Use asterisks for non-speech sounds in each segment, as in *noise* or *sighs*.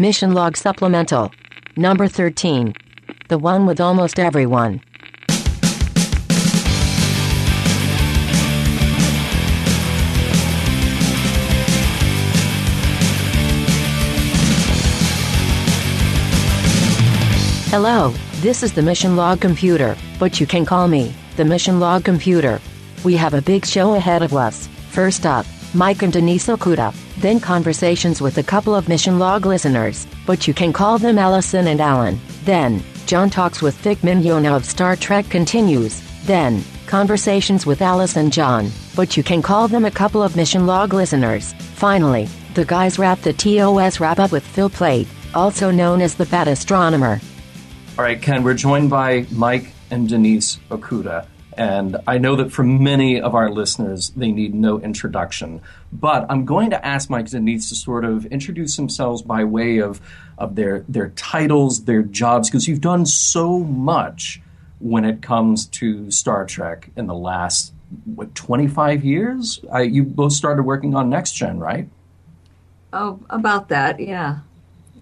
Mission Log Supplemental. Number 13. The one with almost everyone. Hello, this is the Mission Log Computer, but you can call me the Mission Log Computer. We have a big show ahead of us. First up, Mike and Denise Okuda, then conversations with a couple of Mission Log listeners, but you can call them Allison and Alan. Then, John talks with Vic Mignogna of Star Trek continues. Then, conversations with Alice and John, but you can call them a couple of Mission Log listeners. Finally, the guys wrap the TOS wrap up with Phil Plait, also known as the Fat Astronomer. All right, Ken, we're joined by Mike and Denise Okuda. And I know that for many of our listeners, they need no introduction. But I'm going to ask Mike Denise to sort of introduce themselves by way of, of their, their titles, their jobs, because you've done so much when it comes to Star Trek in the last, what, 25 years? I, you both started working on Next Gen, right? Oh, about that, yeah.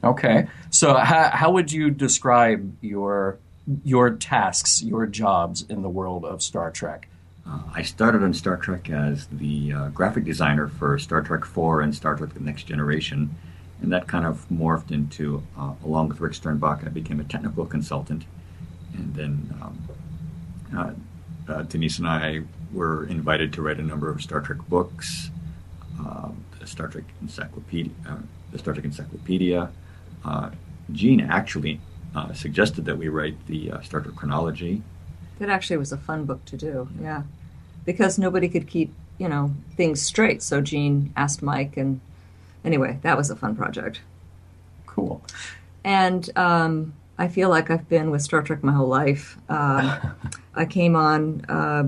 Okay. So how, how would you describe your your tasks, your jobs in the world of Star Trek? Uh, I started on Star Trek as the uh, graphic designer for Star Trek 4 and Star Trek The Next Generation. And that kind of morphed into, uh, along with Rick Sternbach, I became a technical consultant. And then um, uh, uh, Denise and I were invited to write a number of Star Trek books, um, the Star Trek Encyclopedia, uh, the Star Trek Encyclopedia, Gene actually uh, suggested that we write the uh, Star Trek chronology. That actually was a fun book to do, yeah. Because nobody could keep, you know, things straight. So Gene asked Mike, and anyway, that was a fun project. Cool. And um, I feel like I've been with Star Trek my whole life. Uh, *laughs* I came on uh,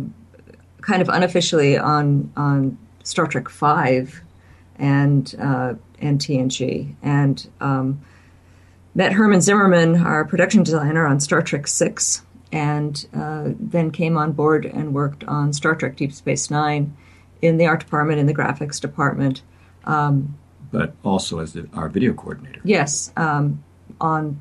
kind of unofficially on on Star Trek Five and uh, and TNG, and um, met Herman Zimmerman, our production designer, on Star Trek Six, and uh, then came on board and worked on Star Trek Deep Space Nine in the art department, in the graphics department. Um, but also as the, our video coordinator. Yes, um, on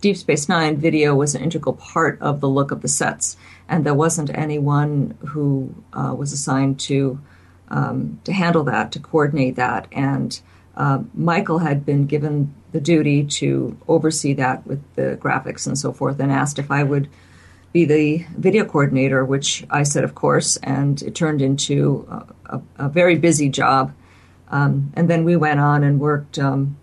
Deep Space Nine, video was an integral part of the look of the sets, and there wasn't anyone who uh, was assigned to um, to handle that, to coordinate that, and uh, Michael had been given the duty to oversee that with the graphics and so forth, and asked if I would be the video coordinator, which I said, of course, and it turned into a, a, a very busy job. Um, and then we went on and worked um,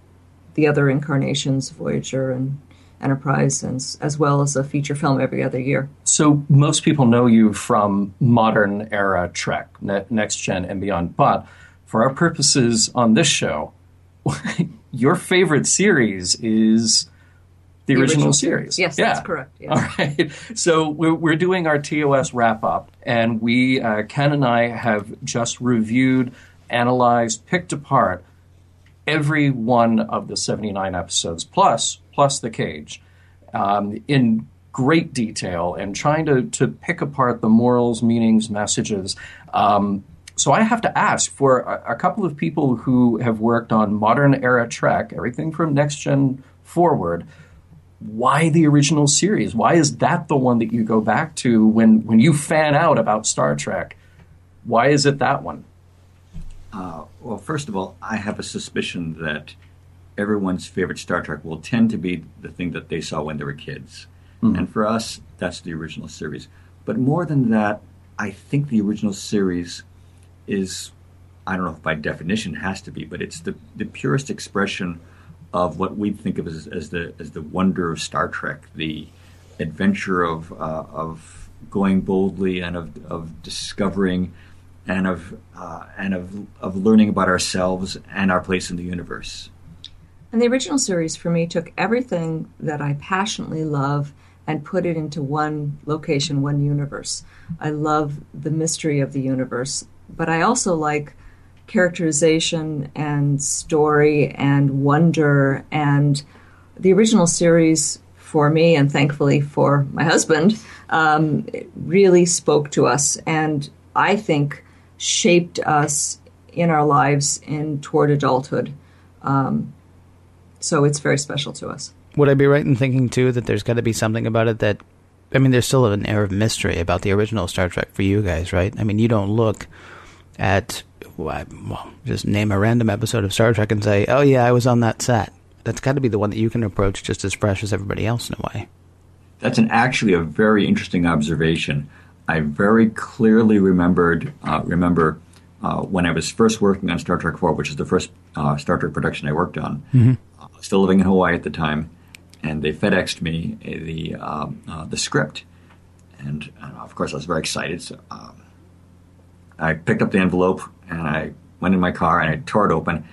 the other incarnations, Voyager and Enterprise, and, as well as a feature film every other year. So most people know you from modern era Trek, ne- Next Gen, and beyond. But for our purposes on this show, *laughs* your favorite series is the, The original, original series. Yes, yeah. that's correct. All right. *laughs* So we're, we're doing our TOS wrap up, and we, uh, Ken and I, have just reviewed, analyzed, picked apart every one of the 79 episodes, plus plus the cage, um, in great detail, and trying to to pick apart the morals, meanings, messages. Um, so I have to ask for a, a couple of people who have worked on modern era Trek, everything from Next Gen forward. Why the original series? Why is that the one that you go back to when when you fan out about Star Trek? Why is it that one? Uh, well, first of all, I have a suspicion that everyone's favorite Star Trek will tend to be the thing that they saw when they were kids. And for us, that's the original series. But more than that, I think the original series is, I don't know if by definition has to be, but it's the, the purest expression of what we think of as, as the as the wonder of Star Trek, the adventure of uh, of going boldly and of of discovering and of uh, and of of learning about ourselves and our place in the universe. And the original series for me took everything that I passionately love and put it into one location, one universe. I love the mystery of the universe, but I also like characterization and story and wonder. And the original series for me, and thankfully for my husband, um, really spoke to us and I think shaped us in our lives in toward adulthood. Um, so it's very special to us. Would I be right in thinking too that there's got to be something about it that, I mean, there's still an air of mystery about the original Star Trek for you guys, right? I mean, you don't look at well, just name a random episode of Star Trek and say, "Oh yeah, I was on that set." That's got to be the one that you can approach just as fresh as everybody else in a way. That's an actually a very interesting observation. I very clearly remembered uh, remember uh, when I was first working on Star Trek Four, which is the first uh, Star Trek production I worked on. Mm-hmm. still living in Hawaii at the time, and they FedExed me the um, uh, the script, and uh, of course I was very excited. So um, I picked up the envelope and I went in my car and I tore it open,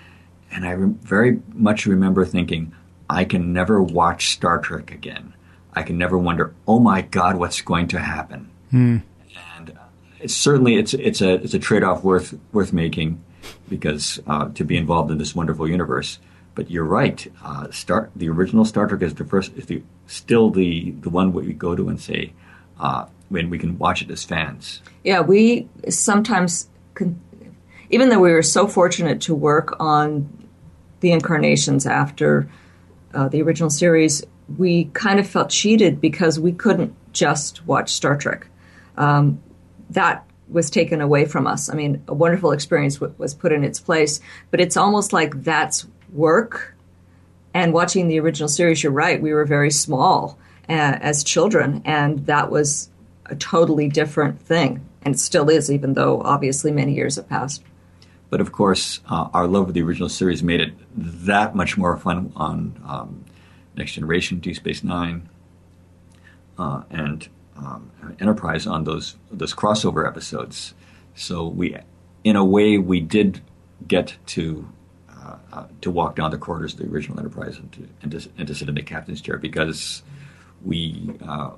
and I re- very much remember thinking, I can never watch Star Trek again. I can never wonder, oh my God, what's going to happen? Mm. And uh, it's certainly it's it's a it's a trade off worth worth making because uh, to be involved in this wonderful universe. But you're right. Uh, Star the original Star Trek is the first is the still the the one we go to and say uh, when we can watch it as fans. Yeah, we sometimes, con- even though we were so fortunate to work on the incarnations after uh, the original series, we kind of felt cheated because we couldn't just watch Star Trek. Um, that was taken away from us. I mean, a wonderful experience w- was put in its place, but it's almost like that's work. And watching the original series, you're right, we were very small uh, as children, and that was a totally different thing. And it still is, even though obviously many years have passed. But of course, uh, our love of the original series made it that much more fun on um, Next Generation, Deep Space Nine, uh, and um, Enterprise on those those crossover episodes. So we, in a way, we did get to uh, uh, to walk down the corridors of the original Enterprise and to, and to, and to sit in the captain's chair because we uh,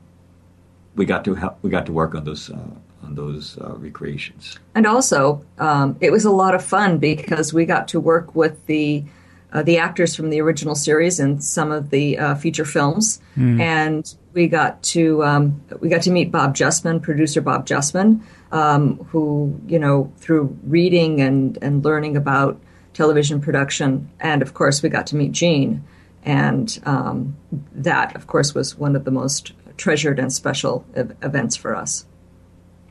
we got to help, we got to work on those uh, on those uh, recreations. And also, um, it was a lot of fun because we got to work with the uh, the actors from the original series and some of the uh, feature films, mm. and we got to um, we got to meet Bob Justman, producer Bob Justman, um, who you know through reading and and learning about television production, and of course we got to meet Gene, and um, that of course was one of the most treasured and special ev- events for us.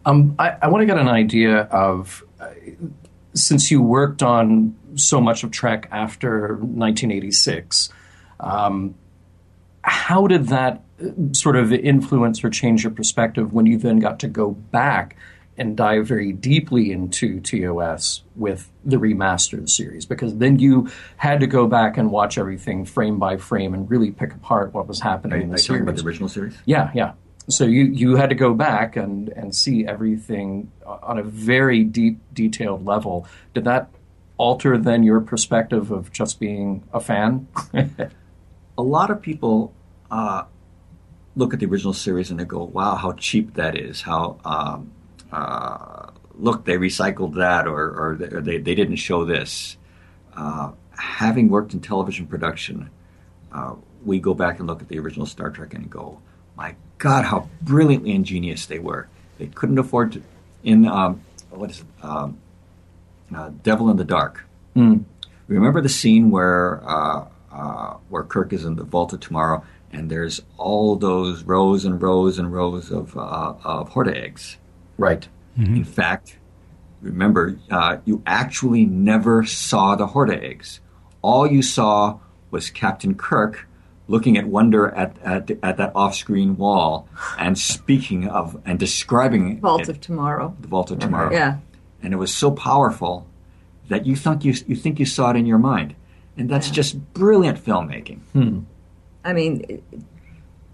Um, I, I want to get an idea of uh, since you worked on so much of Trek after 1986. Um, how did that uh, sort of influence or change your perspective when you then got to go back and dive very deeply into TOS with the remastered series? Because then you had to go back and watch everything frame by frame and really pick apart what was happening in the series. About the original series? Yeah, yeah. So you, you had to go back and, and see everything on a very deep, detailed level. Did that alter then your perspective of just being a fan? *laughs* a lot of people uh, look at the original series and they go, "Wow, how cheap that is! How um, uh, look, they recycled that, or, or they, they didn't show this." Uh, having worked in television production, uh, we go back and look at the original Star Trek and go, "My God, how brilliantly ingenious they were! They couldn't afford to." In um, what is it? Um, uh, Devil in the Dark. Mm. Remember the scene where uh, uh, where Kirk is in the Vault of Tomorrow, and there's all those rows and rows and rows of uh, of Horta eggs. Right. Mm-hmm. In fact, remember uh, you actually never saw the Horta eggs. All you saw was Captain Kirk looking at wonder at, at, at that off-screen wall and speaking of and describing Vault it, of Tomorrow. The Vault of Tomorrow. Yeah and it was so powerful that you think you you think you saw it in your mind, and that's yeah. just brilliant filmmaking. Hmm. I mean,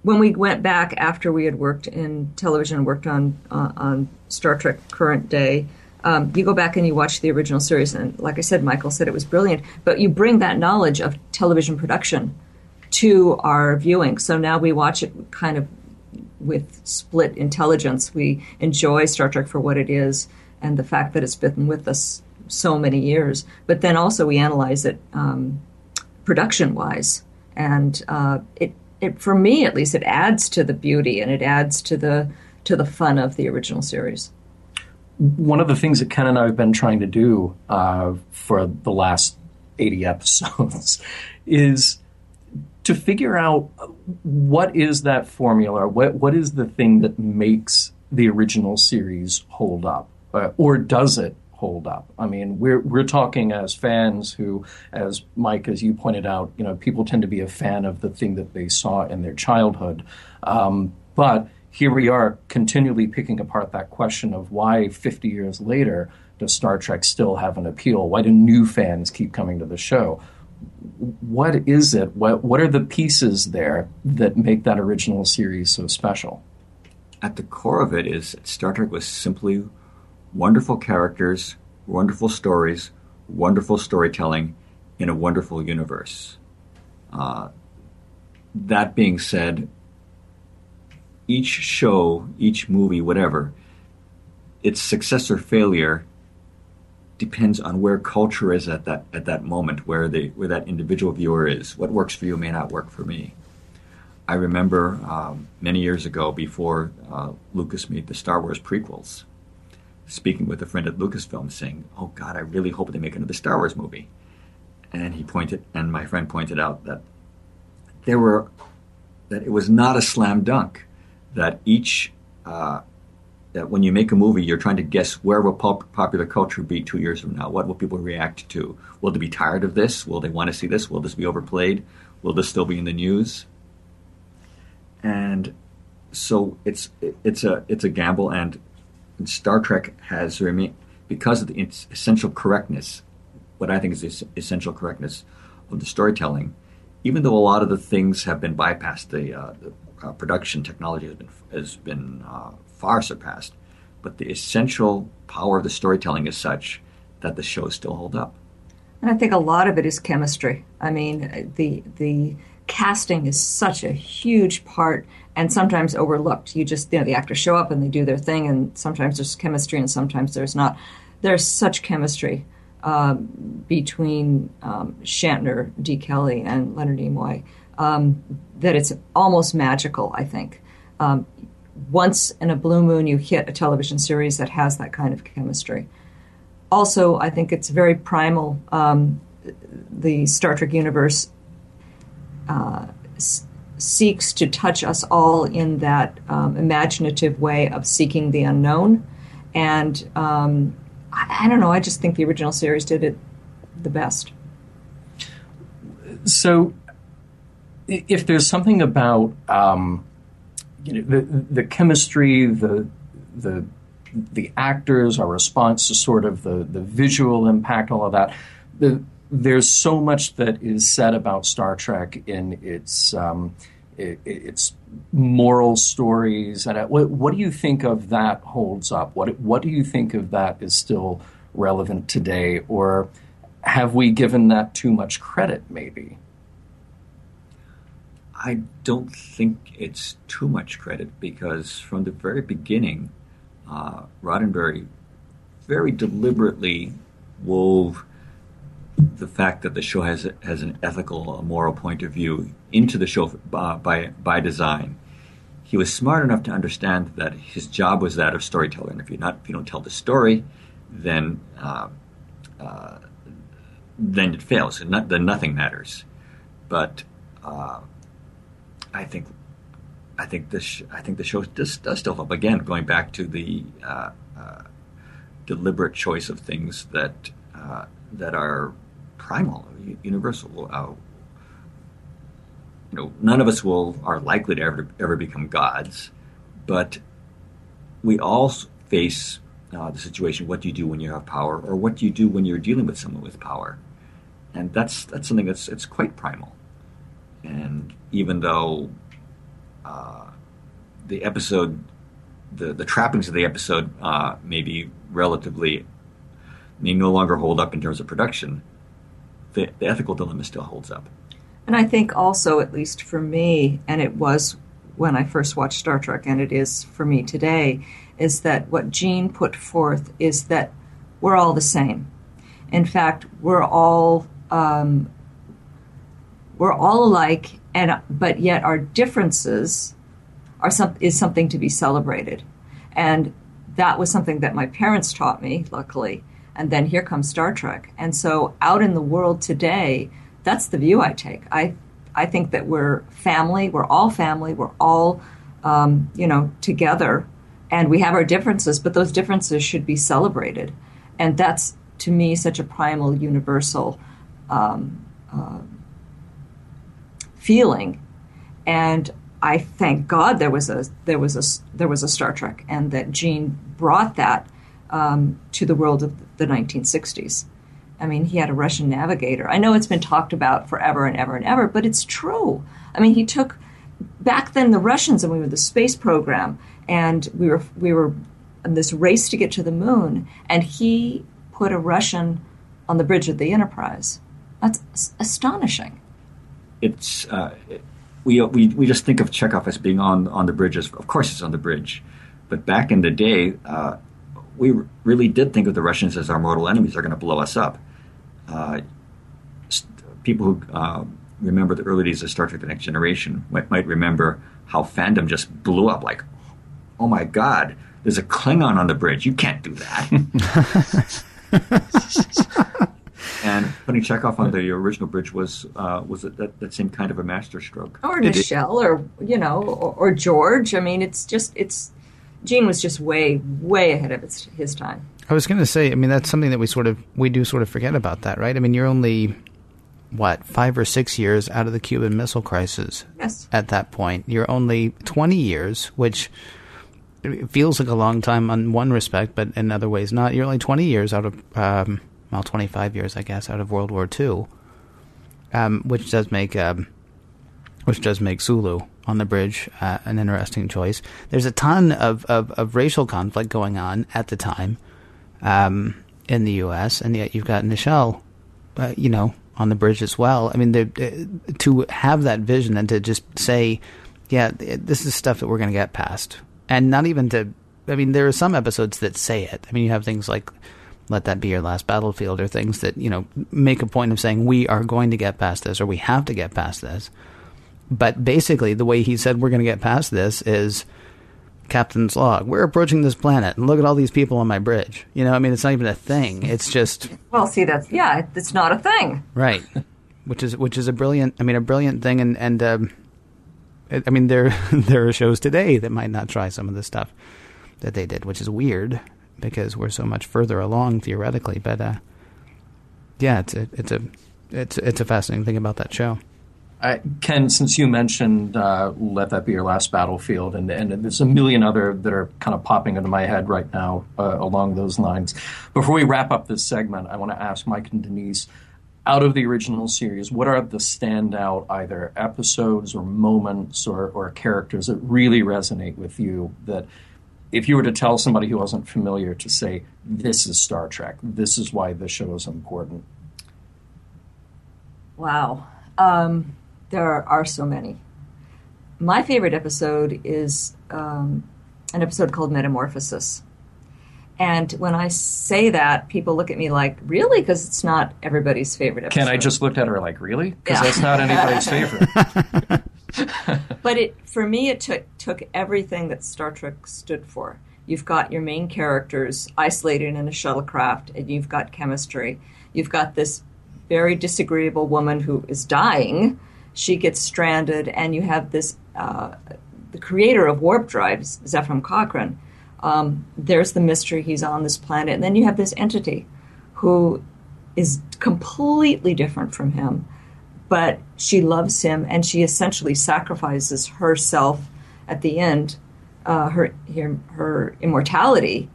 when we went back after we had worked in television, and worked on uh, on Star Trek Current Day. Um, you go back and you watch the original series, and like I said, Michael said it was brilliant. But you bring that knowledge of television production to our viewing, so now we watch it kind of with split intelligence. We enjoy Star Trek for what it is, and the fact that it's been with us so many years. But then also we analyze it um, production wise, and uh, it it for me at least it adds to the beauty and it adds to the to the fun of the original series. One of the things that Ken and I have been trying to do uh, for the last eighty episodes *laughs* is to figure out what is that formula, what what is the thing that makes the original series hold up, uh, or does it hold up? I mean, we're we're talking as fans who, as Mike, as you pointed out, you know, people tend to be a fan of the thing that they saw in their childhood, um, but here we are continually picking apart that question of why 50 years later does Star Trek still have an appeal? Why do new fans keep coming to the show? What is it? What, what are the pieces there that make that original series so special? At the core of it is Star Trek was simply wonderful characters, wonderful stories, wonderful storytelling in a wonderful universe. Uh, that being said, each show, each movie, whatever, its success or failure depends on where culture is at that at that moment, where the where that individual viewer is. What works for you may not work for me. I remember um, many years ago, before uh, Lucas made the Star Wars prequels, speaking with a friend at Lucasfilm, saying, "Oh God, I really hope they make another Star Wars movie." And he pointed, and my friend pointed out that there were that it was not a slam dunk. That each uh, that when you make a movie, you're trying to guess where will pop- popular culture be two years from now. What will people react to? Will they be tired of this? Will they want to see this? Will this be overplayed? Will this still be in the news? And so it's it's a it's a gamble, and, Star Trek has remained because of the essential correctness. What I think is the essential correctness of the storytelling, even though a lot of the things have been bypassed, the, uh, the uh, production technology has been has been uh, far surpassed. But the essential power of the storytelling is such that the shows still hold up. And I think a lot of it is chemistry. I mean, the the casting is such a huge part and sometimes overlooked. You just you know the actors show up and they do their thing, and sometimes there's chemistry and sometimes there's not. There's such chemistry um, between um, De Kelley, and Leonard Nimoy um, that it's almost magical. I think. Um, once in a blue moon you hit a television series that has that kind of chemistry. Also, I think it's very primal. Um, the Star Trek universe uh, seeks to touch us all in that um, imaginative way of seeking the unknown. And um, I, I don't know, I just think the original series did it the best. So, if there's something about um, you know, the the chemistry, the the the actors, our response to sort of the the visual impact, all of that. The, there's so much that is said about Star Trek in its um, it, its moral stories, and what, what do you think of that holds up? What what do you think of that is still relevant today, or have we given that too much credit? Maybe. I don't think it's too much credit because from the very beginning, uh, Roddenberry very deliberately wove the fact that the show has has an ethical, a moral point of view into the show uh, by by design. He was smart enough to understand that his job was that of storyteller, and if you not if you don't tell the story, then uh, uh, then it fails, and not, then nothing matters. But uh, I think I think this I think the show does, does still up again, going back to the uh, deliberate choice of things that that are primal, universal. Uh, you know, none of us will are likely to ever ever become gods, but we all face uh, the situation: what do you do when you have power, or what do you do when you're dealing with someone with power? And that's that's something that's it's quite primal. And even though uh, the episode, the, the trappings of the episode uh, may be relatively, may no longer hold up in terms of production, the, the ethical dilemma still holds up. And I think also, at least for me, and it was when I first watched Star Trek, and it is for me today, is that what Gene put forth is that we're all the same. In fact, we're all um, we're all alike, and but yet our differences are some, is something to be celebrated, and that was something that my parents taught me, luckily. And then here comes Star Trek, and so out in the world today, that's the view I take. I I think that we're family. We're all family. We're all, um, you know, together, and we have our differences, but those differences should be celebrated, and that's to me such a primal, universal um, uh, feeling, and I thank God there was a there was a there was a Star Trek, and that Gene brought that um, to the world of the 1960s. I mean, he had a Russian navigator. I know it's been talked about forever and ever and ever, but it's true. I mean, he took back then the Russians, and we were the space program, and we were we were in this race to get to the moon, and he put a Russian on the bridge of the Enterprise. That's astonishing. It's uh, we, we we just think of Chekov as being on on the bridges. Of course, it's on the bridge, but back in the day, uh, we really did think of the Russians as our mortal enemies. They're going to blow us up. Uh, people who uh, remember the early days of Star Trek: The Next Generation might, might remember how fandom just blew up. Like, oh my God, there's a Klingon on the bridge. You can't do that. *laughs* and putting Chekov on the original bridge was uh, was that, that same kind of a masterstroke. Or Nichelle, or you know, or, or, George. I mean, it's just it's Gene was just way way ahead of its, his time. I was going to say, I mean, that's something that we sort of we do sort of forget about that, right? I mean, you're only what five or six years out of the Cuban Missile Crisis. Yes. At that point, you're only twenty years, which feels like a long time on one respect, but in other ways not. You're only twenty years out of um, well, 25 years, I guess, out of World War II, um, which does make um, which does make Sulu on the bridge uh, an interesting choice. There's a ton of, of, of, racial conflict going on at the time um, in the U.S., and yet you've got Nichelle, uh, you know, on the bridge as well. I mean, uh, to have that vision and to just say, yeah, this is stuff that we're going to get past, and not even to. I mean, there are some episodes that say it. I mean, you have things like let that be your last battlefield or things that you know make a point of saying we are going to get past this or we have to get past this but basically the way he said we're going to get past this is captain's log we're approaching this planet and look at all these people on my bridge you know i mean it's not even a thing it's just well see that's yeah it's not a thing right which is which is a brilliant i mean a brilliant thing and and um, i mean there *laughs* there are shows today that might not try some of the stuff that they did which is weird because we're so much further along theoretically. But uh, yeah, it's a, it's a it's it's a fascinating thing about that show. I, Ken, since you mentioned uh, "Let That Be Your Last Battlefield," and, and there's a million other that are kind of popping into my head right now uh, along those lines. Before we wrap up this segment, I want to ask Mike and Denise, out of the original series, what are the standout either episodes or moments or, or characters that really resonate with you that if you were to tell somebody who wasn't familiar to say, this is Star Trek, this is why this show is important? Wow. Um, there are so many. My favorite episode is um, an episode called Metamorphosis. And when I say that, people look at me like, really? Because it's not everybody's favorite episode. Ken, I just looked at her like, really? Because yeah. that's not anybody's favorite. *laughs* *laughs* but it for me it took took everything that Star Trek stood for. You've got your main characters isolated in a shuttlecraft, and you've got chemistry. You've got this very disagreeable woman who is dying. She gets stranded, and you have this uh, the creator of warp drives, Zefram Cochrane. Um, there's the mystery he's on this planet, and then you have this entity who is completely different from him but she loves him and she essentially sacrifices herself at the end, uh, her, her, her immortality,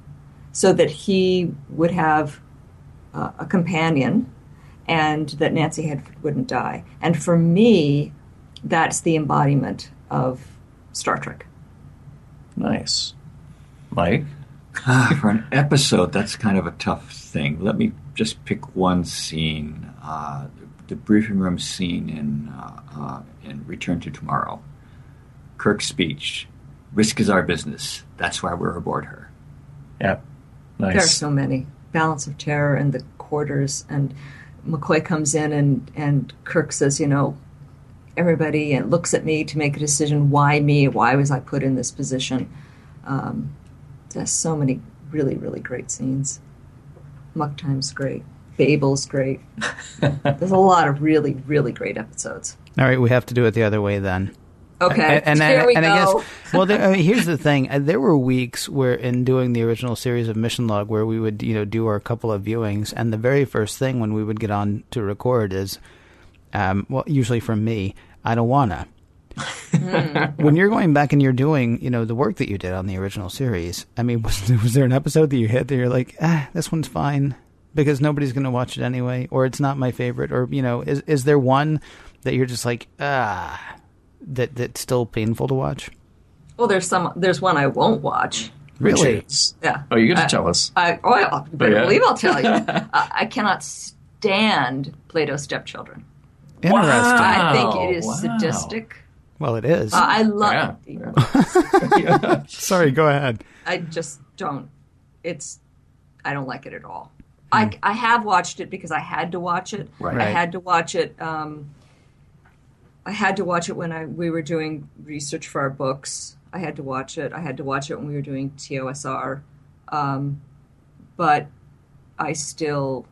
so that he would have uh, a companion and that Nancy Hedford wouldn't die. And for me, that's the embodiment of Star Trek. Nice. Mike? *laughs* Ah, for an episode, that's kind of a tough thing. Let me just pick one scene. Uh, the briefing room scene in uh, uh, in Return to Tomorrow. Kirk's speech: "Risk is our business. That's why we're aboard her." Yep, nice. There are so many balance of terror and the quarters, and McCoy comes in and and Kirk says, "You know, everybody," and looks at me to make a decision. Why me? Why was I put in this position? Um, there's so many really really great scenes. Amok Time's great. Babel's great. *laughs* There's a lot of really, really great episodes. All right, we have to do it the other way then. Okay, And, and, there we and go. I guess, *laughs* well, there, I mean, here's the thing: Uh, there were weeks where, in doing the original series of Mission Log, where we would, you know, do our couple of viewings, and the very first thing when we would get on to record is, um, well, usually from me, I don't wanna. when you're going back and you're doing, you know, the work that you did on the original series, I mean, *laughs* was, was there an episode that you hit that you're like, ah, this one's fine because nobody's going to watch it anyway, or it's not my favorite, or you know, is is there one that you're just like, ah, that that's still painful to watch? well, there's some. There's one I won't watch. Really? Yeah. Oh, you got I- to tell us. I, oh, I you better yeah. believe I'll tell you. *laughs* I, I cannot stand Plato's stepchildren. Interesting. I think it is wow. sadistic. Well, it is. Uh, I love Yeah, it. yeah. *laughs* Sorry, go ahead. I just don't. It's. I don't like it at all. I, I have watched it because I had to watch it. Right. I had to watch it. Um, I had to watch it when I we were doing research for our books. I had to watch it. I had to watch it when we were doing TOSR. Um, but I still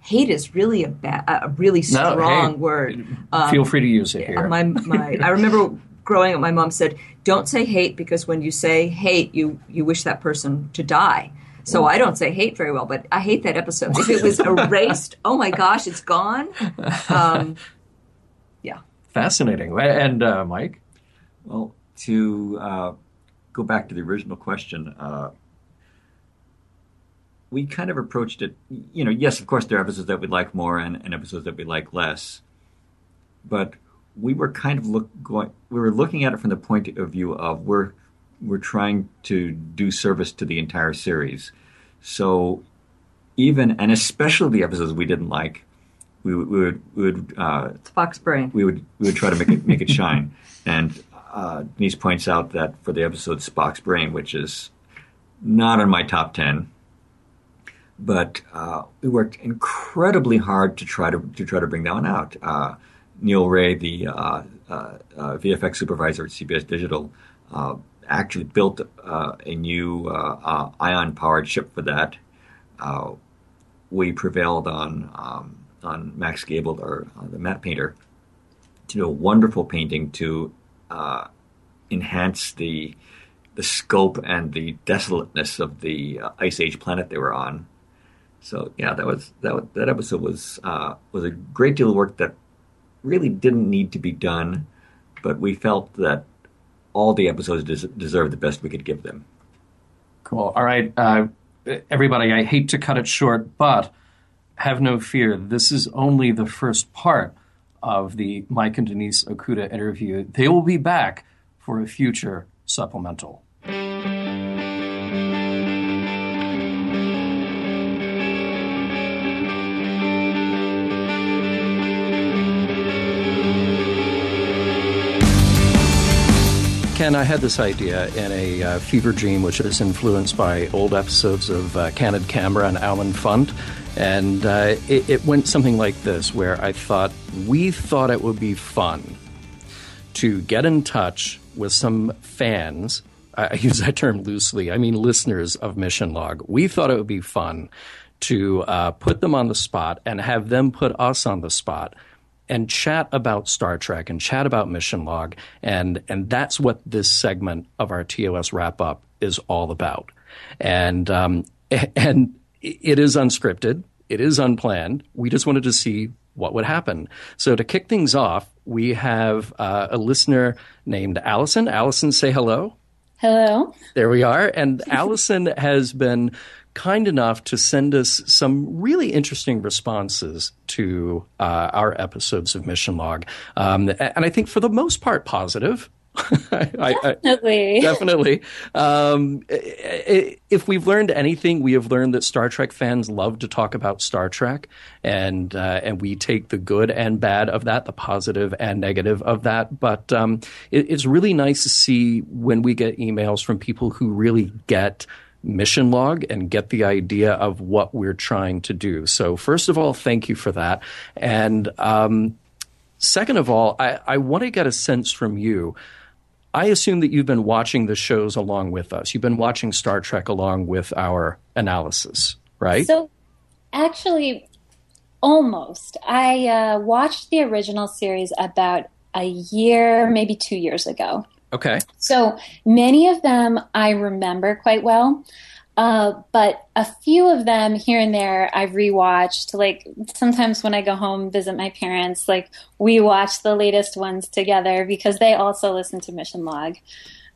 hate is really a bad, a really No, strong hey, word. Feel free to use it here. My, my, I remember growing up, my mom said, "Don't say hate because when you say hate, you you wish that person to die." So I don't say hate very well, but I hate that episode. If it was *laughs* erased, oh my gosh, it's gone. Um, Fascinating. And uh, Mike? Well, to uh, go back to the original question, uh, we kind of approached it. You know, yes, of course, there are episodes that we like more and, and episodes that we like less, but we were kind of look going. We were looking at it from the point of view of we're we're trying to do service to the entire series. So even and especially the episodes we didn't like, we, would- we would we would uh, Spock's brain. we would we would try to make it make it *laughs* shine. And uh, Denise points out that for the episode Spock's Brain, which is not in my top ten, but uh, we worked incredibly hard to try to to try to bring that one out. Uh, Niel Wray, the uh, uh, uh, VFX supervisor at CBS Digital, uh, actually built uh, a new uh, uh, ion-powered ship for that. Uh, we prevailed on um, on Max Gabl, or uh, the matte painter, to do a wonderful painting to uh, enhance the the scope and the desolateness of the uh, ice age planet they were on. So yeah, that was that was, that episode was uh, was a great deal of work that really didn't need to be done, but we felt that all the episodes des- deserved the best we could give them. Cool. All right, uh, everybody, I hate to cut it short, but have no fear. This is only the first part of the Mike and Denise Okuda interview. They will be back for a future supplemental. Ken, I had this idea in a uh, fever dream, which is influenced by old episodes of uh, Candid Camera and Allen Funt. And uh, it, it went something like this, where I thought, we thought it would be fun to get in touch with some fans. I use that term loosely. I mean, listeners of Mission Log. We thought it would be fun to uh, put them on the spot and have them put us on the spot and chat about Star Trek and chat about Mission Log. And, and that's what this segment of our TOS wrap up is all about. And, um, *laughs* and it is unscripted. It is unplanned. We just wanted to see what would happen. So to kick things off, we have uh, a listener named Allison. Allison, say hello. Hello. There we are. *laughs* And Allison has been kind enough to send us some really interesting responses to uh, our episodes of Mission Log. Um, and I think for the most part, positive. *laughs* I, I, Definitely. Definitely. Um, if we've learned anything, we have learned that Star Trek fans love to talk about Star Trek, and uh, and we take the good and bad of that, the positive and negative of that. But um, it, it's really nice to see when we get emails from people who really get mission log and get the idea of what we're trying to do. So first of all, thank you for that, and. Um, Second of all, I, I want to get a sense from you. I assume that you've been watching the shows along with us. You've been watching Star Trek along with our analysis, right? So, actually, almost. I uh, watched the original series about a year, maybe two years ago. Okay. So many of them I remember quite well. Uh, but a few of them here and there I've rewatched. Like sometimes when I go home visit my parents, like we watch the latest ones together because they also listen to Mission Log.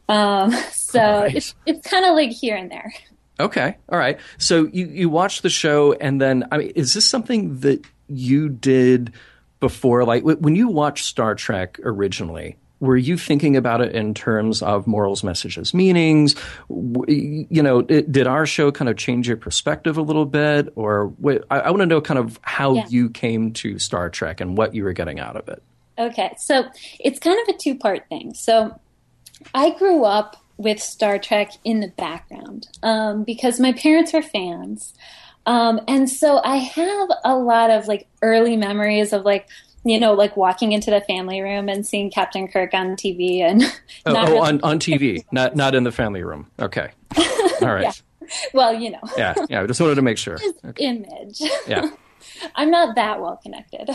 Um, *laughs* so right. it's it's kind of like here and there. Okay, all right. So you you watched the show, and then I mean, is this something that you did before? Like when you watched Star Trek originally, were you thinking about it in terms of morals, messages, meanings? You know, it, did our show kind of change your perspective a little bit, or I, I want to know kind of how yeah. you came to Star Trek and what you were getting out of it. Okay, so it's kind of a two part thing. So I grew up with Star Trek in the background um, because my parents were fans. Um, and so I have a lot of like early memories of like you know, like walking into the family room and seeing Captain Kirk on TV and oh, oh really- on on TV, not not in the family room. Okay, all right. *laughs* yeah. Well, you know. yeah, yeah. I just wanted to make sure. Okay. Image. Yeah. *laughs* I'm not that well connected,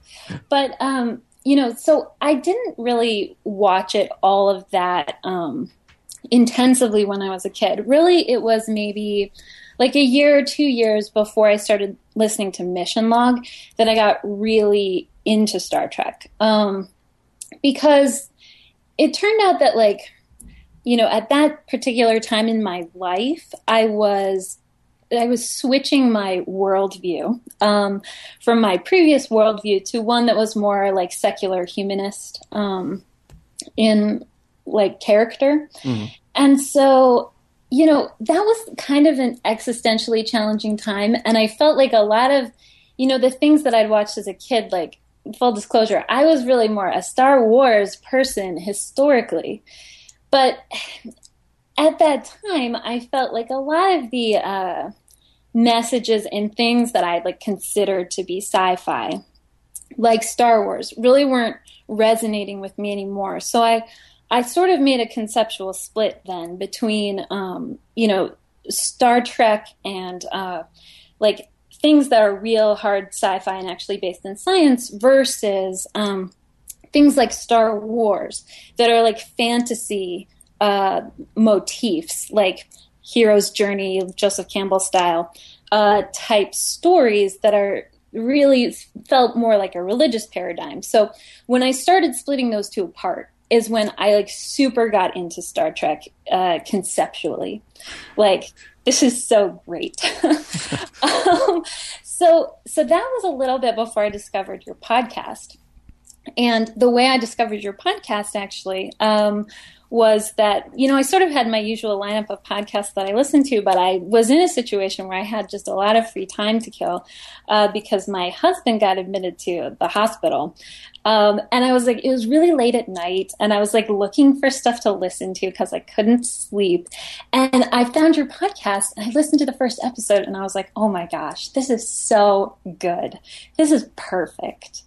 *laughs* but um, you know, so I didn't really watch it all of that um, intensively when I was a kid. Really, it was maybe like a year or two years before I started listening to Mission Log that I got really into Star Trek. Um, because it turned out that, like, you know, at that particular time in my life, I was I was switching my worldview um, from my previous worldview to one that was more like secular humanist um, in like character. Mm-hmm. And so, you know, that was kind of an existentially challenging time. And I felt like a lot of, you know, the things that I'd watched as a kid, like full disclosure, I was really more a Star Wars person historically. But at that time, I felt like a lot of the uh, messages and things that I'd like considered to be sci-fi, like Star Wars, really weren't resonating with me anymore. So I, I sort of made a conceptual split then between, um, you know, Star Trek and uh, like things that are real hard sci-fi and actually based in science versus um, things like Star Wars that are like fantasy uh, motifs, like hero's journey, Joseph Campbell style uh, type stories that are really felt more like a religious paradigm. So when I started splitting those two apart, is when I like super got into Star Trek uh, conceptually. Like this is so great. *laughs* um, so so that was a little bit before I discovered your podcast. And the way I discovered your podcast actually um, was that, you know, I sort of had my usual lineup of podcasts that I listened to, but I was in a situation where I had just a lot of free time to kill uh, because my husband got admitted to the hospital. Um, and I was like, it was really late at night, and I was like looking for stuff to listen to because I couldn't sleep. And I found your podcast, and I listened to the first episode, and I was like, oh my gosh, this is so good. This is perfect.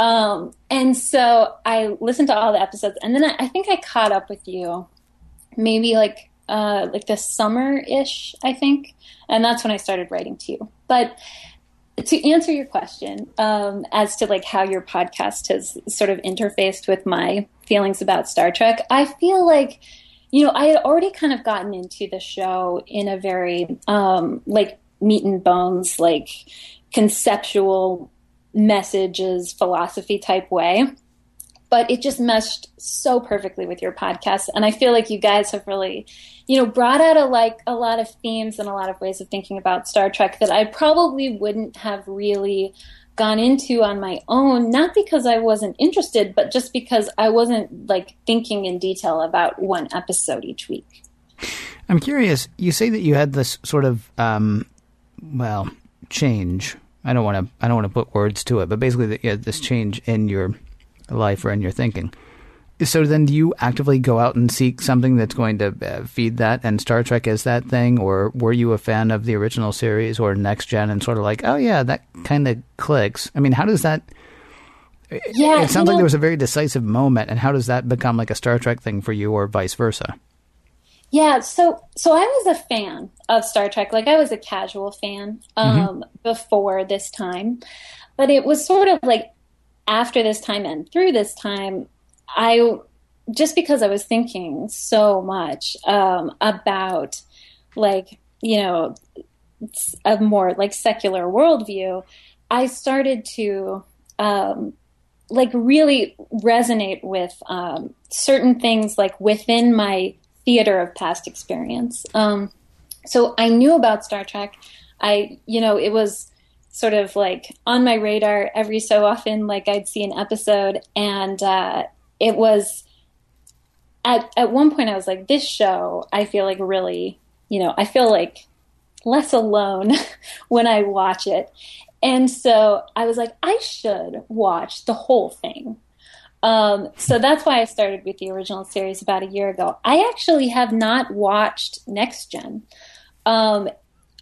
Um, and so I listened to all the episodes, and then I, I think I caught up with you. Maybe like uh, like this summer ish, I think, and that's when I started writing to you. But to answer your question um, as to like how your podcast has sort of interfaced with my feelings about Star Trek, I feel like you know I had already kind of gotten into the show in a very um, like meat and bones, like conceptual messages, philosophy type way but it just meshed so perfectly with your podcast. And i feel like you guys have really you know brought out a like a lot of themes and a lot of ways of thinking about star trek that i probably wouldn't have really gone into on my own not because i wasn't interested but just because i wasn't like thinking in detail about one episode each week. I'm curious you say that you had this sort of um, well change. I don't want to i don't want to put words to it but basically that you had this change in your life or in your thinking. So then, do you actively go out and seek something that's going to uh, feed that? And Star Trek is that thing, or were you a fan of the original series or Next Gen and sort of like, oh yeah, that kind of clicks? I mean, how does that? Yeah, it sounds like know, there was a very decisive moment, and how does that become like a Star Trek thing for you, or vice versa? Yeah, so so I was a fan of Star Trek. Like I was a casual fan um, mm-hmm. before this time, but it was sort of like after this time and through this time, I just because I was thinking so much um, about like you know a more like secular worldview, I started to um, like really resonate with um, certain things like within my theater of past experience. Um, so I knew about Star Trek. I, you know, it was sort of like on my radar every so often. Like I'd see an episode, and uh, it was at at one point I was like, this show I feel like really, you know, I feel like less alone *laughs* when I watch it. And so I was like, I should watch the whole thing. Um, so that's why I started with the original series about a year ago. I actually have not watched Next Gen. Um,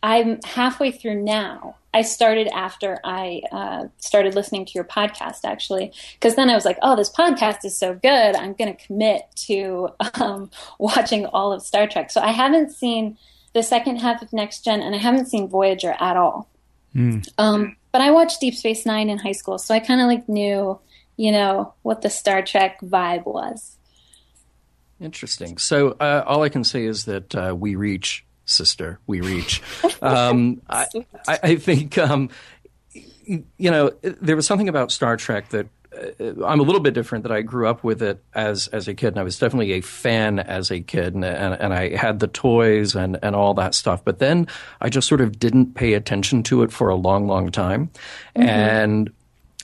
I'm halfway through now. I started after I uh, started listening to your podcast, actually, because then I was like, oh, this podcast is so good. I'm going to commit to um, *laughs* watching all of Star Trek. So I haven't seen the second half of Next Gen, and I haven't seen Voyager at all. Mm. Um, but I watched Deep Space Nine in high school, so I kind of like knew you know, what the Star Trek vibe was. Interesting. So uh, all I can say is that uh, we reach, sister, we reach. *laughs* Um, I, I, think, um, you know, there was something about Star Trek that uh, I'm a little bit different that I grew up with it as as a kid, and I was definitely a fan as a kid, and and, and I had the toys and and all that stuff. But then I just sort of didn't pay attention to it for a long, long time, mm-hmm. and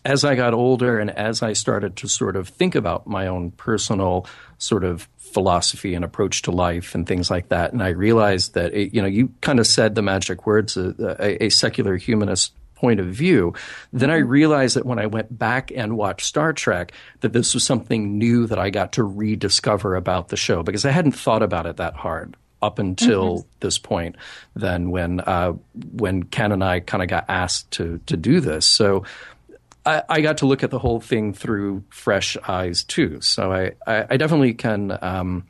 as I got older and as I started to sort of think about my own personal sort of philosophy and approach to life and things like that, and I realized that it, you know you kind of said the magic words, a, a, a secular humanist point of view. Then I realized that when I went back and watched Star Trek, that this was something new that I got to rediscover about the show because I hadn't thought about it that hard up until mm-hmm. this point. Then when uh, when Ken and I kind of got asked to to do this, so I, I, got to look at the whole thing through fresh eyes too. So I, I, I definitely can um,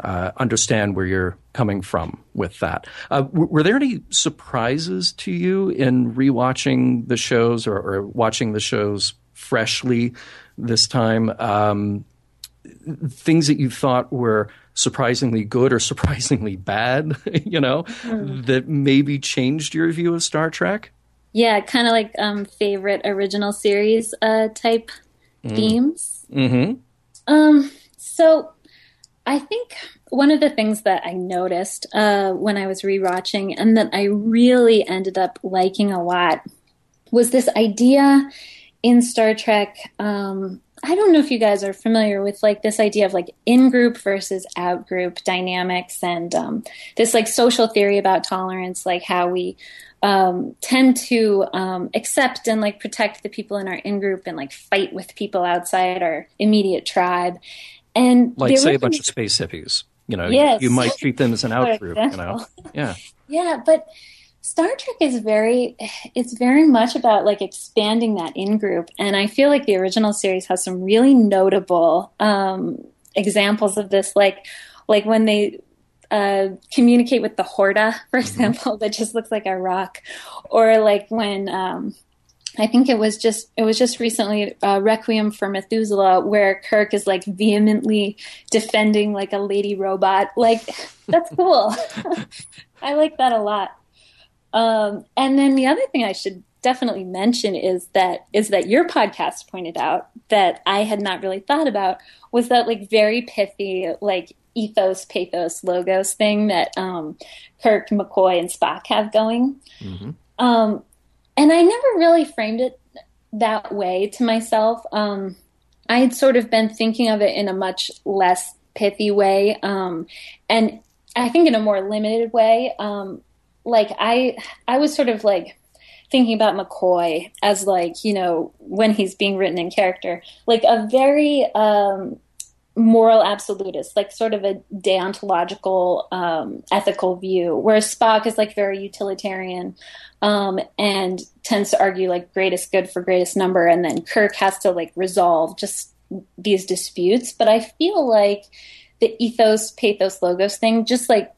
uh, understand where you're coming from with that. Uh, w- were there any surprises to you in rewatching the shows or, or watching the shows freshly this time? Um, things that you thought were surprisingly good or *laughs* surprisingly bad, *laughs* you know, mm. that maybe changed your view of Star Trek? Yeah, kind of like um, favorite original series uh, type mm. themes. Mm-hmm. Um, so I think one of the things that I noticed uh, when I was rewatching and that I really ended up liking a lot was this idea in Star Trek. Um, I don't know if you guys are familiar with like this idea of like in group versus out group dynamics and um, this like social theory about tolerance, like how we um, tend to um, accept and like protect the people in our in group and like fight with people outside our immediate tribe. And like say a bunch of space hippies, you know, yes. you, you might treat them as an out group, you know, *laughs* yeah, yeah, but. Star Trek is very it's very much about like expanding that in group and I feel like the original series has some really notable um, examples of this like like when they uh, communicate with the Horta, *laughs* for mm-hmm. example, that just looks like a rock, or like when um, I think it was just it was just recently uh, Requiem for Methuselah, where Kirk is like vehemently defending like a lady robot. Like *laughs* that's cool. *laughs* I like that a lot. Um, and then the other thing I should definitely mention is that is that your podcast pointed out that I had not really thought about was that like very pithy like ethos, pathos, logos thing that um, Kirk, McCoy, and Spock have going. Mm-hmm. Um, and I never really framed it that way to myself. Um, I had sort of been thinking of it in a much less pithy way, um, and I think in a more limited way. Um, like I, I was sort of like thinking about McCoy as like you know when he's being written in character, like a very um, moral absolutist, like sort of a deontological, um, ethical view, whereas Spock is like very utilitarian um, and tends to argue like greatest good for greatest number, and then Kirk has to like resolve just these disputes. But I feel like the ethos, pathos, logos thing, just like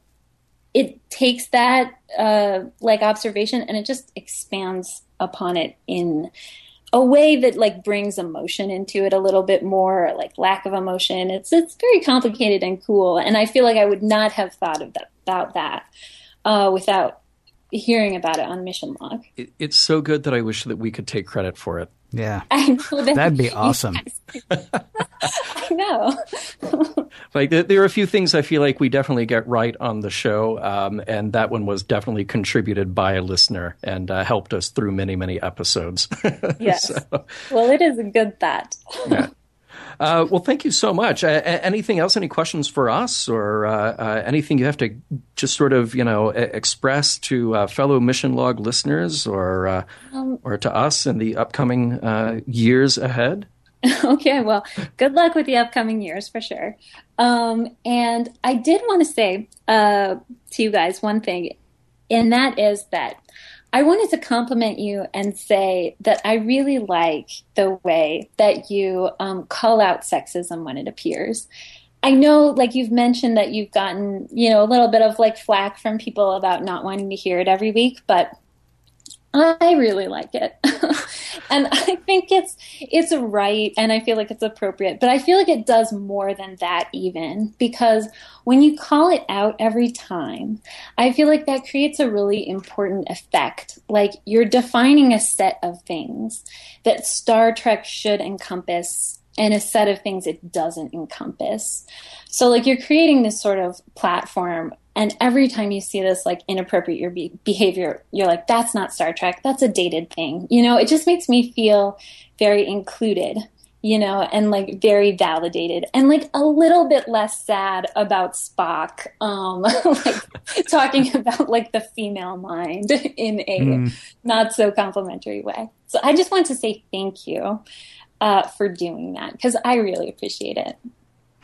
it takes that uh, like observation and it just expands upon it in a way that like brings emotion into it a little bit more like lack of emotion it's it's very complicated and cool and i feel like i would not have thought of that, about that uh, without hearing about it on mission log It, it's so good that I wish that we could take credit for it. Yeah. *laughs* I know that That'd be awesome. *laughs* i know *laughs* Like there, there are a few things I feel like we definitely get right on the show, um, and that one was definitely contributed by a listener and uh, helped us through many many episodes. yes So, well it is a good thought yeah. Uh, well, thank you so much. Uh, anything else? Any questions for us, or uh, uh, anything you have to just sort of you know express to uh, fellow Mission Log listeners, or uh, or to us in the upcoming uh, years ahead? *laughs* okay, well, good luck with the upcoming years for sure. Um, and I did want to say uh, to you guys one thing, and that is that I wanted to compliment you and say that I really like the way that you um, call out sexism when it appears. I know, like you've mentioned, that you've gotten, you know, a little bit of like flack from people about not wanting to hear it every week, but I really like it. *laughs* and I think it's it's right and I feel like it's appropriate, but I feel like it does more than that even because when you call it out every time, I feel like that creates a really important effect. Like you're defining a set of things that Star Trek should encompass and a set of things it doesn't encompass. So like you're creating this sort of platform and every time you see this like inappropriate your be- behavior, you're like that's not Star Trek, that's a dated thing. You know, it just makes me feel very included, you know, and like very validated and like a little bit less sad about Spock um *laughs* like talking about like the female mind *laughs* in a not so complimentary way. So I just want to say thank you uh, for doing that because I really appreciate it.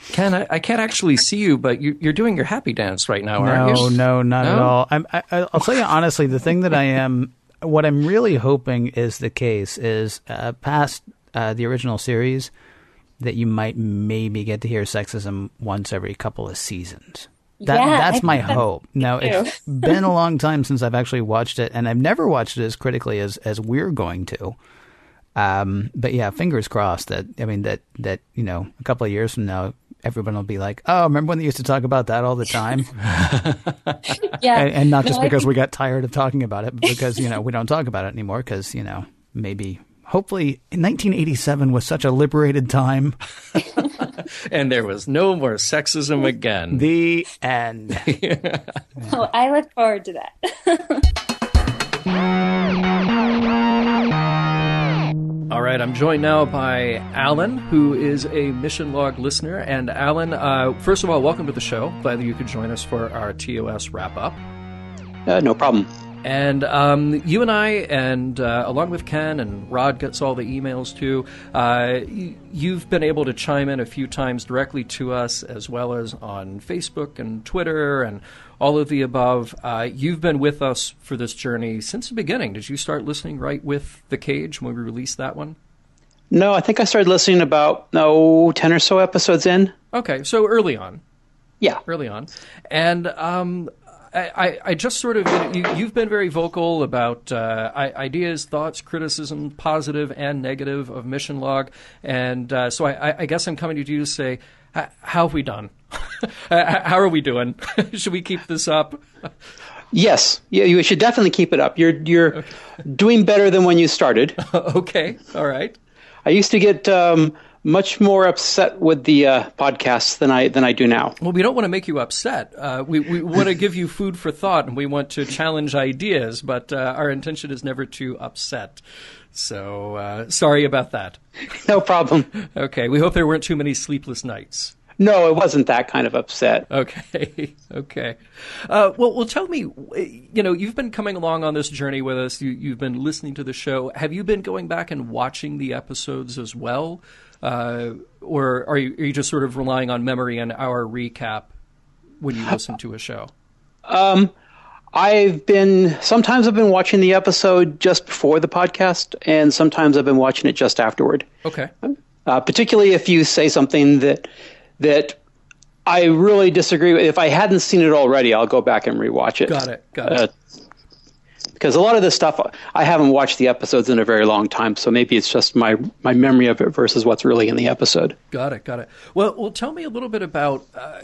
Ken, I, I can't actually see you, but you, you're doing your happy dance right now, aren't No, you? no, not at all. I'm, I, I'll tell you honestly, the thing that I am, what I'm really hoping is the case is uh, past uh, the original series that you might maybe get to hear sexism once every couple of seasons. That, Yeah, that's I my think that's hope. Now too. it's *laughs* been a long time since I've actually watched it, and I've never watched it as critically as as we're going to. Um, but yeah, fingers crossed that I mean that that you know a couple of years from now, everyone will be like, "Oh, remember when they used to talk about that all the time?" *laughs* Yeah, and, and not just I because think- we got tired of talking about it, but *laughs* because you know we don't talk about it anymore. Because you know maybe hopefully 1987 was such a liberated time. *laughs* And there was no more sexism again. The end. Oh, I look forward to that. All right, I'm joined now by Alan, who is a Mission Log listener. And Alan, uh, first of all, welcome to the show. Glad that you could join us for our TOS wrap up. Uh, no problem. And um, you and I, and uh, along with Ken and Rod gets all the emails too. Uh, y- you've been able to chime in a few times directly to us, as well as on Facebook and Twitter and all of the above. Uh, you've been with us for this journey since the beginning. Did you start listening right with the Cage when we released that one? No, I think I started listening about no ten or so episodes in. Okay, so early on. Yeah, early on, and um, I, I, just sort of you, you've been very vocal about uh, ideas, thoughts, criticism, positive and negative of Mission Log, and uh, so I, I- guess I'm coming to you to say, how have we done? *laughs* how are we doing? *laughs* Should we keep this up? yes, yeah. You should definitely keep it up. You're you're doing better than when you started. *laughs* okay, all right. I used to get um, much more upset with the uh, podcasts than I than I do now. Well, we don't want to make you upset. Uh, we we want to give you food for thought, and we want to challenge ideas. But uh, our intention is never to upset. So uh, sorry about that. No problem. Okay, we hope there weren't too many sleepless nights. No, it wasn't that kind of upset. Okay, *laughs* okay. Uh, well, well, tell me. You know, you've been coming along on this journey with us. You, you've been listening to the show. Have you been going back and watching the episodes as well, uh, or are you, are you just sort of relying on memory and our recap when you listen to a show? I've been sometimes I've been watching the episode just before the podcast, and sometimes I've been watching it just afterward. Okay. uh, particularly if you say something that that I really disagree. With. If I hadn't seen it already, I'll go back and rewatch it. Got it. Got it. Uh, because a lot of this stuff I haven't watched the episodes in a very long time, so maybe it's just my my memory of it versus what's really in the episode. Got it. Got it. Well, well, tell me a little bit about uh,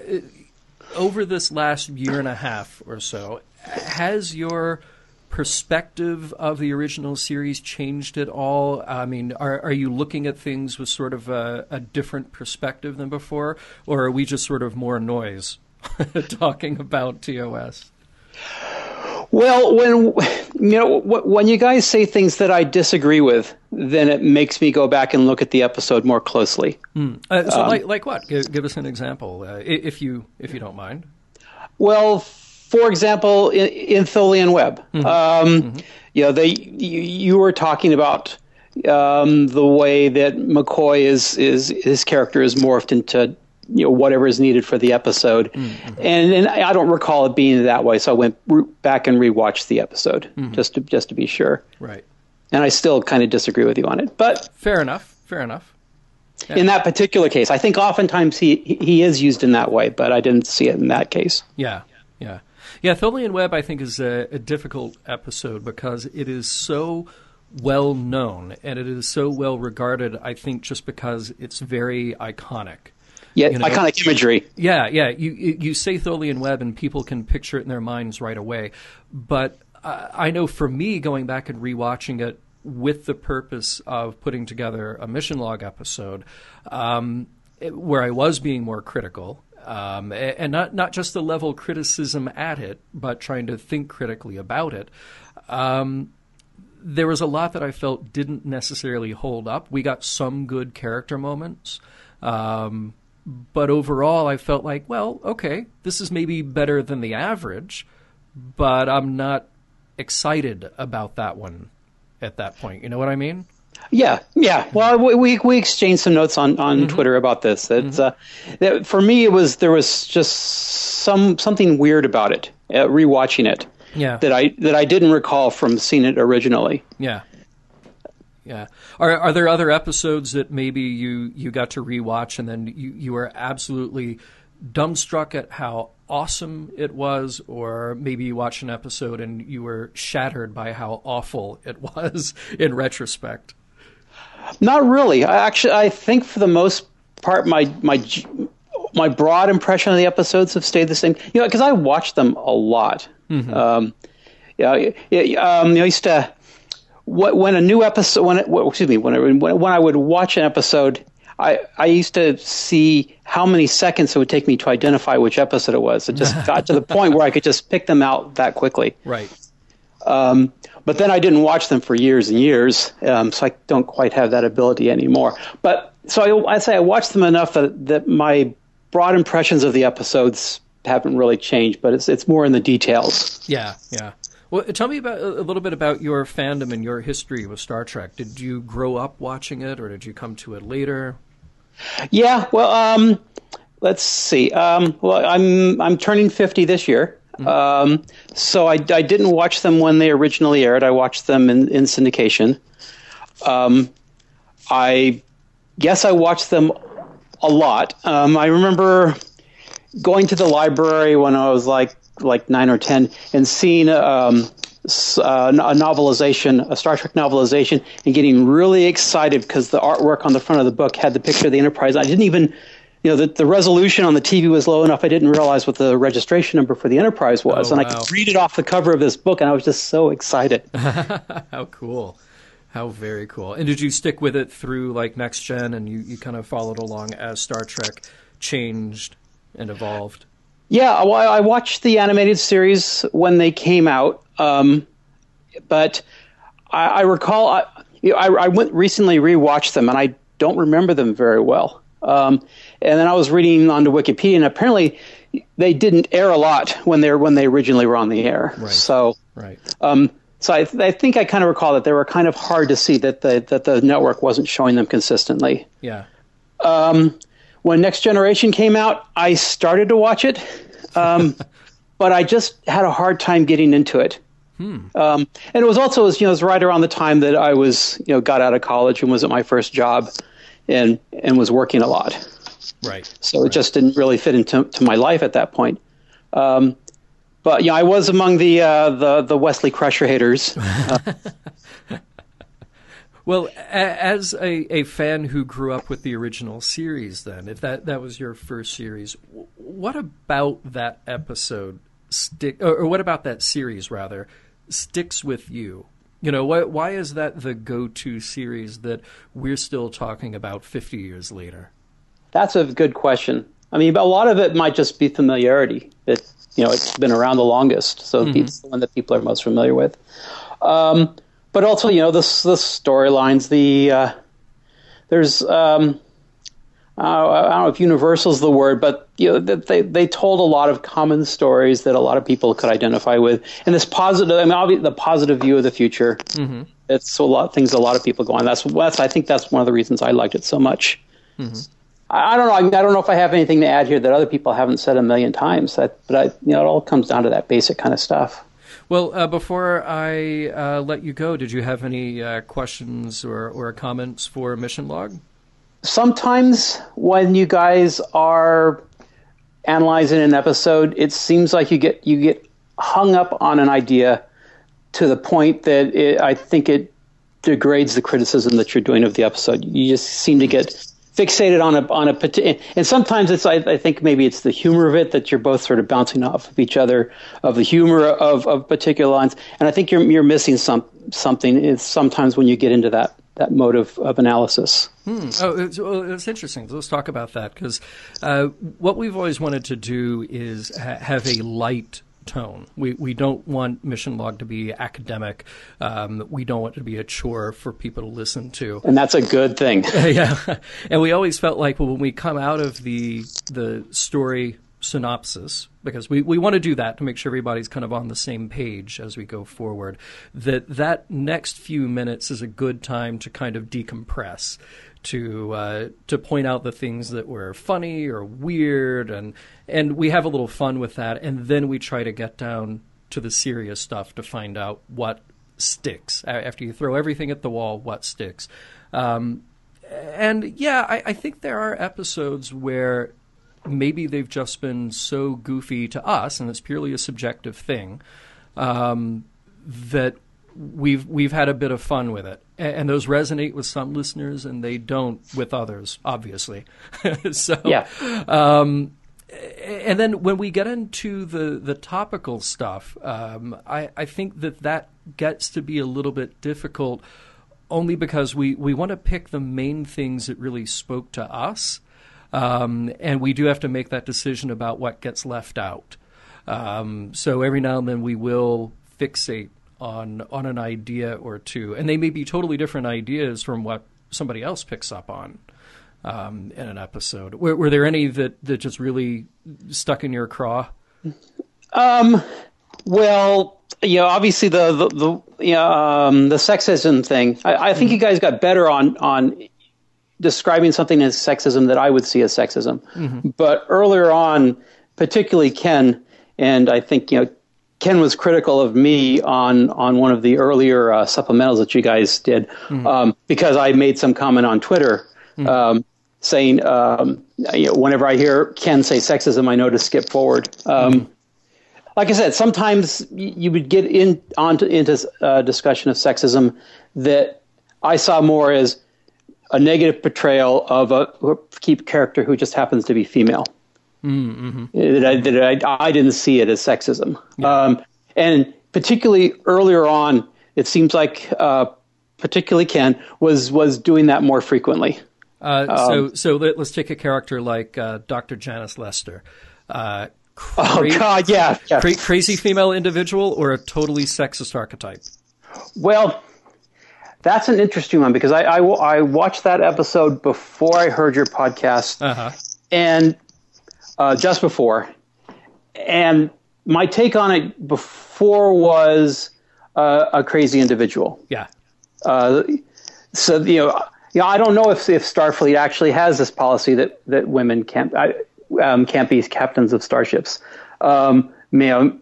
over this last year and a half or so. Has your perspective of the original series changed at all? I mean, are, are you looking at things with sort of a, a different perspective than before, or are we just sort of more noise *laughs* talking about TOS? Well, when you know when you guys say things that I disagree with, then it makes me go back and look at the episode more closely. Mm. Uh, so, um, like, like what? Give, give, us an example, uh, if you if you don't mind. Well, for example, in, in Tholian Web, mm-hmm. Um, mm-hmm. you know, they you, you were talking about um, the way that McCoy is is his character is morphed into you know whatever is needed for the episode, mm-hmm. and and I don't recall it being that way. So I went re- back and rewatched the episode mm-hmm. just to just to be sure. Right. And I still kind of disagree with you on it, but fair enough. Fair enough. Yeah. In that particular case, I think oftentimes he he is used in that way, but I didn't see it in that case. Yeah, yeah, yeah. Tholian Web, I think, is a, a difficult episode because it is so well known and it is so well regarded. I think just because it's very iconic. Yeah, you know? iconic imagery. Yeah, yeah. You you say Tholian Web, and people can picture it in their minds right away. But I know for me, going back and rewatching it with the purpose of putting together a mission log episode, um, where I was being more critical. Um, and not not just the level criticism at it, but trying to think critically about it. Um, there was a lot that I felt didn't necessarily hold up. We got some good character moments. Um, but overall, I felt like, well, okay, this is maybe better than the average, but I'm not excited about that one at that point. You know what I mean? Yeah, yeah. Well, we we exchanged some notes on, on mm-hmm. Twitter about this. It's mm-hmm. uh, that for me, it was there was just some something weird about it. Uh, rewatching it, yeah, that I that I didn't recall from seeing it originally. Yeah, yeah. Are are there other episodes that maybe you you got to rewatch and then you you were absolutely dumbstruck at how awesome it was, or maybe you watched an episode and you were shattered by how awful it *laughs* was in retrospect? Not really. I actually, I think for the most part, my my my broad impression of the episodes have stayed the same. You know, because I watched them a lot. Mm-hmm. Um, yeah, um, I used to when a new episode, when it, well, excuse me, when, it, when I would watch an episode, I, I used to see how many seconds it would take me to identify which episode it was. It just *laughs* got to the point where I could just pick them out that quickly. Right. Um, but then I didn't watch them for years and years, um, so I don't quite have that ability anymore. But so I, I say I watched them enough that, that my broad impressions of the episodes haven't really changed, but it's it's more in the details. Yeah, yeah. Well, tell me about a little bit about your fandom and your history with Star Trek. Did you grow up watching it, or did you come to it later? Yeah, well, um, let's see. Um, well, I'm I'm turning fifty this year, mm-hmm. um, so I, I didn't watch them when they originally aired. I watched them in, in syndication. Um, I guess I watched them a lot. Um, I remember going to the library when I was like like nine or ten and seeing um, uh, a novelization, a Star Trek novelization, and getting really excited because the artwork on the front of the book had the picture of the Enterprise. I didn't even, you know, the, the resolution on the TV was low enough. I didn't realize what the registration number for the Enterprise was, oh, and wow. I could read it off the cover of this book, and I was just so excited. *laughs* How cool! How very cool! And did you stick with it through like next gen, and you, you kind of followed along as Star Trek changed and evolved? Yeah, well, I watched the animated series when they came out, um, but I, I recall I, I, I, went recently rewatched them, and I don't remember them very well. Um, and then I was reading onto Wikipedia, and apparently they didn't air a lot when they when they originally were on the air. Right. So, right. Um, so I, I, think I kind of recall that they were kind of hard to see that the that the network wasn't showing them consistently. Yeah. Um, when Next Generation came out, I started to watch it, um, *laughs* but I just had a hard time getting into it. Hmm. Um, and it was also, you know, it was right around the time that I was, you know, got out of college and was at my first job, and and was working a lot. Right. So it just didn't really fit into to my life at that point. Um, but yeah, I was among the uh, the the Wesley Crusher haters. *laughs* Uh, Well, a- as a, a fan who grew up with the original series, then, if that, that was your first series, w- what about that episode stick, or, or what about that series rather, sticks with you? You know, why, why is that the go-to series that we're still talking about 50 years later? That's a good question. I mean, a lot of it might just be familiarity. It, you know, it's been around the longest, so it's the one that people are most familiar with. Um, but also, you know, the the storylines. The uh, there's um, uh, I don't know if universal is the word, but you know, they they told a lot of common stories that a lot of people could identify with. And this positive, I mean, obviously the positive view of the future. Mm-hmm. It's a lot things a lot of people go on. That's that's I think that's one of the reasons I liked it so much. I, I don't know. I, I don't know if I have anything to add here that other people haven't said a million times. That, but I, you know, it all comes down to that basic kind of stuff. Well, uh, before I uh, let you go, did you have any uh, questions or, or comments for Mission Log? Sometimes when you guys are analyzing an episode, it seems like you get you get hung up on an idea to the point that it, I think it degrades the criticism that you're doing of the episode. You just seem to get fixated on a on a and sometimes it's I, I think maybe it's the humor of it that you're both sort of bouncing off of each other of the humor of, of particular lines and I think you're you're missing some something is sometimes when you get into that that mode of, of analysis. Oh, it's, well, it's interesting. Let's talk about that because uh, what we've always wanted to do is ha- have a light tone. We we don't want Mission Log to be academic. Um, we don't want it to be a chore for people to listen to. And that's a good thing. *laughs* yeah, and we always felt like well, when we come out of the the story synopsis, because we, we want to do that to make sure everybody's kind of on the same page as we go forward, that that next few minutes is a good time to kind of decompress. To uh, to point out the things that were funny or weird, and and we have a little fun with that, and then we try to get down to the serious stuff to find out what sticks. After you throw everything at the wall, what sticks? Um, and yeah, I, I think there are episodes where maybe they've just been so goofy to us, and it's purely a subjective thing, um, that we've we've had a bit of fun with it, and, those resonate with some listeners, and they don't with others, obviously. *laughs* so Yeah. um, and then when we get into the, the topical stuff, um, I, I think that that gets to be a little bit difficult only because we, we want to pick the main things that really spoke to us. Um, and we do have to make that decision about what gets left out. Um, so every now and then we will fixate on on an idea or two, and they may be totally different ideas from what somebody else picks up on um, in an episode. Were, were there any that, that just really stuck in your craw? Um, well, you know, obviously the the, the you know, um, the sexism thing. I, I think you guys got better on on describing something as sexism that I would see as sexism. But earlier on, particularly Ken, and I think you know. Ken was critical of me on on one of the earlier uh, supplementals that you guys did um, because I made some comment on Twitter um, saying um, you know, whenever I hear Ken say sexism, I know to skip forward. Um, like I said, sometimes you would get in onto into uh, discussion of sexism that I saw more as a negative portrayal of a key character who just happens to be female. That, I, that I, I didn't see it as sexism, um, and particularly earlier on, it seems like uh, particularly Ken was was doing that more frequently. Uh, so so let, us take a character like uh, Dr. Janice Lester. Uh, Oh God, yeah, yeah. cra- crazy female individual or a totally sexist archetype? Well, that's an interesting one because I, I, I watched that episode before I heard your podcast, Uh-huh. and uh, just before, and my take on it before was uh, a crazy individual. Yeah. Uh, so you know, you know, I don't know if if Starfleet actually has this policy that that women can't I, um, can't be captains of starships. Um, you know,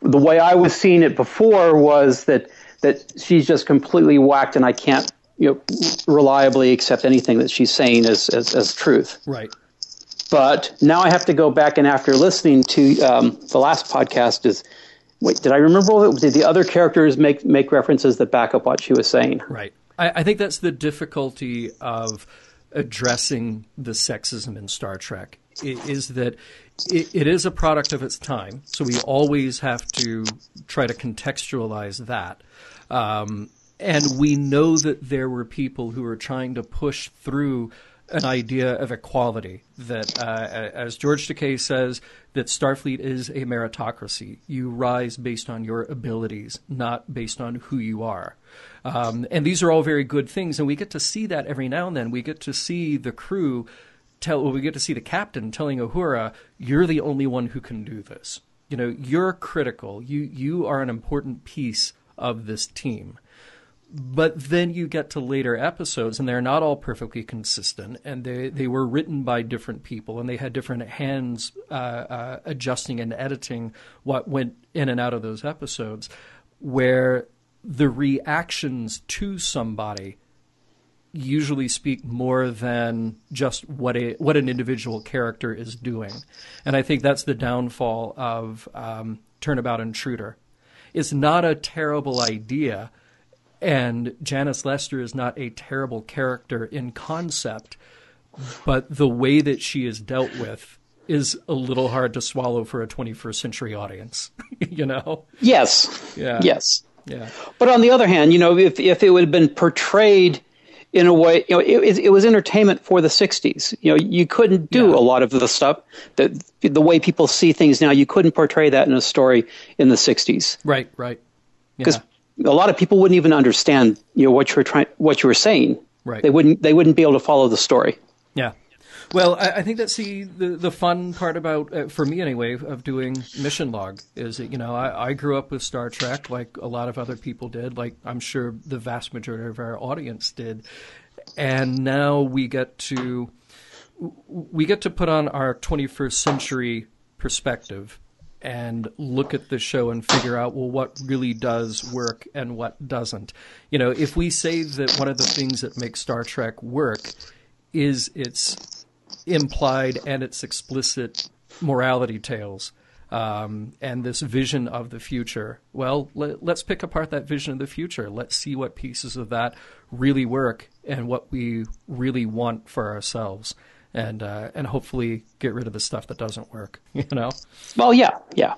the way I was seeing it before was that that she's just completely whacked, and I can't you know reliably accept anything that she's saying as as, as truth. Right. But now I have to go back and after listening to um, the last podcast is wait did I remember? Did the other characters make make references that back up what she was saying? Right. I, I think that's the difficulty of addressing the sexism in Star Trek is that it, it is a product of its time, so we always have to try to contextualize that. Um, and we know that there were people who were trying to push through an idea of equality that, uh, as George Takei says, that Starfleet is a meritocracy. You rise based on your abilities, not based on who you are. Um, and these are all very good things, and we get to see that every now and then. We get to see the crew tell, well, we get to see the captain telling Uhura, "You're the only one who can do this. You know, you're critical. You you are an important piece of this team." But then you get to later episodes, and they're not all perfectly consistent, and they, they were written by different people, and they had different hands uh, uh, adjusting and editing what went in and out of those episodes, where the reactions to somebody usually speak more than just what a what an individual character is doing, and I think that's the downfall of um, Turnabout Intruder. It's not a terrible idea, and Janice Lester is not a terrible character in concept, but the way that she is dealt with is a little hard to swallow for a 21st century audience. *laughs* you know? Yes. Yeah. Yes. Yeah. But on the other hand, you know, if if it would have been portrayed in a way, you know, it, it was entertainment for the '60s. You know, you couldn't do Yeah. a lot of the stuff that the way people see things now. You couldn't portray that in a story in the '60s Right. Right. because Yeah. A lot of people wouldn't even understand, you know, what you were trying, what you were saying. Right. They wouldn't. They wouldn't be able to follow the story. Yeah. Well, I, I think that's the, the, the fun part about, uh, for me anyway, of doing Mission Log is that, you know, I, I grew up with Star Trek like a lot of other people did, like I'm sure the vast majority of our audience did. And now we get to we get to put on our 21st century perspective and look at the show and figure out well what really does work and what doesn't. You know, if we say that one of the things that makes Star Trek work is its implied and its explicit morality tales um, and this vision of the future. Well, let, let's pick apart that vision of the future. Let's see what pieces of that really work and what we really want for ourselves, and uh, and hopefully get rid of the stuff that doesn't work. *laughs* You know. Well, yeah, yeah.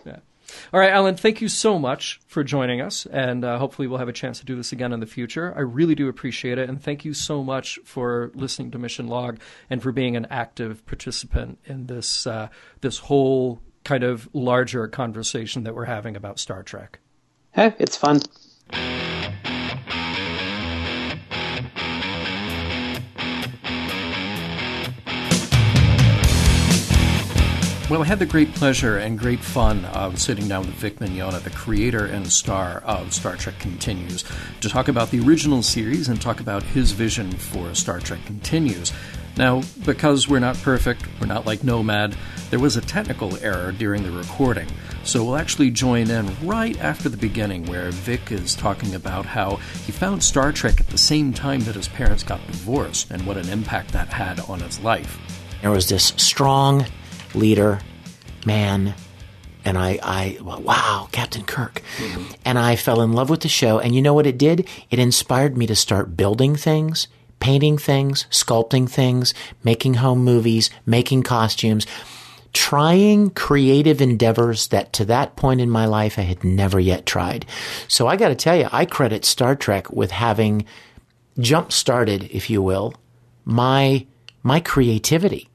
All right, Alan, thank you so much for joining us, and uh, hopefully we'll have a chance to do this again in the future. I really do appreciate it, and thank you so much for listening to Mission Log and for being an active participant in this uh, this whole kind of larger conversation that we're having about Star Trek. Hey, it's fun. Well, I had the great pleasure and great fun of sitting down with Vic Mignogna, the creator and star of Star Trek Continues, to talk about the original series and talk about his vision for Star Trek Continues. Now, because we're not perfect, we're not like Nomad, there was a technical error during the recording. So we'll actually join in right after the beginning, where Vic is talking about how he found Star Trek at the same time that his parents got divorced and what an impact that had on his life. There was this strong leader, man, and I, I, wow, Captain Kirk. Mm-hmm. And I fell in love with the show. And you know what it did? It inspired me to start building things, painting things, sculpting things, making home movies, making costumes, trying creative endeavors that to that point in my life I had never yet tried. So I got to tell you, I credit Star Trek with having jump started, if you will, my, my creativity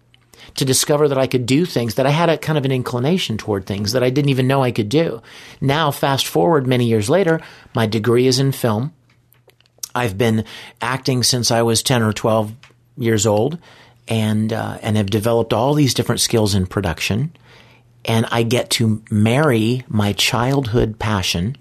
to discover that I could do things that I had a kind of an inclination toward things that I didn't even know I could do. Now, fast forward many years later, my degree is in film. I've been acting since I was 10 or 12 years old and, uh, and have developed all these different skills in production. And I get to marry my childhood passion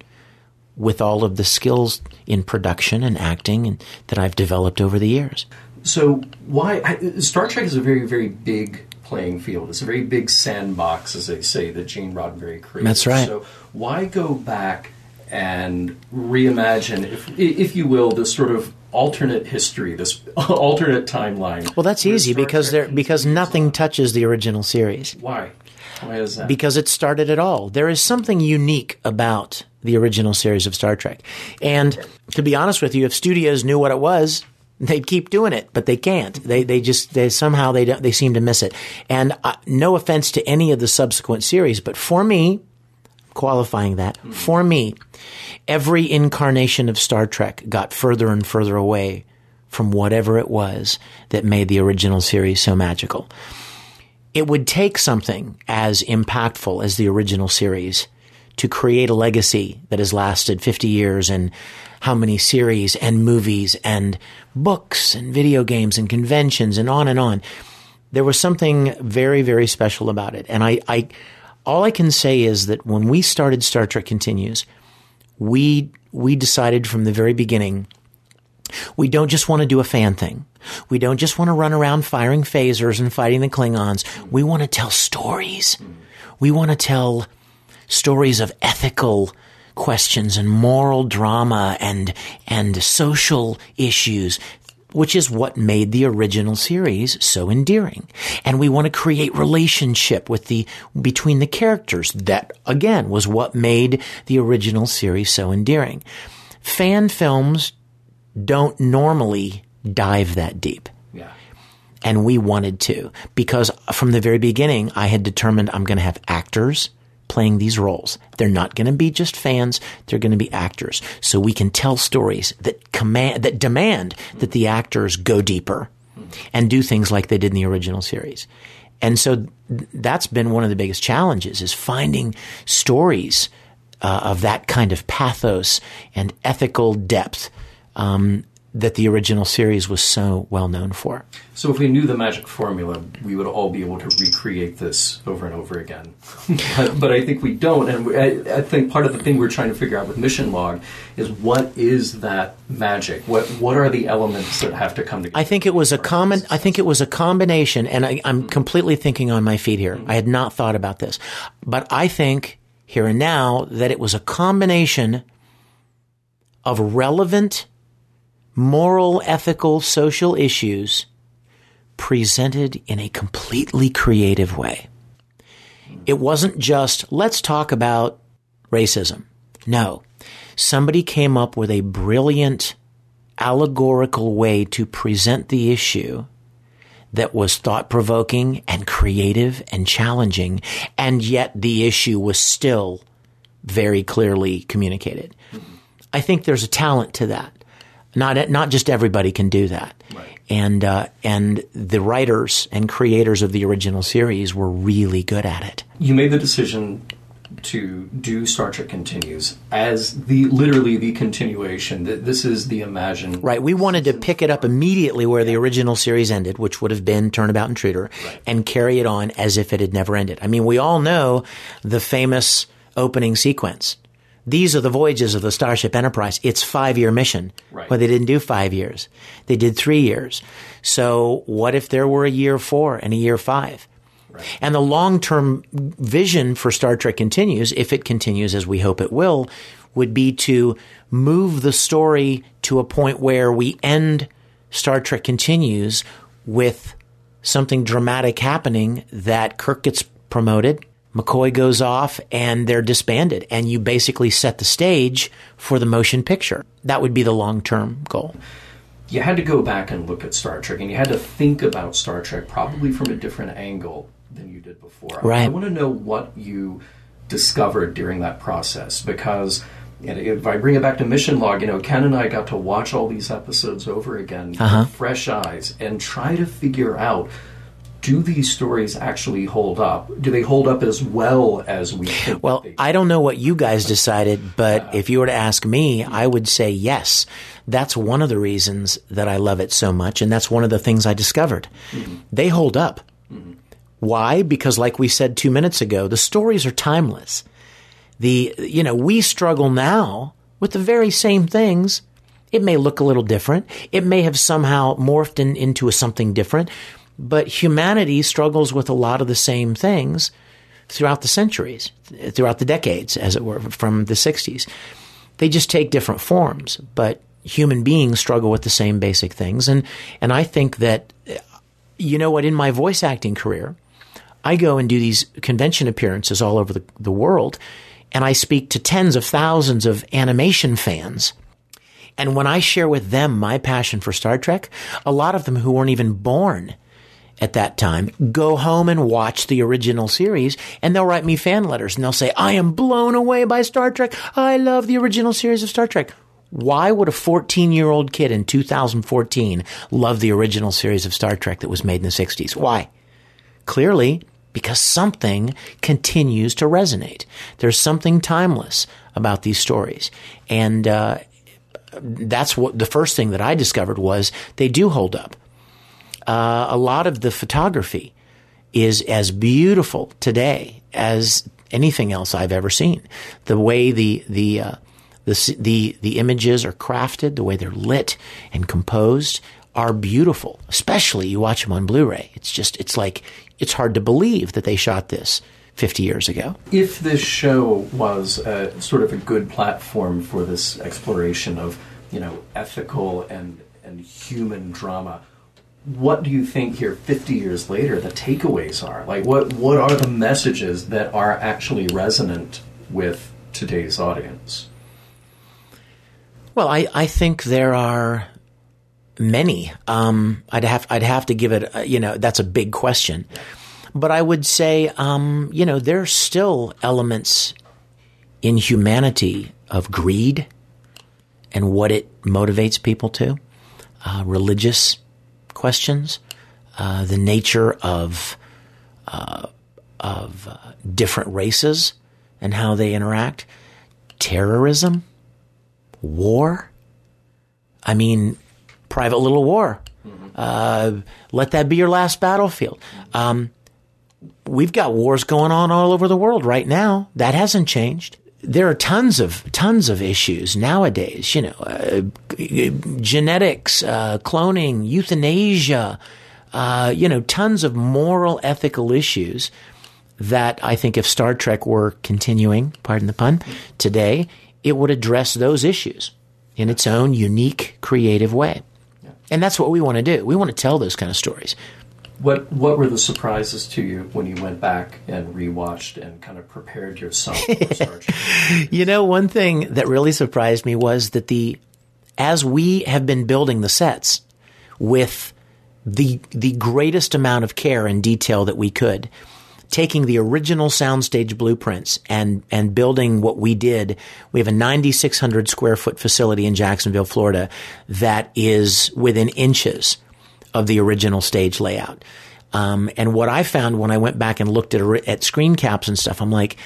with all of the skills in production and acting and, that I've developed over the years. So why I- Star Trek is a very very big playing field. It's a very big sandbox, as they say, that Gene Roddenberry created. That's right. So why go back and reimagine, if if you will, this sort of alternate history, this *laughs* alternate timeline. Well, that's easy Star because Trek there because nothing on. touches the original series. Why? Why is that? because it started it all. There is something unique about the original series of Star Trek. And to be honest with you, if studios knew what it was, they'd keep doing it, but they can't. They they just they somehow they don't, they seem to miss it. And uh, no offense to any of the subsequent series, but for me, qualifying that, for me, every incarnation of Star Trek got further and further away from whatever it was that made the original series so magical it would take something as impactful as the original series to create a legacy that has lasted 50 years and how many series and movies and books and video games and conventions and on and on. There was something very, very special about it. And I, I, all I can say is that when we started Star Trek Continues, we, we decided from the very beginning we don't just want to do a fan thing. We don't just want to run around firing phasers and fighting the Klingons. We want to tell stories. We want to tell stories of ethical questions and moral drama and, and social issues, which is what made the original series so endearing. And we want to create relationship with the, between the characters. That, again, was what made the original series so endearing. Fan films don't normally dive that deep. yeah. And we wanted to because from the very beginning, I had determined I'm going to have actors playing these roles. They're not going to be just fans. They're going to be actors. So we can tell stories that command, that demand that the actors go deeper and do things like they did in the original series. And so that's been one of the biggest challenges is finding stories uh, of that kind of pathos and ethical depth um, that the original series was so well known for. So if we knew the magic formula, we would all be able to recreate this over and over again. *laughs* but, but I think we don't, and we- I, I think part of the thing we're trying to figure out with Mission Log is what is that magic? What what are the elements that have to come together? I think it was a common. I think it was a combination, and I, I'm mm-hmm. completely thinking on my feet here. Mm-hmm. I had not thought about this, but I think here and now that it was a combination of relevant, moral, ethical, social issues presented in a completely creative way. It wasn't just let's talk about racism. No, somebody came up with a brilliant allegorical way to present the issue that was thought provoking and creative and challenging, and yet the issue was still very clearly communicated. I think there's a talent to that. Not not just everybody can do that. And uh, and the writers and creators of the original series were really good at it. you made the decision to do Star Trek Continues as the literally the continuation. That this is the imagined Right. We wanted to pick it up immediately where the original series ended, which would have been Turnabout Intruder, and carry it on as if it had never ended. I mean, we all know the famous opening sequence. These are the voyages of the Starship Enterprise. It's five year mission. Right. Well, they didn't do five years. They did three years. So what if there were a year four and a year five? And the long term vision for Star Trek continues, if it continues as we hope it will, would be to move the story to a point where we end Star Trek continues with something dramatic happening that Kirk gets promoted, McCoy goes off, and they're disbanded. And you basically set the stage for the motion picture. That would be the long term goal. you had to go back and look at Star Trek, and you had to think about Star Trek probably from a different angle than you did before. I- Right. I want to know what you discovered during that process because. And if I bring it back to Mission Log, you know, Ken and I got to watch all these episodes over again Uh-huh. with fresh eyes and try to figure out do these stories actually hold up? Do they hold up as well as we think? Well, I don't know what you guys decided, but if you were to ask me, I would say yes. That's one of the reasons that I love it so much, and that's one of the things I discovered. Mm-hmm. They hold up. Mm-hmm. Why? Because like we said 2 minutes ago, the stories are timeless. The you know, we struggle now with the very same things. It may look a little different. It may have somehow morphed in, into a something different, but humanity struggles with a lot of the same things throughout the centuries, throughout the decades, as it were, from the 60s. They just take different forms, but human beings struggle with the same basic things. And, and I think that, you know what, in my voice acting career, I go and do these convention appearances all over the, the world, and I speak to tens of thousands of animation fans. And when I share with them my passion for Star Trek, a lot of them who weren't even born at that time go home and watch the original series and they'll write me fan letters and they'll say, I am blown away by Star Trek. I love the original series of Star Trek. Why would a 14 year old kid in 2014 love the original series of Star Trek that was made in the 60s? Why? Clearly, because something continues to resonate. There's something timeless about these stories. And, uh, that's what the first thing that I discovered was they do hold up. Uh, a lot of the photography is as beautiful today as anything else I've ever seen. The way the the uh, the the the images are crafted, the way they're lit and composed are beautiful. Especially you watch them on Blu-ray. It's just it's like it's hard to believe that they shot this 50 years ago. If this show was sort of a good platform for this exploration of, you know, ethical and, and human drama, what do you think here 50 years later the takeaways are? Like, what, what are the messages that are actually resonant with today's audience? Well, I, I think there are many. Um, I'd have I'd have to give it. A, you know, that's a big question. But I would say, um, you know, there are still elements in humanity of greed and what it motivates people to, uh, religious questions, uh, the nature of uh, of uh, different races and how they interact, terrorism, war. I mean, private little war. Mm-hmm. let that be your last battlefield. Um, we've got wars going on all over the world right now. That hasn't changed. There are tons of tons of issues nowadays. You know, uh, genetics, uh, cloning, euthanasia. Uh, you know, tons of moral, ethical issues that I think if Star Trek were continuing, pardon the pun, today, it would address those issues in its own unique, creative way. And that's what we want to do. We want to tell those kind of stories. What What were the surprises to you when you went back and rewatched and kind of prepared yourself *laughs* you know, one thing that really surprised me was that the as we have been building the sets with the the greatest amount of care and detail that we could, taking the original soundstage blueprints and and building what we did. We have a 9600 square foot facility in Jacksonville, Florida that is within inches of the original stage layout. Um, and what I found when I went back and looked at, at screen caps and stuff, I'm like,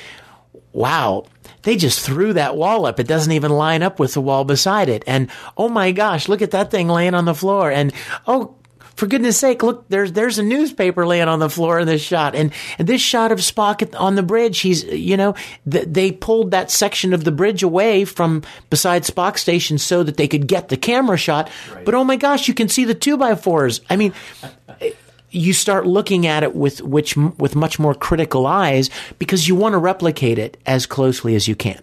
wow, they just threw that wall up. It doesn't even line up with the wall beside it. And oh my gosh, look at that thing laying on the floor. And oh, for goodness sake, look, there's, there's a newspaper laying on the floor in this shot. And, and this shot of Spock on the bridge, he's, you know, th- they pulled that section of the bridge away from beside Spock station so that they could get the camera shot. Right. But oh my gosh, you can see the two by fours. I mean, *laughs* you start looking at it with which, with much more critical eyes because you want to replicate it as closely as you can.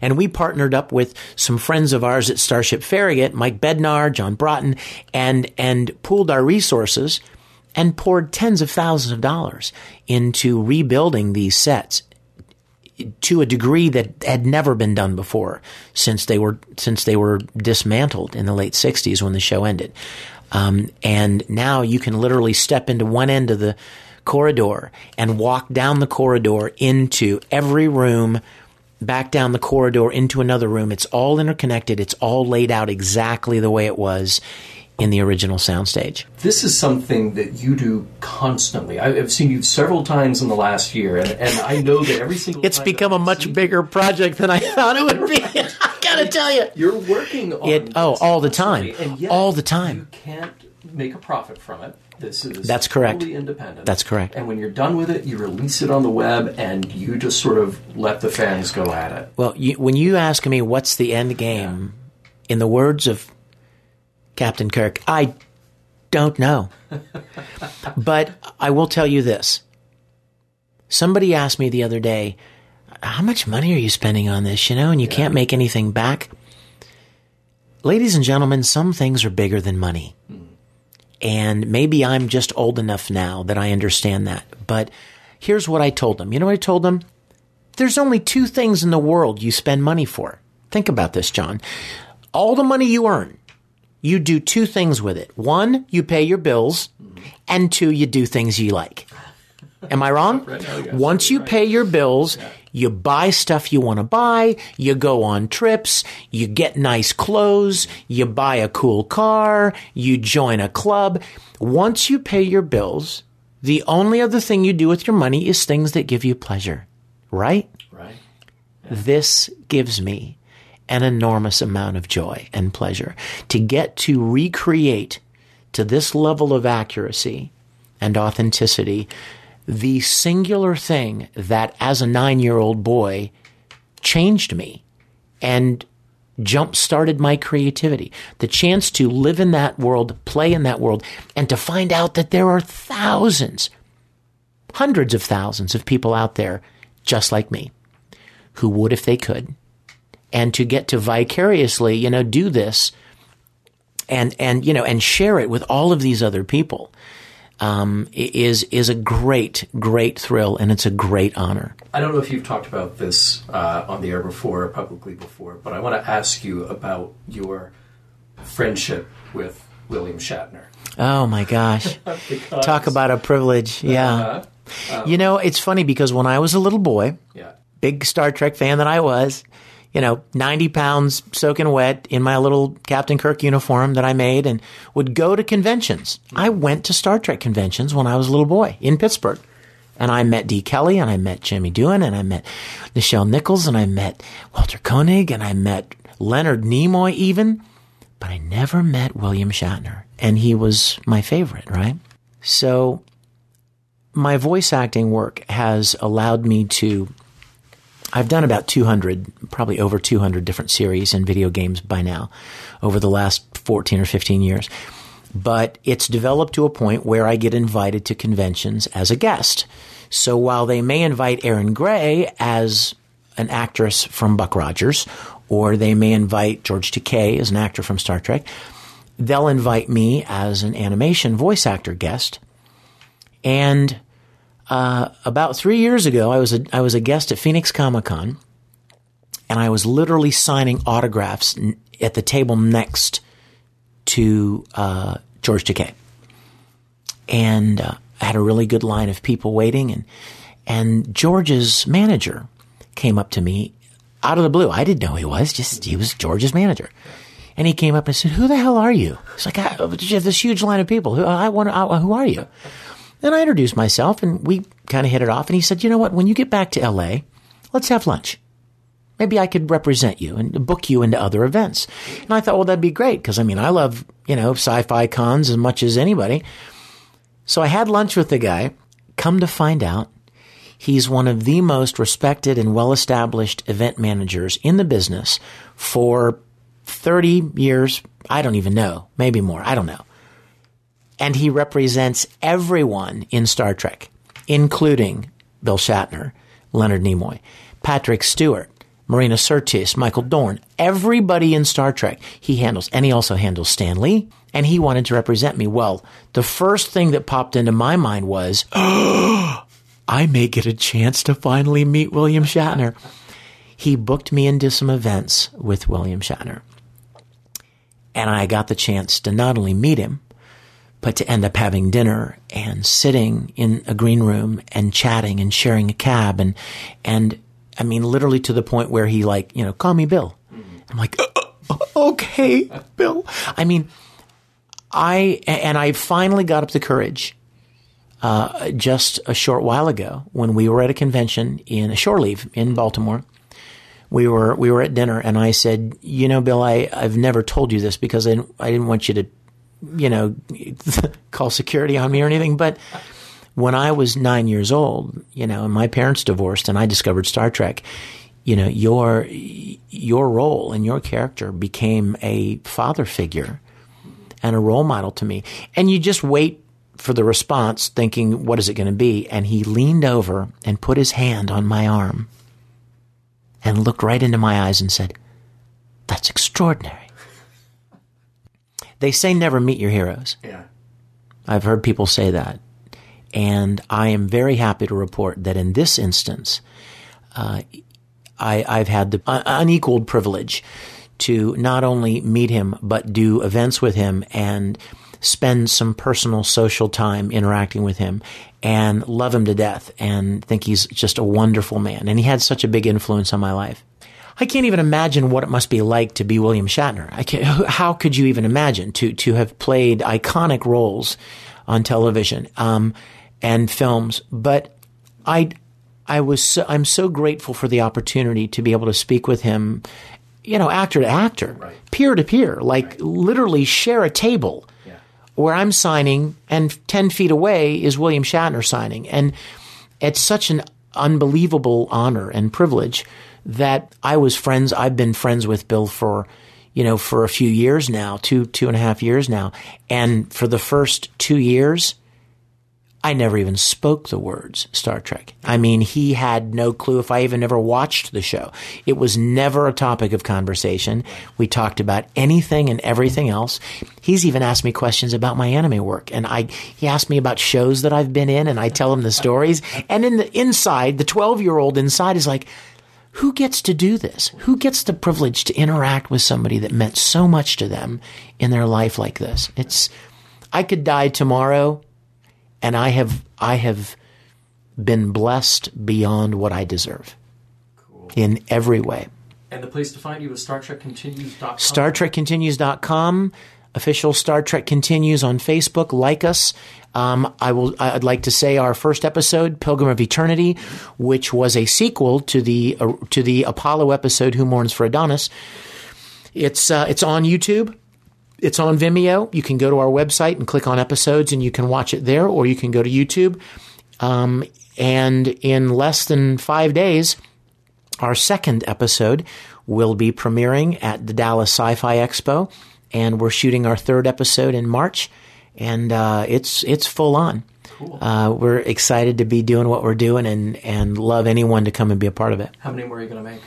And we partnered up with some friends of ours at Starship Farragut, Mike Bednar, John Broughton, and, and pooled our resources and poured tens of thousands of dollars into rebuilding these sets to a degree that had never been done before since they were since they were dismantled in the late 60s when the show ended. Um, and now you can literally step into one end of the corridor and walk down the corridor into every room back down the corridor into another room. It's all interconnected. It's all laid out exactly the way it was in the original soundstage. This is something that you do constantly. I've seen you several times in the last year, and, and I know that every single it's become a much bigger project than I *laughs* thought it would be. *laughs* I gotta tell you, you're working on it. Oh, all the time, all the time. You can't make a profit from it. This is that's correct. Totally independent. That's correct. And when you're done with it, you release it on the web, and you just sort of let the fans go at it. Well, you, when you ask me what's the end game, yeah. in the words of Captain Kirk, I don't know. *laughs* but I will tell you this. Somebody asked me the other day, "How much money are you spending on this?" You know, and you yeah. can't make anything back. ladies and gentlemen, some things are bigger than money. Mm-hmm. And maybe I'm just old enough now that I understand that. But here's what I told them. You know what I told them? There's only two things in the world you spend money for. Think about this, John. All the money you earn, you do two things with it. One, you pay your bills, and two, you do things you like. Am I wrong? Once you pay your bills, you buy stuff you want to buy, you go on trips, you get nice clothes, you buy a cool car, you join a club. Once you pay your bills, the only other thing you do with your money is things that give you pleasure, right? Right. This gives me an enormous amount of joy and pleasure to get to recreate to this level of accuracy and authenticity the singular thing that as a nine year old boy changed me and jump started my creativity. The chance to live in that world, play in that world, and to find out that there are thousands, hundreds of thousands of people out there just like me who would if they could. And to get to vicariously, you know, do this and, and, you know, and share it with all of these other people um, is is a great, great thrill, and it's a great honor. I don't know if you've talked about this uh, on the air before, or publicly before, but I want to ask you about your friendship with William Shatner. Oh my gosh! *laughs* Talk about a privilege. Yeah. Uh-huh. you know, it's funny because when I was a little boy, Yeah. big Star Trek fan that I was, you know, 90 pounds soaking wet in my little Captain Kirk uniform that I made and would go to conventions. I went to Star Trek conventions when I was a little boy in Pittsburgh. And I met De Kelley and I met Jimmy Doohan and I met Nichelle Nichols and I met Walter Koenig and I met Leonard Nimoy even. But I never met William Shatner. And he was my favorite, right? So my voice acting work has allowed me to I've done about 200, probably over 200 different series and video games by now over the last 14 or 15 years. But it's developed to a point where I get invited to conventions as a guest. So while they may invite Erin Gray as an actress from Buck Rogers, or they may invite George Takei as an actor from Star Trek, they'll invite me as an animation voice actor guest. And uh, about three years ago, I was a I was a guest at Phoenix Comic Con, and I was literally signing autographs at the table next to uh, George Takei, and uh, I had a really good line of people waiting, and and George's manager came up to me out of the blue. I didn't know who he was; just he was George's manager. And he came up and said, "Who the hell are you?" It's like I, this huge line of people. Who I want? Who are you? And I introduced myself and we kind of hit it off. And he said, you know what? When you get back to LA, let's have lunch. Maybe I could represent you and book you into other events. And I thought, well, that'd be great. Cause I mean, I love, you know, sci-fi cons as much as anybody. So I had lunch with the guy. Come to find out, he's one of the most respected and well-established event managers in the business for 30 years. I don't even know. Maybe more. I don't know and he represents everyone in Star Trek, including Bill Shatner, Leonard Nimoy, Patrick Stewart, Marina Sirtis, Michael Dorn, everybody in Star Trek he handles. And he also handles Stan Lee, and he wanted to represent me. Well, the first thing that popped into my mind was, oh, *gasps* I may get a chance to finally meet William Shatner. He booked me into some events with William Shatner. And I got the chance to not only meet him, but to end up having dinner and sitting in a green room and chatting and sharing a cab and and I mean literally to the point where he like you know call me Bill. I'm like "Uh, okay Bill. I mean I and I finally got up the courage uh, just a short while ago when we were at a convention in a shore leave in Baltimore. We were we were at dinner and I said, you know, Bill, I I've never told you this because I didn't, I didn't want you to you know, *laughs* call security on me or anything. But when I was nine years old, you know, and my parents divorced and I discovered Star Trek, you know, your, your role and your character became a father figure and a role model to me. And you just wait for the response thinking, what is it going to be? And he leaned over and put his hand on my arm and looked right into my eyes and said, that's extraordinary. They say never meet your heroes. Yeah. I've heard people say that. And I am very happy to report that in this instance, uh, I, I've had the unequaled privilege to not only meet him, but do events with him and spend some personal social time interacting with him and love him to death and think he's just a wonderful man. And he had such a big influence on my life. I can't even imagine what it must be like to be William Shatner. how could you even imagine to, to have played iconic roles on television, um, and films? But I, I was, so, I'm so grateful for the opportunity to be able to speak with him, you know, actor to actor, peer to peer, like right. literally share a table yeah. where I'm signing and 10 feet away is William Shatner signing. And it's such an unbelievable honor and privilege that I was friends. I've been friends with Bill for, you know, for a few years now, two, two and a half years now. And for the first two years, I never even spoke the words Star Trek. I mean, he had no clue if I even ever watched the show. It was never a topic of conversation. We talked about anything and everything else. He's even asked me questions about my anime work. And I, he asked me about shows that I've been in and I tell him the stories. And in the inside, the 12 year old inside is like, who gets to do this? Who gets the privilege to interact with somebody that meant so much to them in their life like this? It's, I could die tomorrow and I have, I have been blessed beyond what I deserve cool. in every way. And the place to find you is StarTrekContinues.com. StarTrekContinues.com. Official Star Trek Continues on Facebook. Like us. Um, I will. I'd like to say our first episode, Pilgrim of Eternity, which was a sequel to the uh, to the Apollo episode, Who Mourns for Adonis. It's uh, it's on YouTube. It's on Vimeo. You can go to our website and click on episodes, and you can watch it there, or you can go to YouTube. Um, and in less than five days, our second episode will be premiering at the Dallas Sci-Fi Expo, and we're shooting our third episode in March and uh, it's it's full on. Cool. Uh, we're excited to be doing what we're doing, and and love anyone to come and be a part of it. How many more are you going to make?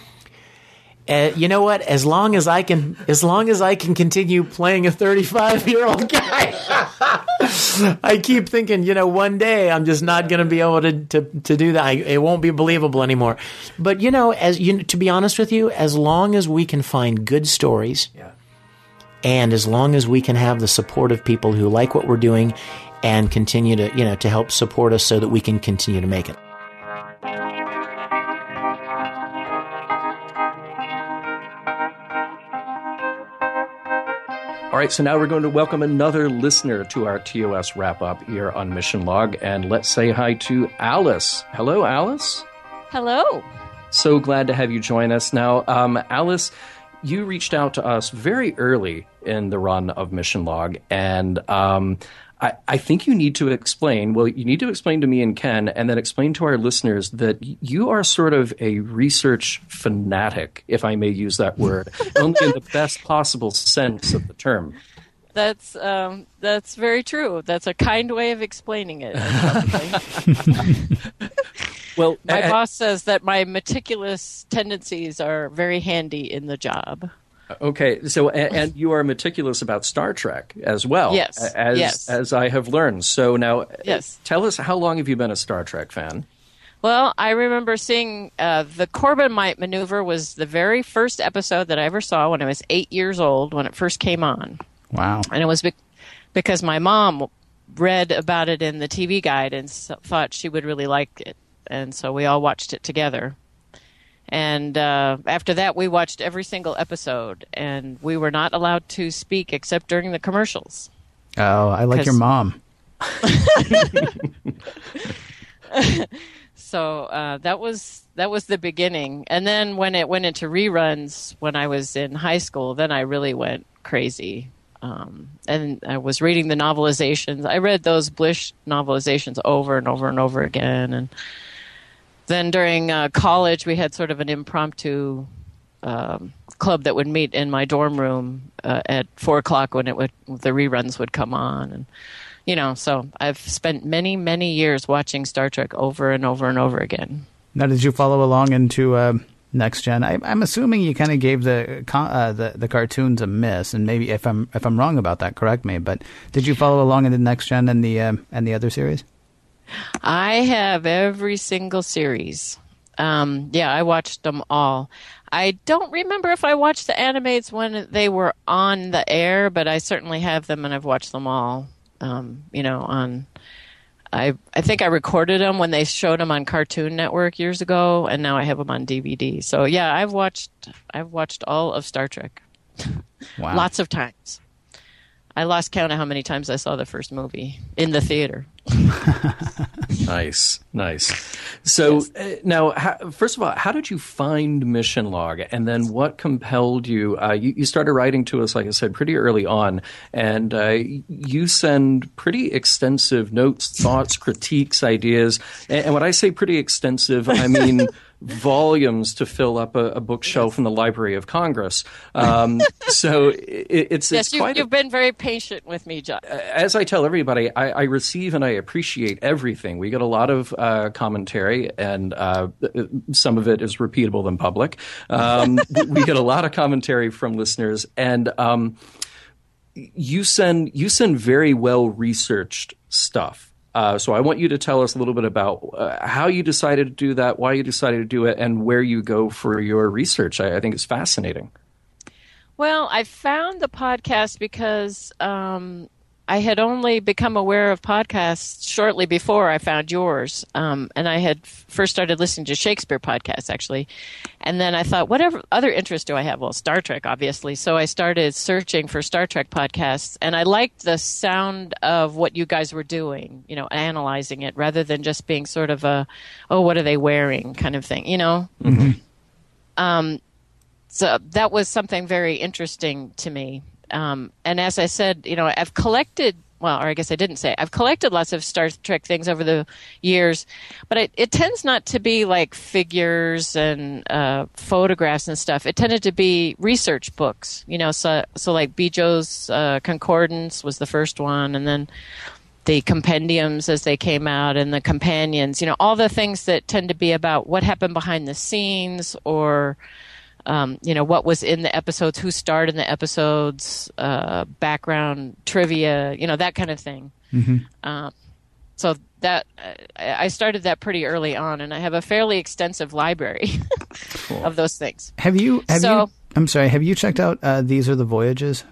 Uh, you know what? As long as I can, as long as I can continue playing a 35 year old guy, *laughs* I keep thinking, you know, one day I'm just not going to be able to, to, to do that. I, it won't be believable anymore. But you know, as you, to be honest with you, as long as we can find good stories, yeah. And as long as we can have the support of people who like what we're doing and continue to, you know, to help support us so that we can continue to make it. All right, so now we're going to welcome another listener to our TOS wrap up here on Mission Log. And let's say hi to Alice. Hello, Alice. Hello. So glad to have you join us. Now, um, Alice, you reached out to us very early in the run of Mission Log, and um, I, I, think you need to explain. Well, you need to explain to me and Ken, and then explain to our listeners that you are sort of a research fanatic, if I may use that word, *laughs* only in the best possible sense of the term. That's um, that's very true. That's a kind way of explaining it. *laughs* *laughs* well, my I, boss says that my meticulous tendencies are very handy in the job. Okay, so and, and, you are meticulous about Star Trek as well. Yes, as yes. as I have learned. So now, yes. tell us how long have you been a Star Trek fan? Well, I remember seeing uh, the Corbomite maneuver was the very first episode that I ever saw when I was eight years old when it first came on. Wow! And it was be- because my mom read about it in the TV guide and so- thought she would really like it, and so we all watched it together. And uh, after that, we watched every single episode, and we were not allowed to speak except during the commercials. Oh, I like your mom. *laughs* so uh, that was that was the beginning, and then when it went into reruns when I was in high school, then I really went crazy. Um, and I was reading the novelizations. I read those Blish novelizations over and over and over again, and then during uh, college, we had sort of an impromptu um, club that would meet in my dorm room uh, at four o'clock when it would the reruns would come on, and you know, so I've spent many many years watching Star Trek over and over and over again. Now, did you follow along into uh, Next Gen. I, I'm assuming you kind of gave the, uh, the the cartoons a miss, and maybe if I'm if I'm wrong about that, correct me. But did you follow along in the Next Gen and the um, and the other series? I have every single series. Um, yeah, I watched them all. I don't remember if I watched the animates when they were on the air, but I certainly have them and I've watched them all. Um, you know, on I I think I recorded them when they showed them on Cartoon Network years ago, and now I have them on DVD. So yeah, I've watched I've watched all of Star Trek, Wow. lots of times. I lost count of how many times I saw the first movie in the theater. *laughs* Nice, nice. So uh, now, how, first of all, how did you find Mission Log, and then what compelled you? Uh, you, you started writing to us, like I said, pretty early on, and uh, you send pretty extensive notes, thoughts, critiques, ideas. And, and when I say pretty extensive, I mean. *laughs* volumes to fill up a, a bookshelf in the Library of Congress. Um, *laughs* so it, it's yes, it's you, quite. You've been very patient with me, John. as I tell everybody, I, I receive and I appreciate everything. We get a lot of uh, commentary, and uh, some of it is repeatable in public. Um, *laughs* we get a lot of commentary from listeners, and um, you send you send very well researched stuff. Uh, so I want you to tell us a little bit about uh, how you decided to do that, why you decided to do it, and where you go for your research. I, I think it's fascinating. Well, I found the podcast because um, I had only become aware of podcasts shortly before I found yours. Um, and I had first started listening to Shakespeare podcasts, actually. And then I thought, whatever other interest do I have? Well, Star Trek, obviously. So I started searching for Star Trek podcasts. And I liked the sound of what you guys were doing, you know, analyzing it rather than just being sort of a, oh, what are they wearing kind of thing, you know? Um, so that was something very interesting to me. Um, and as I said, you know, I've collected. Well, or I guess I didn't say. I've collected lots of Star Trek things over the years, but it, it tends not to be like figures and uh, photographs and stuff. It tended to be research books, you know. So, so like Bjo's uh, Concordance was the first one, and then the compendiums as they came out and the companions you know all the things that tend to be about what happened behind the scenes or um, you know what was in the episodes who starred in the episodes uh, background trivia you know that kind of thing um, so that I I started that pretty early on and i have a fairly extensive library *laughs* of those things Have you? Have So- you? I'm sorry. Have you checked out uh, These Are the Voyages?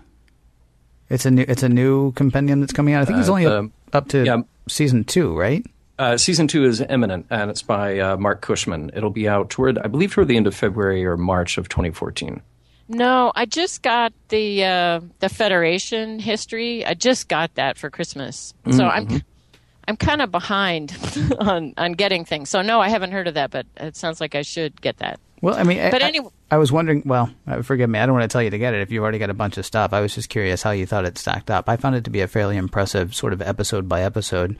It's a new. It's a new compendium that's coming out. I think it's Uh, only the- up, up to yeah. season two, right? Uh, season two is imminent, and it's by uh, Marc Cushman. It'll be out toward, I believe, toward the end of February or March of 2014. No, I just got the uh, the Federation history. I just got that for Christmas, so I'm I'm kind of behind *laughs* on on getting things. So no, I haven't heard of that, but it sounds like I should get that. Well, I mean, But I, anyway- I was wondering. Well, uh, forgive me. I don't want to tell you to get it if you've already got a bunch of stuff. I was just curious how you thought it stacked up. I found it to be a fairly impressive sort of episode by episode.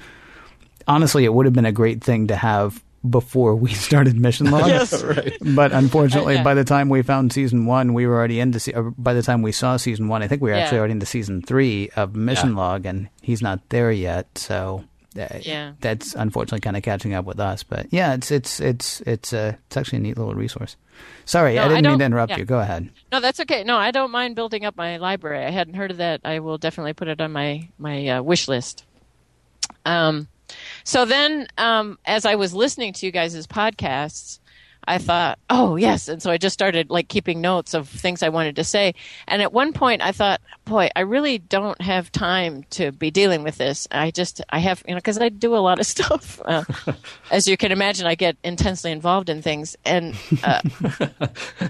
Honestly, it would have been a great thing to have before we *laughs* started Mission Log. Yes. *laughs* right. But unfortunately, Yeah. by the time we found season one, we were already into. Se- by the time we saw season one, I think we were Yeah. actually already into season three of Mission Yeah. Log, and he's not there yet. So. Uh, Yeah. that's unfortunately kind of catching up with us, but yeah, it's it's it's it's uh, it's actually a neat little resource. Sorry, No, I I didn't mean to interrupt yeah. you. Go ahead. No, that's okay. No, I don't mind building up my library. I hadn't heard of that. I will definitely put it on my my uh, wish list. Um, so then, um, as I was listening to you guys' podcasts, I thought, oh yes, and so I just started like keeping notes of things I wanted to say. And at one point, I thought, boy, I really don't have time to be dealing with this. I just, I have, you know, because I do a lot of *laughs* stuff. Uh, *laughs* as you can imagine, I get intensely involved in things, and uh, *laughs*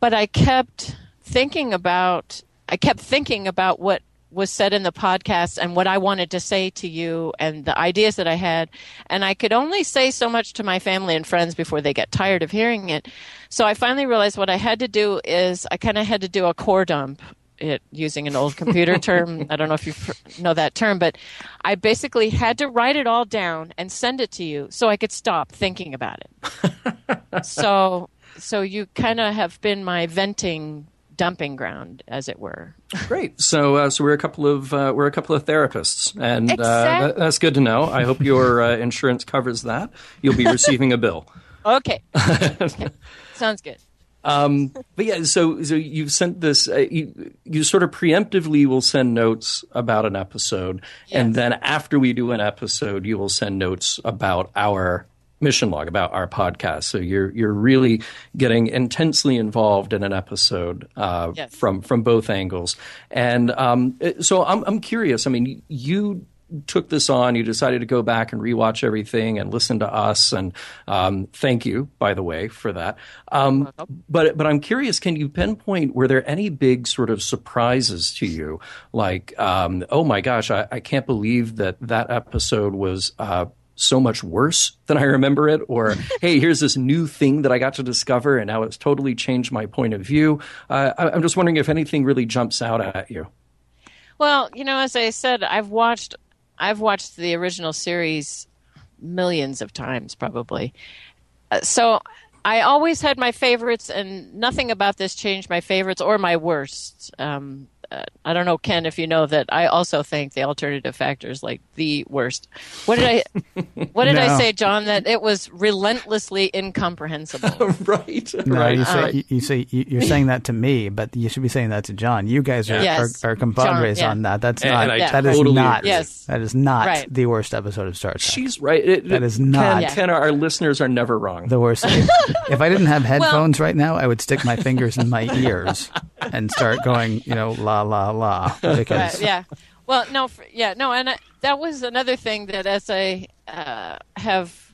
but I kept thinking about I kept thinking about what was said in the podcast and what I wanted to say to you and the ideas that I had and I could only say so much to my family and friends before they get tired of hearing it. So I finally realized what I had to do is I kind of had to do a core dump it using an old computer *laughs* term. I don't know if you know that term, but I basically had to write it all down and send it to you so I could stop thinking about it. *laughs* so so you kind of have been my venting dumping ground as it were Great. So, uh, so we're a couple of uh, we're a couple of therapists, and uh, that, that's good to know. I hope your uh, insurance covers that. You'll be receiving a bill. *laughs* Okay. okay. *laughs* Sounds good. Um, but yeah, so so you've sent this. Uh, you, you sort of preemptively will send notes about an episode, and then after we do an episode, you will send notes about our mission log, about our podcast. So you're you're really getting intensely involved in an episode uh, Yes. from from both angles. And um, so I'm I'm curious. I mean, you took this on, you decided to go back and rewatch everything and listen to us. And um, thank you, by the way, for that. Um, but but I'm curious, can you pinpoint were there any big sort of surprises to you? Like, um, oh my gosh, I, I can't believe that that episode was. Uh, so much worse than I remember it, or *laughs* hey, here's this new thing that I got to discover, and now it's totally changed my point of view. Uh, I- I'm just wondering if anything really jumps out at you. Well, you know, as I said, I've watched I've watched the original series millions of times, probably. Uh, so I always had my favorites, and nothing about this changed my favorites or my worst. Um, I don't know, Ken, if you know that I also think the alternative factors like the worst. What did I? *laughs* What did I say, John? That it was relentlessly incomprehensible. *laughs* right. No, right. you say Uh, you, you say you- you're saying that to me, but you should be saying that to John. You guys are Yes. are, are compadres John, yeah. on that. That's And- not and I that is totally not. Yes. that is not Right. the worst episode of Star Trek. She's right. It- That is Ken- not- Ken, our listeners are never wrong. the worst. *laughs* if, if I didn't have headphones right now, I would stick my fingers in my ears and start going, you know, la la la, *laughs* because Right, yeah. Well, no, for, yeah, no, and I, that was another thing that as I uh, have,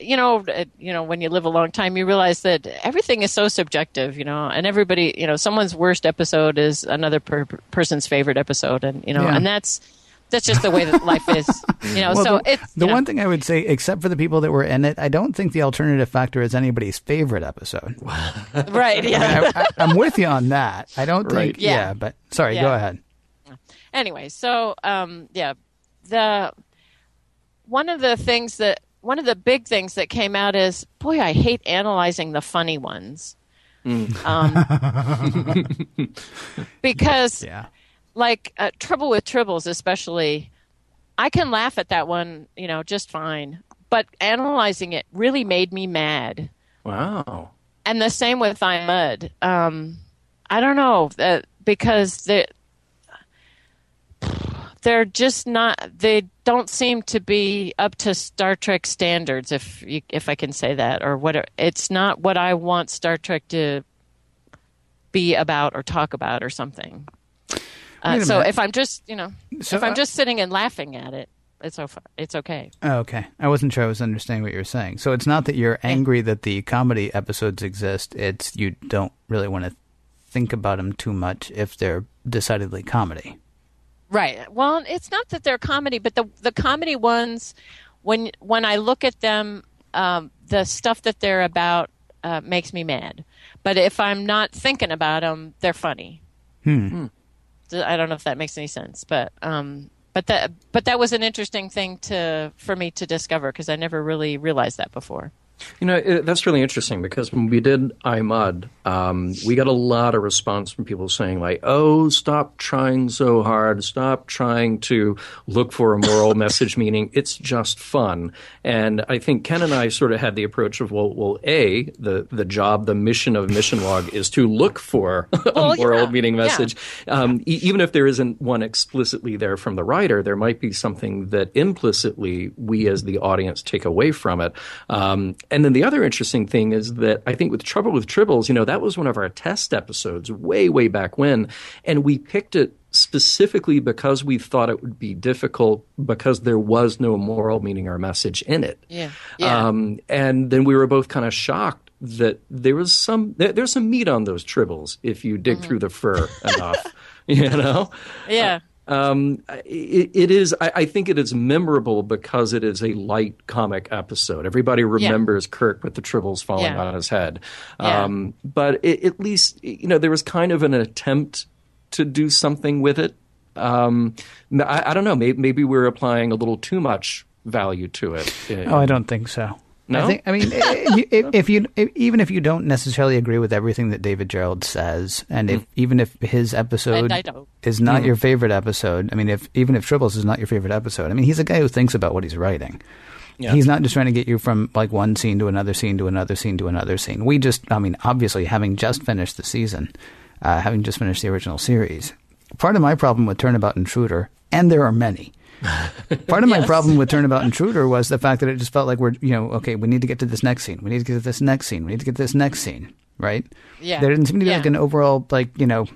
you know, uh, you know, when you live a long time, you realize that everything is so subjective, you know, and everybody, you know, someone's worst episode is another per- person's favorite episode, and you know, Yeah. and that's that's just the way that life is, you know. Well, so the, it's the you know, one thing I would say, except for the people that were in it, I don't think the alternative factor is anybody's favorite episode. *laughs* right, yeah. I, I, I'm with you on that. I don't Right. think. Yeah. Yeah. but sorry, Yeah. go ahead. anyway, so um, yeah, the one of the things that one of the big things that came out is, boy, I hate analyzing the funny ones. Um, *laughs* because Yeah. Like uh, trouble with tribbles especially i can laugh at that one you know just fine. But analyzing it really made me mad. Wow. and the same with I, Mudd. Um, i don't know uh, because they they're just not they don't seem to be up to star trek standards if you, if i can say that or what it's not what i want star trek to be about or talk about or something uh, so minute. if i'm just you know So, if i'm uh, just sitting and laughing at it it's okay it's okay Oh, okay. I wasn't sure I was understanding what you were saying. So it's not that you're angry that the comedy episodes exist. It's you don't really want to think about them too much if they're decidedly comedy. Right. Well, it's not that they're comedy, but the the comedy ones, when when I look at them, um, the stuff that they're about uh, makes me mad. But if I'm not thinking about them, they're funny. Hmm. So I don't know if that makes any sense, but um, but that but that was an interesting thing to for me to discover because I never really realized that before. You know, it, that's really interesting because when we did I, Mudd, um, we got a lot of response from people saying, like, oh, stop trying so hard. Stop trying to look for a moral *laughs* message, meaning it's just fun. And I think Ken and I sort of had the approach of, well, well A, the, the job, the mission of Mission Log *laughs* is to look for a Well, moral yeah, meaning yeah. message. Um, e- even if there isn't one explicitly there from the writer, there might be something that implicitly we as the audience take away from it. Um, and then the other interesting thing is that I think with Trouble with Tribbles, you know, that was one of our test episodes way, way back when. And we picked it specifically because we thought it would be difficult because there was no moral meaning or message in it. Yeah. Yeah. Um, and then we were both kind of shocked that there was some there, there's some meat on those tribbles if you dig through the fur enough, *laughs* you know. yeah. Um, it, it is. I, I think it is memorable because it is a light comic episode. Everybody remembers Kirk with the tribbles falling Yeah. on his head. Yeah. Um, but it, at least you know there was kind of an attempt to do something with it. Um, I, I don't know. Maybe, maybe we're applying a little too much value to it. Oh, I don't think so. No? I think. I mean, if, if you if, even if you don't necessarily agree with everything that David Gerrold says, and if even if his episode And I don't. is not your favorite episode, I mean, if even if Tribbles is not your favorite episode, I mean, he's a guy who thinks about what he's writing. Yeah. He's not just trying to get you from like one scene to another scene to another scene to another scene. We just, I mean, obviously, having just finished the season, uh, having just finished the original series, part of my problem with Turnabout Intruder, and there are many. *laughs* Part of my problem with Turnabout Intruder was the fact that it just felt like we're, you know, okay, we need to get to this next scene. We need to get to this next scene. We need to get to this next scene, right? Yeah. There didn't seem to be Yeah. like an overall, like, you know,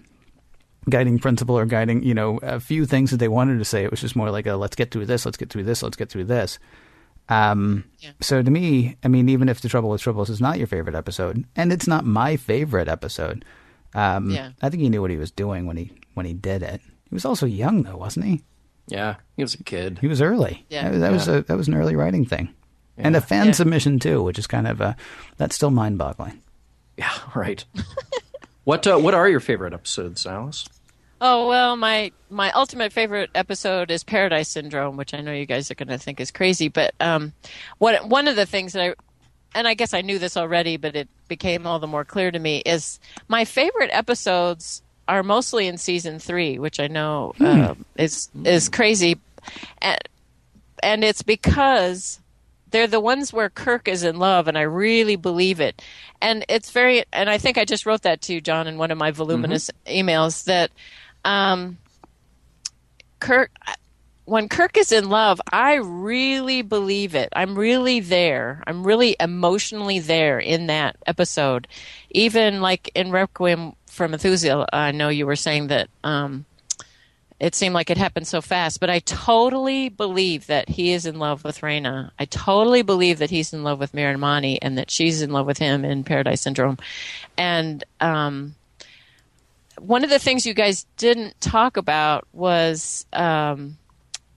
guiding principle or guiding, you know, a few things that they wanted to say. It was just more like a let's get through this, let's get through this, let's get through this. Um, Yeah. So to me, I mean, even if The Trouble with Tribbles is not your favorite episode, and it's not my favorite episode, um, Yeah. I think he knew what he was doing when he when he did it. He was also young, though, wasn't he? Yeah, he was a kid. He was early. Yeah. that, that was a that was an early writing thing, and a fan Yeah. submission too, which is kind of a that's still mind boggling. Yeah, *laughs* right. what uh, what are your favorite episodes, Alice? Oh well, my my ultimate favorite episode is Paradise Syndrome, which I know you guys are going to think is crazy, but um, what one of the things that I and I guess I knew this already, but it became all the more clear to me is my favorite episodes are mostly in season three, which I know uh, is is crazy, and and it's because they're the ones where Kirk is in love, and I really believe it. And it's very, and I think I just wrote that to you, John, in one of my voluminous emails that um, Kirk, when Kirk is in love, I really believe it. I'm really there. I'm really emotionally there in that episode. Even like in Requiem for Methuselah, I know you were saying that. Um, it seemed like it happened so fast, but I totally believe that he is in love with Rayna. I totally believe that he's in love with Miramanee and that she's in love with him in Paradise Syndrome. And um, one of the things you guys didn't talk about was, um,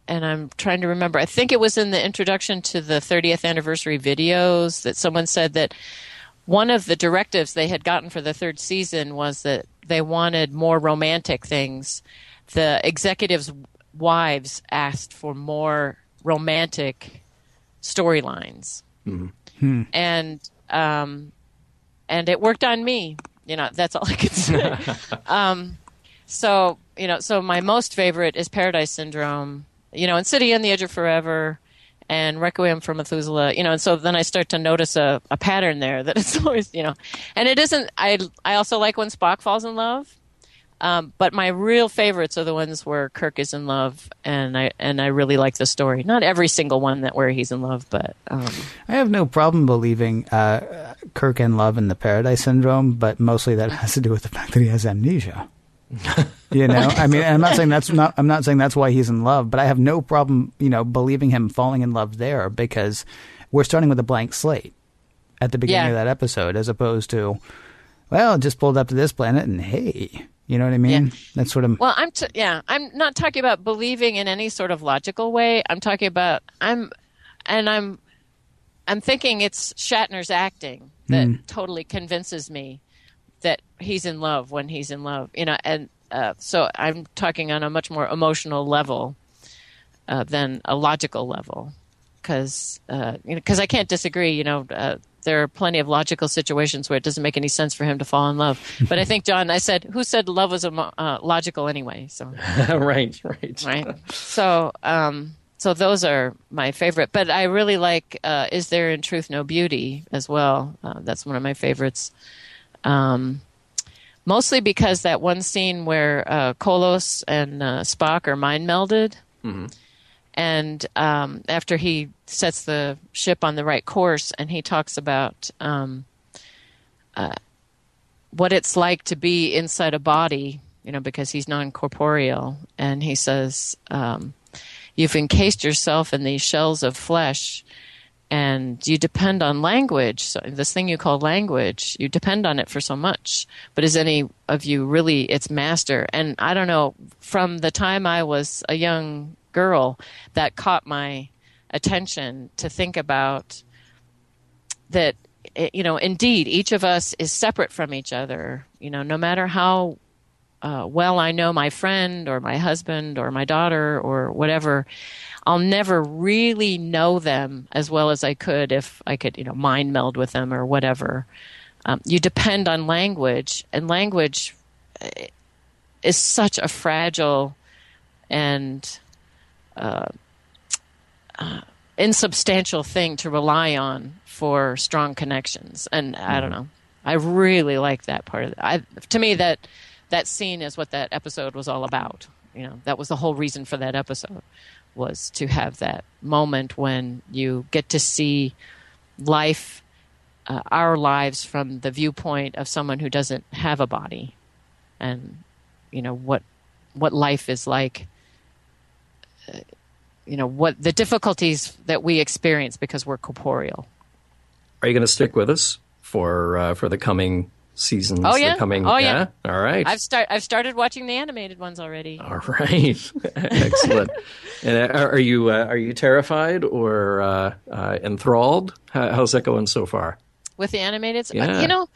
and I'm trying to remember, I think it was in the introduction to the 30th anniversary videos that someone said that one of the directives they had gotten for the third season was that they wanted more romantic things. The executives' wives asked for more romantic storylines, and um, and it worked on me. You know, that's all I can say. *laughs* um, so you know, so my most favorite is Paradise Syndrome. You know, and City on the Edge of Forever. And Requiem for Methuselah, you know, and so then I start to notice a, a pattern there that *laughs* it's always, you know, and it isn't. I I also like when Spock falls in love, um, but my real favorites are the ones where Kirk is in love, and I and I really like the story. Not every single one that where he's in love, but um, I have no problem believing uh, Kirk in love in the Paradise Syndrome, but mostly that has to do with the fact that he has amnesia. You *laughs* know, I mean, I'm not saying that's not. I'm not saying that's why he's in love, but I have no problem, you know, believing him falling in love there because we're starting with a blank slate at the beginning Yeah. of that episode, as opposed to, well, just pulled up to this planet and hey, you know what I mean? That's what I'm. Well, I'm t- yeah, I'm not talking about believing in any sort of logical way. I'm talking about I'm and I'm I'm thinking it's Shatner's acting that hmm. totally convinces me that he's in love when he's in love, you know, and uh, so I'm talking on a much more emotional level uh, than a logical level because uh, you know, 'cause I can't disagree. You know, uh, there are plenty of logical situations where it doesn't make any sense for him to fall in love. But I think John, I said, who said love was emo- uh, logical anyway? So *laughs* right, right, right. So um, so those are my favorite. But I really like uh, "Is There in Truth No Beauty" as well. Uh, that's one of my favorites. Um, mostly because that one scene where uh, Kollos and uh, Spock are mind melded. And um, after he sets the ship on the right course and he talks about um, uh, what it's like to be inside a body you know because he's non-corporeal. And he says um, you've encased yourself in these shells of flesh and you depend on language. So this thing you call language you depend on it for so much. But is any of you really its master? And i don't know from the time i was a young girl that caught my attention to think about that eh, you know indeed each of us is separate from each other. You know no matter how uh, well I know my friend or my husband or my daughter or whatever, I'll never really know them as well as I could if I could, you know, mind meld with them or whatever. Um, you depend on language, and language eh, is such a fragile and uh, uh, insubstantial thing to rely on for strong connections. And I don't know. I really like that part of it. I, to me, that that scene is what that episode was all about. You know, that was the whole reason for that episode was to have that moment when you get to see life, uh, our lives from the viewpoint of someone who doesn't have a body, and you know what what life is like. Uh, you know what the difficulties that we experience because we're corporeal. Are you going to stick with us for uh, for the coming seasons? Oh, yeah? The coming, Oh, yeah. All right. I've start I've started watching the animated ones already. All right. *laughs* Excellent. and uh, are you uh, are you terrified or uh, uh, enthralled? How, how's that going so far? with the animated. Yeah. You know,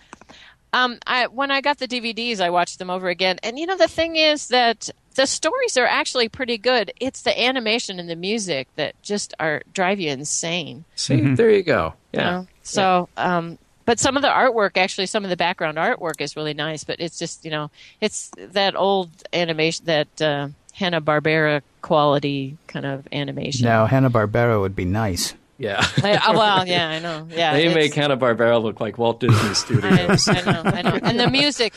um, I when I got the DVDs, I watched them over again, and you know the thing is that the stories are actually pretty good. It's the animation and the music that just are drive you insane. See, there you go. you Yeah. know? So, um, but some of the artwork, actually, some of the background artwork is really nice. But it's just you know, it's that old animation, that uh, Hanna Barbera quality kind of animation. Now Hanna Barbera would be nice. Yeah. *laughs* I- uh, well, *laughs* yeah, I know. Yeah, they make Hanna Barbera look like Walt Disney *laughs* I, Studios. I know, I know. And the music,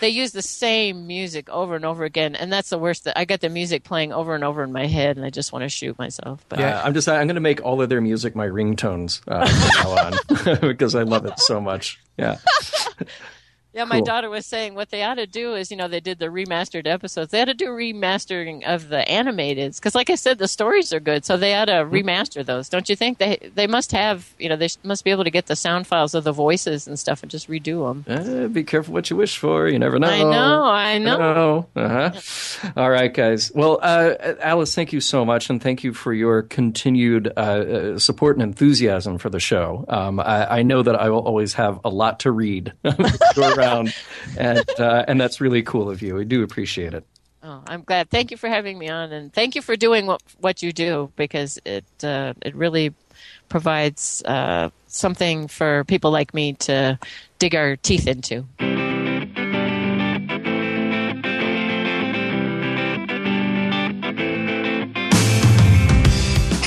they use the same music over and over again, and that's the worst. That I get the music playing over and over in my head, and I just want to shoot myself. But Yeah, I'm just I'm going to make all of their music my ringtones uh, from now on *laughs* because I love it so much. Yeah. *laughs* yeah, my Cool. daughter was saying what they ought to do is, you know, they did the remastered episodes. They ought to do remastering of the animateds because, like I said, the stories are good, so they ought to Mm-hmm. remaster those. Don't you think? They they must have, you know, they must be able to get the sound files of the voices and stuff and just redo them. Uh, be careful what you wish for. You never know. I know, I know. Uh-huh. All right, guys. Well, uh, Alice, thank you so much, and thank you for your continued uh, uh, support and enthusiasm for the show. Um, I, I know that I will always have a lot to read *laughs* around, and uh, and that's really cool of you. We do appreciate it. Oh, I'm glad. Thank you for having me on, and thank you for doing what what you do because it uh, it really provides uh, something for people like me to dig our teeth into.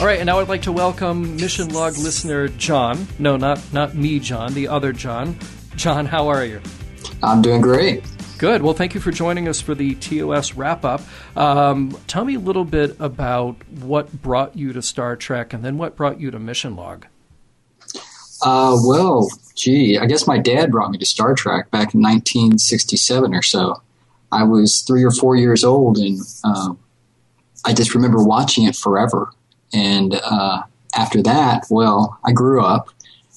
All right, and now I'd like to welcome Mission Log listener John. No, not not me, John. The other John. John, how are you? I'm doing great. Good. Well, thank you for joining us for the TOS wrap up. Um, tell me a little bit about what brought you to Star Trek and then what brought you to Mission Log. Uh, well, gee, I guess my dad brought me to Star Trek back in 1967 or so. I was three or four years old, and uh, I just remember watching it forever. And uh, after that, well, I grew up,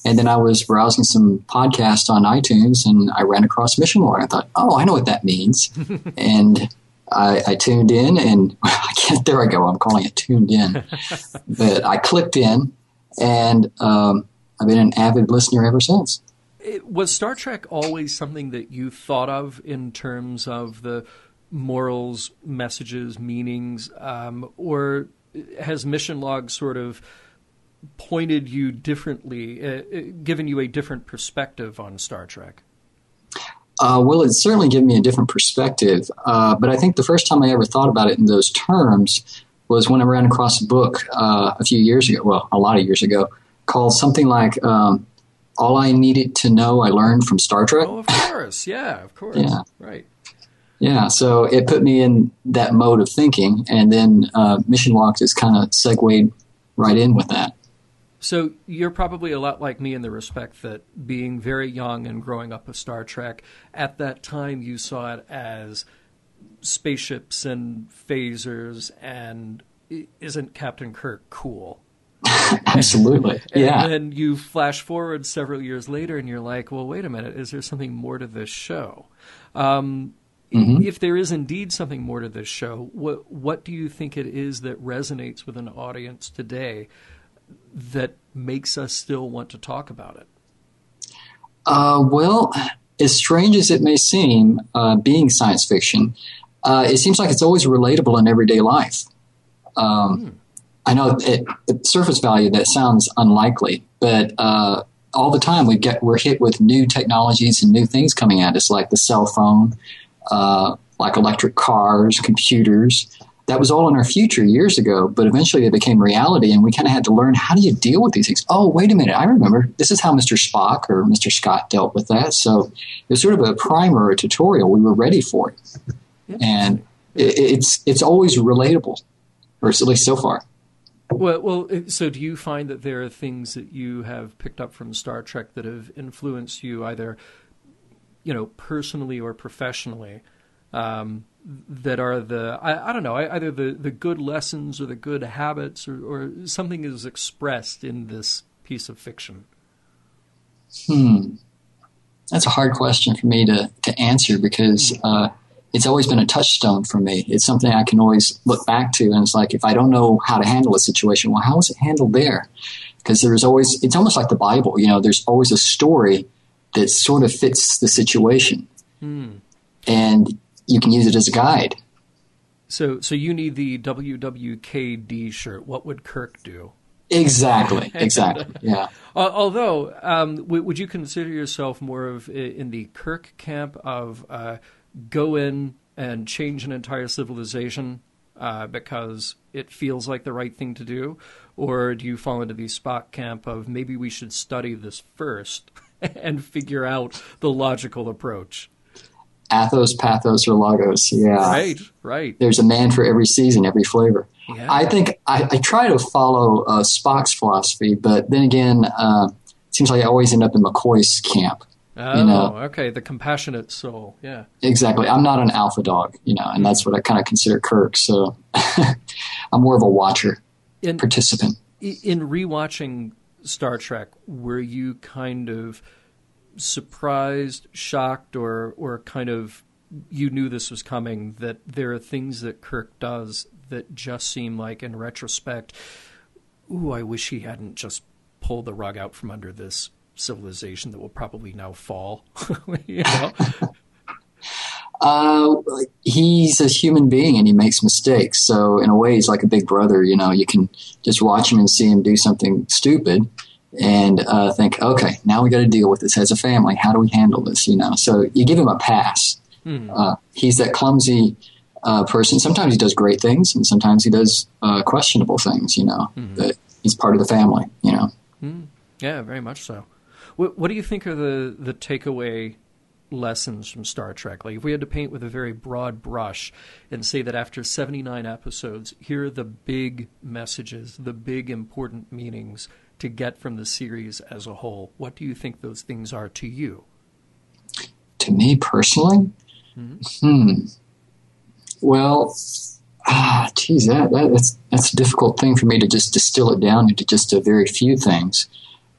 and then I was browsing some podcasts on iTunes, and I ran across Mission Log. I thought, oh, I know what that means, *laughs* and I, I tuned in, and *laughs* I can't. There I go. I'm calling it tuned in, *laughs* but I clicked in, and um, I've been an avid listener ever since. It, was Star Trek always something that you thought of in terms of the morals, messages, meanings, um, or has Mission Log sort of pointed you differently, uh, uh, given you a different perspective on Star Trek? Uh, well, it certainly gave me a different perspective, uh, but I think the first time I ever thought about it in those terms was when I ran across a book uh, a few years ago, well, a lot of years ago, called something like um, All I Needed to Know I Learned from Star Trek. Oh, of course. Yeah, of course. Yeah. Right. Yeah, so it put me in that mode of thinking, and then uh, Mission Log just kind of segued right in with that. So you're probably a lot like me in the respect that being very young and growing up with Star Trek, at that time you saw it as spaceships and phasers and isn't Captain Kirk cool? *laughs* Absolutely. *laughs* And Yeah. then you flash forward several years later and you're like, well, wait a minute, is there something more to this show? Um, Mhm. If there is indeed something more to this show, what, what do you think it is that resonates with an audience today that makes us still want to talk about it? Uh, well, as strange as it may seem, uh, being science fiction, uh, it seems like it's always relatable in everyday life. Um, I know at, at surface value that sounds unlikely, but uh, all the time we get we're hit with new technologies and new things coming at us, like the cell phone, uh, like electric cars, computers. That was all in our future years ago, but eventually they became reality, and we kind of had to learn how do you deal with these things. Oh, wait a minute, I remember. This is how Mr. Spock or Mr. Scott dealt with that. So it was sort of a primer, a tutorial. We were ready for it, and it, it's it's always relatable, or at least so far. Well, well, so do you find that there are things that you have picked up from Star Trek that have influenced you either, you know, personally or professionally? Um, that are the I, I don't know either the, the good lessons or the good habits or, or something is expressed in this piece of fiction. Hmm, that's a hard question for me to to answer because uh, it's always been a touchstone for me. It's something I can always look back to, and it's like if I don't know how to handle a situation, well, how was it handled there? Because there's always it's almost like the Bible. You know, there's always a story that sort of fits the situation. Hmm. And you can use it as a guide. So, so you need the WWKD shirt. What would Kirk do? Exactly. *laughs* Exactly. Yeah. *laughs* Uh, although, um, w- would you consider yourself more of in the Kirk camp of uh, go in and change an entire civilization uh, because it feels like the right thing to do, or do you fall into the Spock camp of maybe we should study this first *laughs* and figure out the logical approach? Ethos, pathos, or logos. Yeah. Right, right. There's a man for every season, every flavor. Yeah. I think I, I try to follow uh, Spock's philosophy, but then again, uh, it seems like I always end up in McCoy's camp. Oh, you know? okay. The compassionate soul. Yeah. Exactly. I'm not an alpha dog, you know, and that's what I kind of consider Kirk. So *laughs* I'm more of a watcher, In, participant. In rewatching Star Trek, were you kind of surprised, shocked, or or kind of you knew this was coming? That there are things that Kirk does that just seem like, in retrospect, ooh, I wish he hadn't just pulled the rug out from under this civilization that will probably now fall. *laughs* you know. Uh, he's a human being and he makes mistakes. So in a way, he's like a big brother. You know, you can just watch him and see him do something stupid, and uh, think, okay, now we got to deal with this as a family. How do we handle this? You know, so you give him a pass. Hmm. Uh, he's that clumsy uh, person. Sometimes he does great things, and sometimes he does uh, questionable things. You know, but he's part of the family. You know. Hmm. Yeah, very much so. What, what do you think are the the takeaway lessons from Star Trek? Like, if we had to paint with a very broad brush and say that after 79 episodes, here are the big messages, the big important meanings to get from the series as a whole, what do you think those things are to you? To me personally, hmm. Well, ah, geez, that, that that's that's a difficult thing for me to just distill it down into just a very few things.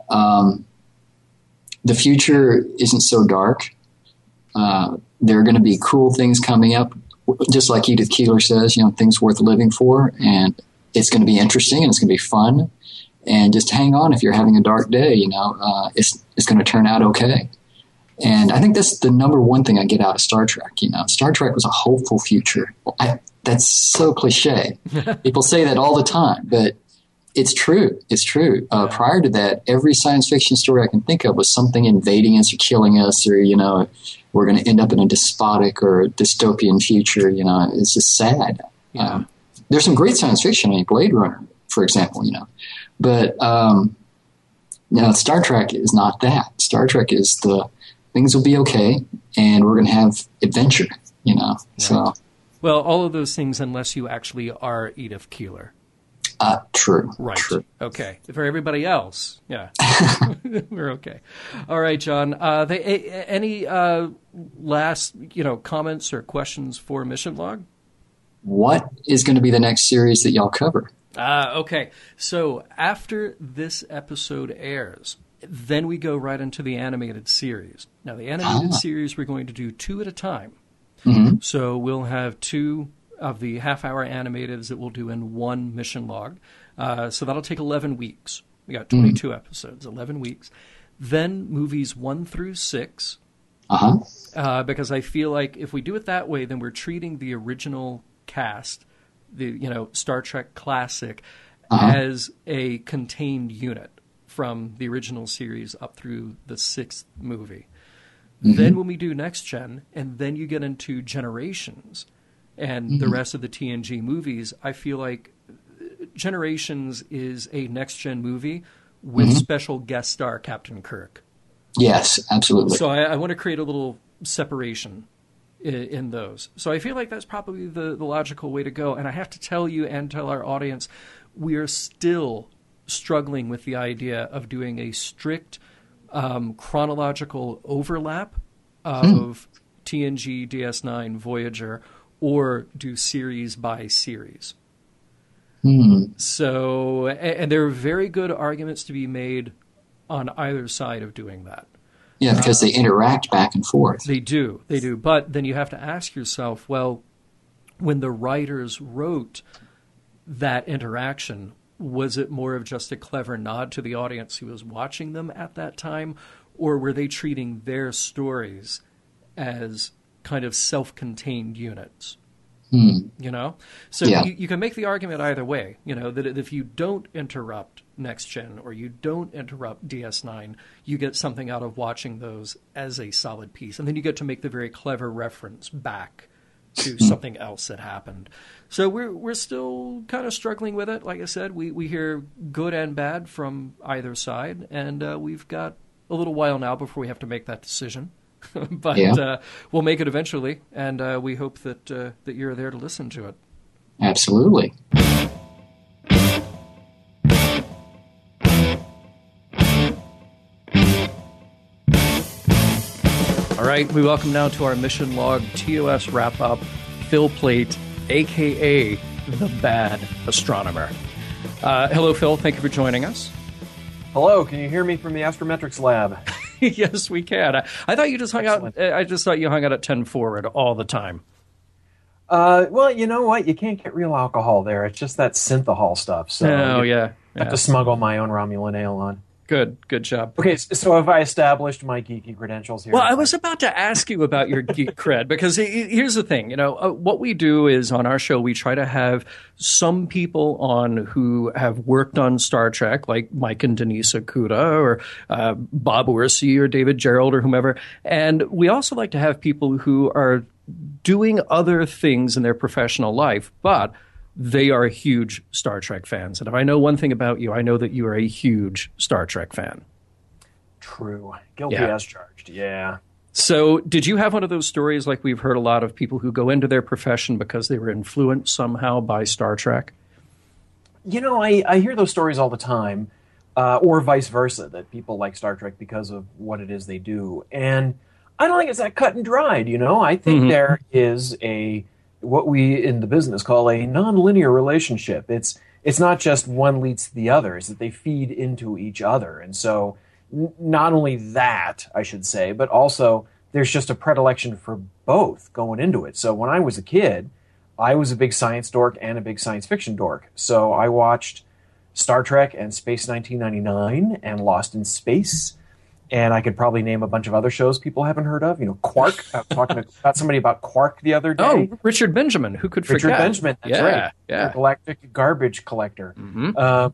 Um, the future isn't so dark. Uh, there are going to be cool things coming up, just like Edith Keeler says. You know, things worth living for, and it's going to be interesting and it's going to be fun. And just hang on if you're having a dark day. You know, uh, it's it's going to turn out okay. And I think that's the number one thing I get out of Star Trek. You know, Star Trek was a hopeful future. I, that's so cliche. *laughs* People say that all the time, but it's true. It's true. Uh, prior to that, every science fiction story I can think of was something invading us or killing us, or you know, we're going to end up in a despotic or dystopian future. You know, it's just sad. Yeah. Um, there's some great science fiction, I mean, Blade Runner, for example. You know, but um, now Star Trek is not that. Star Trek is the things will be okay, and we're going to have adventure. You know, so Well, all of those things, unless you actually are Edith Keeler. uh, true. Right. True. Okay. For everybody else, yeah, *laughs* *laughs* we're okay. All right, John. Uh, they, a, a- any uh, last you know comments or questions for Mission Log? What is going to be the next series that y'all cover? Uh, okay. So after this episode airs, then we go right into the animated series. Now, the animated Ah. series we're going to do two at a time. Mhm. So we'll have two of the half hour animatives that we'll do in one mission log. Uh, so that'll take 11 weeks. We got 22 episodes, 11 weeks. Then movies one through six, Uh huh. uh, because I feel like if we do it that way, then we're treating the original cast, the you know Star Trek classic, Uh-huh. as a contained unit from the original series up through the sixth movie. Mm-hmm. Then when we do next gen, and then you get into generations, and the mm-hmm. rest of the TNG movies, I feel like Generations is a next gen movie with mm-hmm. special guest star Captain Kirk. Yes, absolutely. So I, I want to create a little separation in, in those. So I feel like that's probably the, the logical way to go. And I have to tell you and tell our audience, we are still struggling with the idea of doing a strict um, chronological overlap of TNG, DS9, Voyager, or do series by series. So, a- and there are very good arguments to be made on either side of doing that. Yeah, because they interact back and forth. They do, they do. But then you have to ask yourself, well, when the writers wrote that interaction, was it more of just a clever nod to the audience who was watching them at that time, or were they treating their stories as kind of self-contained units? Hmm. You know, so Yeah. you, you can make the argument either way. You know that if you don't interrupt next gen or you don't interrupt DS9, you get something out of watching those as a solid piece, and then you get to make the very clever reference back to something else that happened. So we're we're still kind of struggling with it. Like I said, we we hear good and bad from either side, and uh, we've got a little while now before we have to make that decision. *laughs* but Yeah. uh, we'll make it eventually, and uh, we hope that uh, that you're there to listen to it. Absolutely. Right, we welcome now to our mission log TOS wrap up Phil Plait, aka the Bad Astronomer. Uh, hello, Phil. Thank you for joining us. Hello, can you hear me from the Astrometrics lab? *laughs* yes, we can. I, I thought you just hung out. I just thought you hung out at ten forward all the time. Uh, well, you know what? You can't get real alcohol there. It's just that synthahol stuff. So oh you yeah, have yeah. to smuggle my own Romulan ale on. Good, good job. Okay, so have I established my geeky credentials here? Well, I was about to ask you about your geek *laughs* cred because he- he- here's the thing. You know, uh, what we do is on our show, we try to have some people on who have worked on Star Trek, like Mike and Denise Okuda or uh, Bob Orci or David Gerrold or whomever. And we also like to have people who are doing other things in their professional life, but they are huge Star Trek fans. And if I know one thing about you, I know that you are a huge Star Trek fan. true. Guilty Yeah. as charged. Yeah. So, did you have one of those stories like we've heard a lot of people who go into their profession because they were influenced somehow by Star Trek? You know, I, I hear those stories all the time, uh, or vice versa, that people like Star Trek because of what it is they do. And I don't think it's that cut and dried, you know? I think there is a what we in the business call a nonlinear relationship. It's it's not just one leads to the other, it's that they feed into each other. And so n- not only that, I should say, but also there's just a predilection for both going into it. So when I was a kid, I was a big science dork and a big science fiction dork. So I watched Star Trek and Space 1999 and Lost in Space. And I could probably name a bunch of other shows people haven't heard of. You know, Quark. I was talking *laughs* about somebody about Quark the other day. Oh, Richard Benjamin. Who could Richard forget? Richard Benjamin. That's yeah, right. Yeah. Galactic Garbage Collector. Mhm. Um,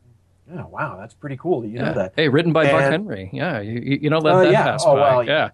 oh, wow. That's pretty cool that you yeah. know that. Hey, written by Buck Henry. Yeah, you, you don't let Uh, that yeah. pass oh, by. well, yeah.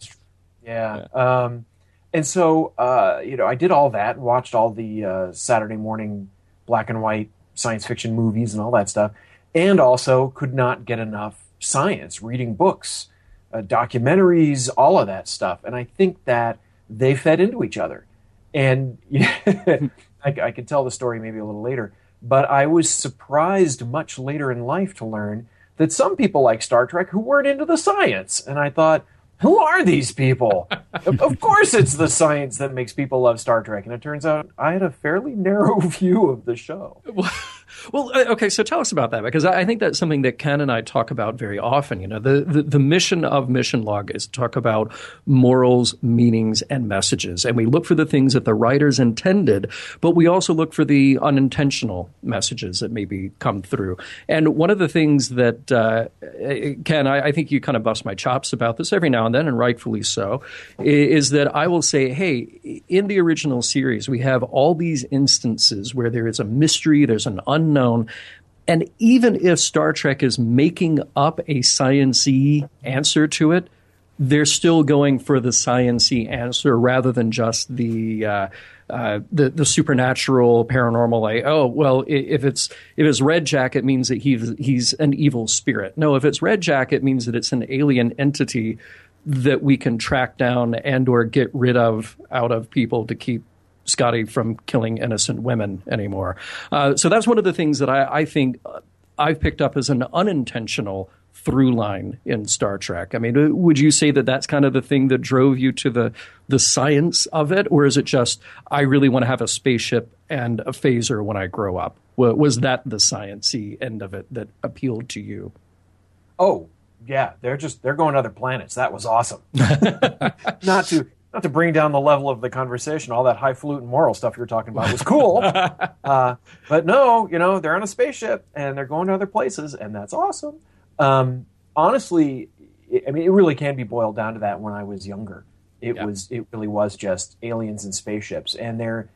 Yeah. Um, and so, uh, you know, I did all that, watched all the uh, Saturday morning black and white science fiction movies and all that stuff, and also could not get enough science, reading books, uh, documentaries, all of that stuff. And I think that they fed into each other. And *laughs* I, I could tell the story maybe a little later, but I was surprised much later in life to learn that some people like Star Trek who weren't into the science. And I thought, who are these people? *laughs* of course, it's the science that makes people love Star Trek. And it turns out I had a fairly narrow *laughs* view of the show. Well, uh, okay, so tell us about that because I think that's something that Ken and I talk about very often. You know, the, the, the mission of Mission Log is to talk about morals, meanings, and messages. And we look for the things that the writers intended, but we also look for the unintentional messages that maybe come through. And one of the things that, uh, Ken, I, I think you kind of bust my chops about this every now and then, and rightfully so, is that I will say, hey, in the original series, we have all these instances where there is a mystery, there's an unknown. And even if Star Trek is making up a sciency answer to it, they're still going for the sciency answer rather than just the uh, uh, the the supernatural, paranormal. Like, oh well, if it's if it's Red Jacket, means that he's he's an evil spirit. No, if it's Red Jacket, means that it's an alien entity that we can track down and or get rid of out of people to keep Scotty from killing innocent women anymore. Uh, so that's one of the things that I, I think I've picked up as an unintentional through line in Star Trek. I mean, uh, would you say that that's kind of the thing that drove you to the the science of it, or is it just I really want to have a spaceship and a phaser when I grow up? Was that the sciency end of it that appealed to you? Oh yeah, they're just they're going to other planets. That was awesome. *laughs* not to not to bring down the level of the conversation. All that highfalutin moral stuff you were talking about was cool, *laughs* uh, but no, you know they're on a spaceship and they're going to other places, and that's awesome. Um, honestly, I mean, it really can be boiled down to that. When I was younger, it yeah. was it really was just aliens and spaceships, and there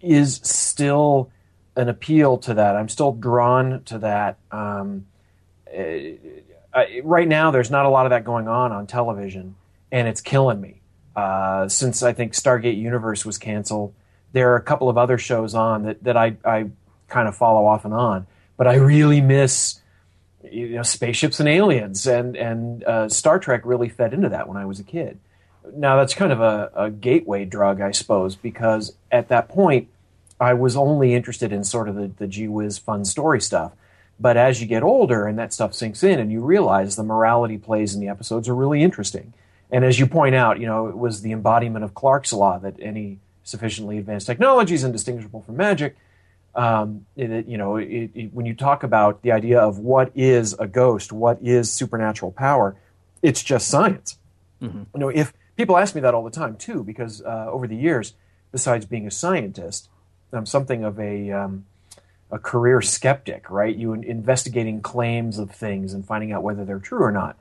is still an appeal to that. I'm still drawn to that. Um, uh, right now, there's not a lot of that going on on television, and it's killing me. Uh, since I think Stargate Universe was canceled, there are a couple of other shows on that that I I kind of follow off and on, but I really miss you know spaceships and aliens and and uh, Star Trek really fed into that when I was a kid. Now that's kind of a, a gateway drug, I suppose, because at that point I was only interested in sort of the, the gee whiz fun story stuff. But as you get older and that stuff sinks in, and you realize the morality plays in the episodes are really interesting. And as you point out, you know, it was the embodiment of Clarke's law that any sufficiently advanced technology is indistinguishable from magic um, it, you know, it, it, when you talk about the idea of what is a ghost, what is supernatural power, it's just science. Mm-hmm. You know, if people ask me that all the time too, because uh, over the years, besides being a scientist, I'm something of a um, a career skeptic, right? You investigating claims of things and finding out whether they're true or not.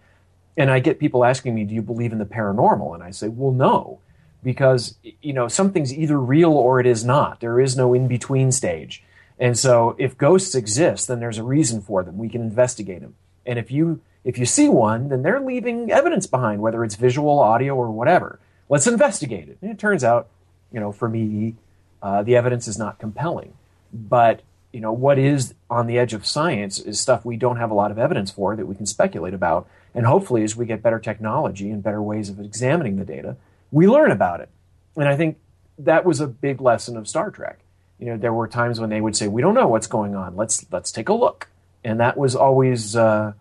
And I get people asking me, "Do you believe in the paranormal?" And I say, "Well, no." because you know something's either real or it is not. There is no in between stage. And so if ghosts exist, then there's a reason for them. We can investigate them. And if you if you see one, then they're leaving evidence behind, whether it's visual, audio, or whatever. Let's investigate it. And it turns out, you know, for me, uh, the evidence is not compelling. But you know, what is on the edge of science is stuff we don't have a lot of evidence for that we can speculate about. And hopefully, as we get better technology and better ways of examining the data, we learn about it. And I think that was a big lesson of Star Trek. You know, there were times when they would say, "We don't know what's going on. Let's let's take a look," and that was always uh,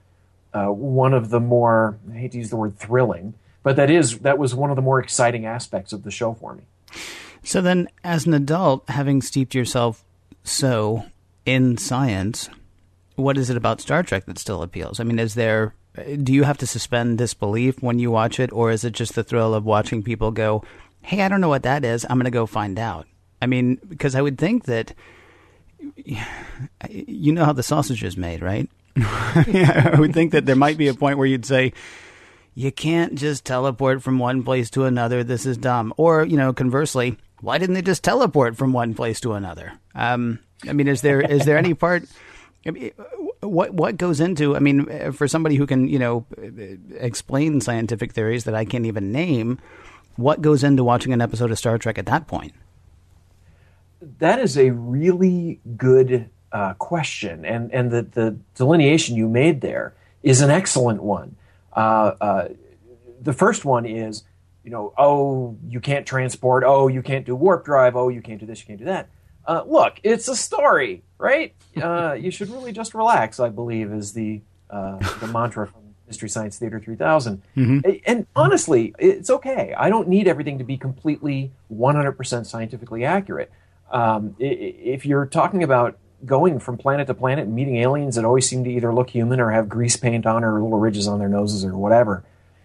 uh, one of the more I hate to use the word thrilling, but that is that was one of the more exciting aspects of the show for me. So then, as an adult, having steeped yourself so in science, what is it about Star Trek that still appeals? I mean, is there do you have to suspend disbelief when you watch it, or is it just the thrill of watching people go, "Hey, I don't know what that is. I'm going to go find out." I mean, because I would think that *sighs* you know how the sausage is made, right? *laughs* I would think that there might be a point where you'd say, "You can't just teleport from one place to another. This is dumb." Or, you know, conversely, why didn't they just teleport from one place to another? Um, I mean, is there is there any part? I mean, what what goes into? I mean, for somebody who can you know explain scientific theories that I can't even name, what goes into watching an episode of Star Trek at that point? That is a really good uh, question, and and the the delineation you made there is an excellent one. Uh, uh, the first one is, you know, oh, you can't transport. Oh, you can't do warp drive. Oh, you can't do this. You can't do that uh, look, it's a story, right? Uh, you should really just relax. I believe is the uh, the mantra from Mystery Science Theater 3000. Mm-hmm. And honestly, it's okay. I don't need everything to be completely 100% scientifically accurate. Um, if you're talking about going from planet to planet and meeting aliens that always seem to either look human or have grease paint on or little ridges on their noses or whatever,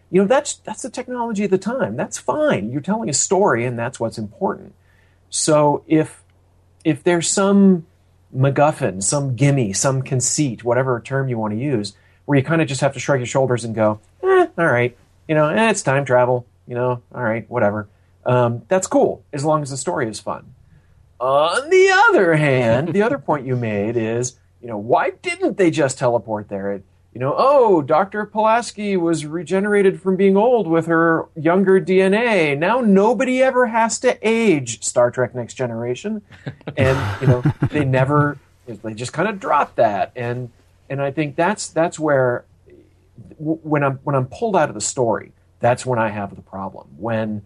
you know that's that's the technology of the time. That's fine. You're telling a story, and that's what's important. So if if there's some MacGuffin, some gimme, some conceit, whatever term you want to use, where you kind of just have to shrug your shoulders and go, eh, all right, you know, eh, it's time travel, you know, all right, whatever. Um, that's cool as long as the story is fun. On the other hand, the other point you made is, you know, why didn't they just teleport there? It, you know, oh, Dr. Pulaski was regenerated from being old with her younger DNA. Now nobody ever has to age Star Trek Next Generation. *laughs* And, you know, they never, they just kind of dropped that. And, and I think that's, that's where, when I'm, when I'm pulled out of the story, that's when I have the problem. When,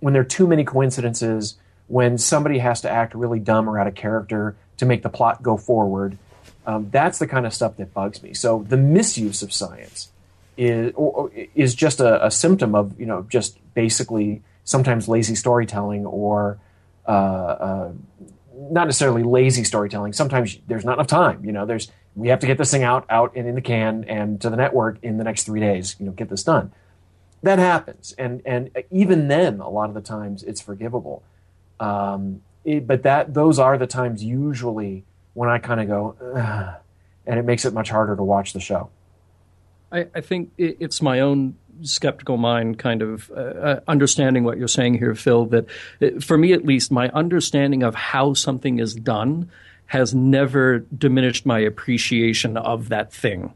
when there are too many coincidences, when somebody has to act really dumb or out of character to make the plot go forward, um, that's the kind of stuff that bugs me. So the misuse of science is or, is just a, a, symptom of you know just basically sometimes lazy storytelling or uh, uh, not necessarily lazy storytelling. Sometimes there's not enough time. You know, there's we have to get this thing out out and in the can and to the network in the next three days. You know, get this done. That happens, and and even then, a lot of the times it's forgivable. Um, it, but that those are the times usually when I kind of go, and it makes it much harder to watch the show. I, I think it's my own skeptical mind kind of uh, uh, understanding what you're saying here, Phil, that uh, for me at least, my understanding of how something is done has never diminished my appreciation of that thing.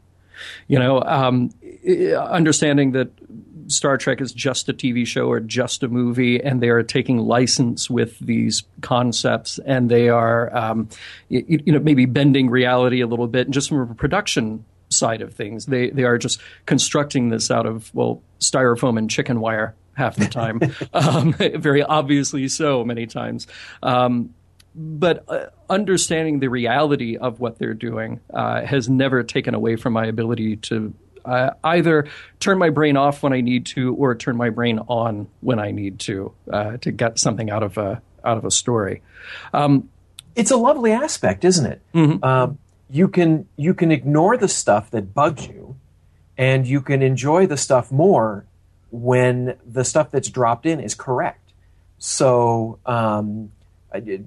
You know, um, understanding that Star Trek is just a TV show or just a movie, and they are taking license with these concepts, and they are, um, you, you, know, maybe bending reality a little bit, and just from a production side of things, they they are just constructing this out of well styrofoam and chicken wire half the time, *laughs* um, *laughs* very obviously so many times. Um, but uh, understanding the reality of what they're doing uh, has never taken away from my ability to uh, either turn my brain off when I need to, or turn my brain on when I need to uh, to get something out of a out of a story. Um, it's a lovely aspect, isn't it? Mm-hmm. Um, you can you can ignore the stuff that bugs you, and you can enjoy the stuff more when the stuff that's dropped in is correct. So, um,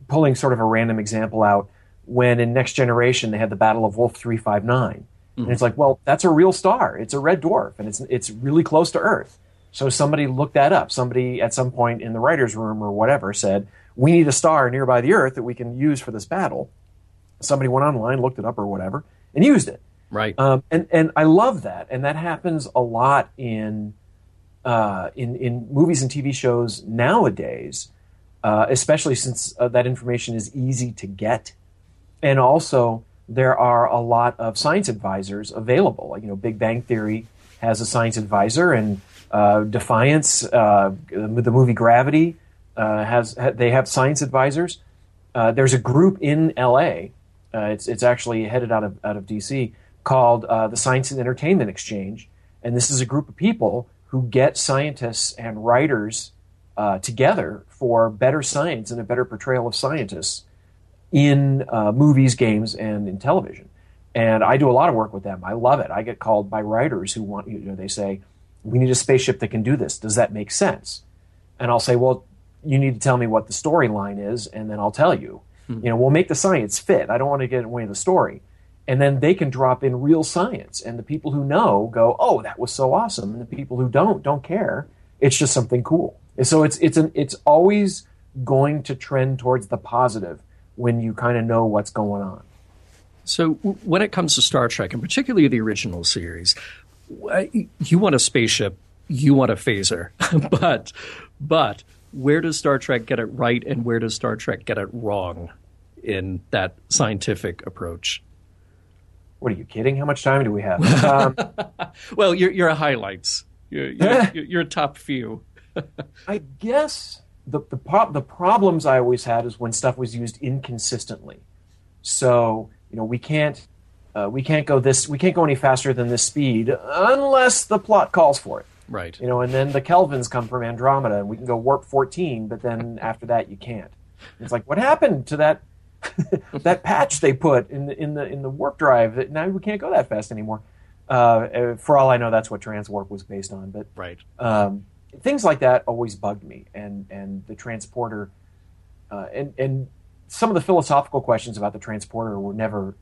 pulling sort of a random example out, when in Next Generation they had the Battle of Wolf three five nine Mm-hmm. And it's like, well, that's a real star. It's a red dwarf, and it's it's really close to Earth. So somebody looked that up. Somebody at some point in the writers' room or whatever said, "We need a star nearby the Earth that we can use for this battle." Somebody went online, looked it up or whatever, and used it. Right. Um, and and I love that, and that happens a lot in uh, in in movies and TV shows nowadays, uh, especially since uh, that information is easy to get, and also there are a lot of science advisors available. Like, you know, Big Bang Theory has a science advisor, and uh, Defiance, uh, the movie Gravity, uh, has they have science advisors. Uh, there's a group in L.A. Uh, it's it's actually headed out of out of D.C. called uh, the Science and Entertainment Exchange, and this is a group of people who get scientists and writers together for better science and a better portrayal of scientists in uh, movies, games, and in television. And I do a lot of work with them. I love it. I get called by writers who want, you know, they say, we need a spaceship that can do this. Does that make sense? And I'll say, well, you need to tell me what the storyline is, and then I'll tell you. Mm-hmm. You know, we'll make the science fit. I don't want to get in the way of the story. And then they can drop in real science, and the people who know go, "Oh, that was so awesome," and the people who don't don't care. It's just something cool. And so it's it's an it's always going to trend towards the positive when you kind of know what's going on. So, when it comes to Star Trek, and particularly the original series, you want a spaceship, you want a phaser, *laughs* but but where does Star Trek get it right, and where does Star Trek get it wrong in that scientific approach? What are you kidding? How much time do we have? *laughs* Um, well, your your highlights, your your, *laughs* your top few. I guess the the, pro- the problems I always had is when stuff was used inconsistently. So you know we can't uh, we can't go this we can't go any faster than this speed unless the plot calls for it. Right. You know, and then the Kelvans come from Andromeda, and we can go warp fourteen, but then *laughs* after that you can't. It's like what happened to that *laughs* that patch they put in the in the in the warp drive that now we can't go that fast anymore. Uh, uh for all I know, that's what Transwarp was based on. But right. Um, things like that always bugged me, and and the transporter, uh, and and some of the philosophical questions about the transporter were never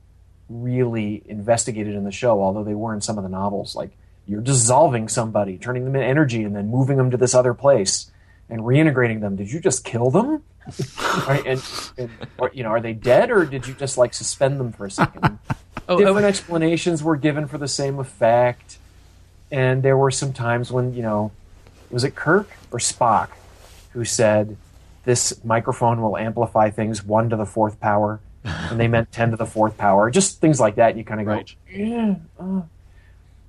really investigated in the show, although they were in some of the novels. Like you're dissolving somebody, turning them into energy, and then moving them to this other place and reintegrating them. Did you just kill them? *laughs* Right, and, and or, you know, are they dead or did you just like suspend them for a second? *laughs* Oh, Different oh. explanations were given for the same effect, and there were some times when you know, was it Kirk or Spock who said this microphone will amplify things one to the fourth power, and they meant ten to the fourth power, just things like that. You kind of go, Right. yeah. uh."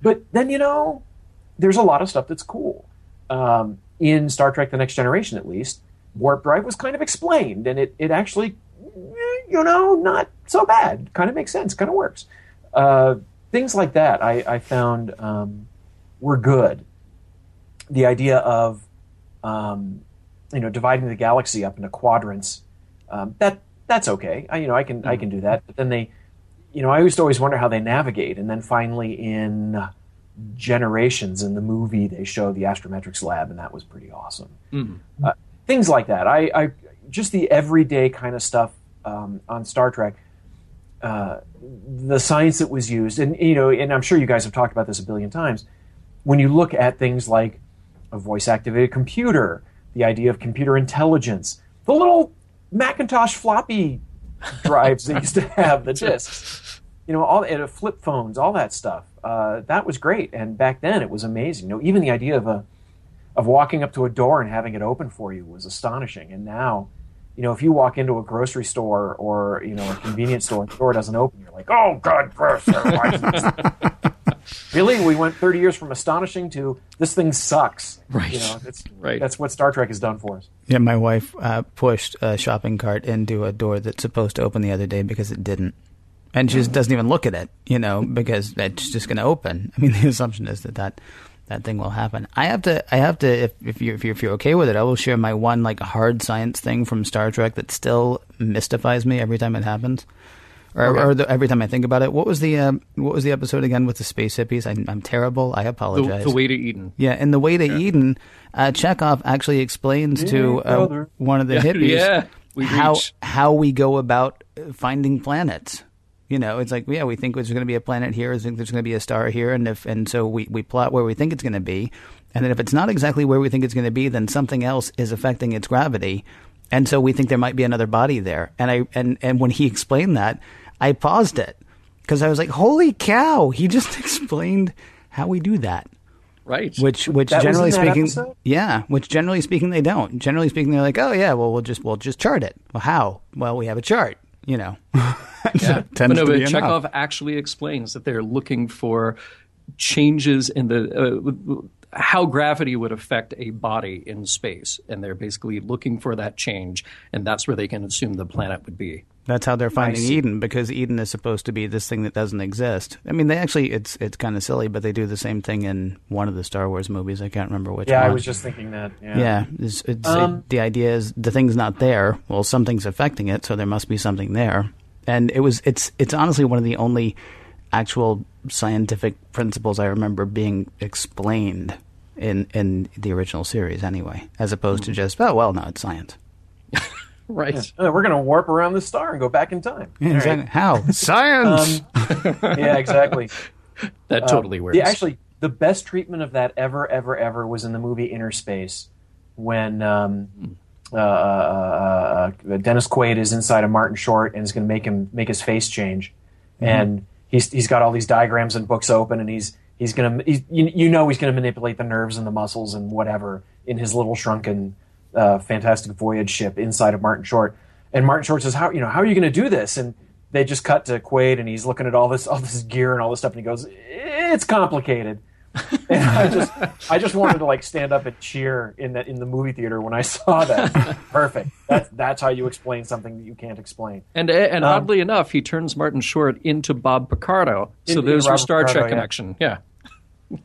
But then you know, there's a lot of stuff that's cool. Um, in Star Trek: The Next Generation, at least, warp drive was kind of explained, and it it actually, you know, not so bad. Kind of makes sense. Kind of works. Uh, things like that, I, I found um, were good. The idea of, um, you know, dividing the galaxy up into quadrants, um, that that's okay. I, you know, I can I can do that. But then they, you know, I used to always wonder how they navigate, and then finally in Generations in the movie, they show the astrometrics lab, and that was pretty awesome. Uh, things like that. I, I just the everyday kind of stuff um, on Star Trek. Uh, the science that was used, and you know, and I'm sure you guys have talked about this a billion times. When you look at things like a voice-activated computer, the idea of computer intelligence, the little Macintosh floppy drives they used to have, the discs, you know, all and, flip phones, all that stuff. Uh, that was great, and back then it was amazing. You know, even the idea of a of walking up to a door and having it open for you was astonishing. And now, you know, if you walk into a grocery store or you know a convenience store and the door doesn't open, you're like, oh god, gross. why is this?" *laughs* really, we went 30 years from astonishing to this thing sucks. Right. You know, that's Right. That's what Star Trek has done for us. Yeah, my wife uh, pushed a shopping cart into a door that's supposed to open the other day because it didn't. And she just doesn't even look at it, you know, because it's just going to open. I mean, the *laughs* assumption is that, that that thing will happen. I have to, I have to, if, if you're, if you're, if you're okay with it, I will share my one like hard science thing from Star Trek that still mystifies me every time it happens. Or, Okay. or the, every time I think about it, what was the uh, what was the episode again with the space hippies? I'm, I'm terrible. I apologize. the way to Eden. Yeah, in the way to Eden, uh, Chekov actually explains to uh, one of the *laughs* Yeah, hippies yeah, how reach. how we go about finding planets. You know, it's like yeah, we think there's going to be a planet here, we think there's going to be a star here, and if and so we we plot where we think it's going to be, and then if it's not exactly where we think it's going to be, then something else is affecting its gravity, and so we think there might be another body there. And I and and when he explained that, I paused it because I was like, holy cow, he just *laughs* explained how we do that Right. which which That generally speaking episode? yeah which generally speaking they don't generally speaking they're like oh yeah well we'll just we'll just chart it well how well we have a chart you know *laughs* Yeah. But no, but be enough. Chekov actually explains that they're looking for changes in the uh, how gravity would affect a body in space, and they're basically looking for that change, and that's where they can assume the planet would be. That's how they're finding eden because eden is supposed to be this thing that doesn't exist i mean they actually it's it's kind of silly but they do the same thing in one of the star wars movies i can't remember which one. Yeah, one I was just thinking that. Yeah. yeah, it's, it's, Um, it, the idea is the thing's not there. Well, something's affecting it, so there must be something there. And it was it's it's honestly one of the only actual scientific principles I remember being explained in in the original series, anyway, as opposed to just oh well, no, it's science. Right. Uh, we're going to warp around the star and go back in time. Yeah, All right. exactly. How *laughs* science? *laughs* yeah, exactly. *laughs* That totally works. Yeah, actually, the best treatment of that ever, ever, ever was in the movie Inner Space when um, uh, uh, uh, Dennis Quaid is inside of Martin Short and is going to make him make his face change, and he's he's got all these diagrams and books open, and he's he's going to you, you know he's going to manipulate the nerves and the muscles and whatever in his little shrunken uh, Fantastic Voyage ship inside of Martin Short, and Martin Short says, "How you know how are you going to do this?" and they just cut to Quaid and he's looking at all this all this gear and all this stuff and he goes, "It's complicated." *laughs* and I just I just wanted to like stand up and cheer in that in the movie theater when I saw that. *laughs* Perfect. That's that's how you explain something that you can't explain. And and Um, oddly enough, he turns Martin Short into Bob Picardo. So In- in there's your Star Picardo, Trek yeah. connection. Yeah. *laughs*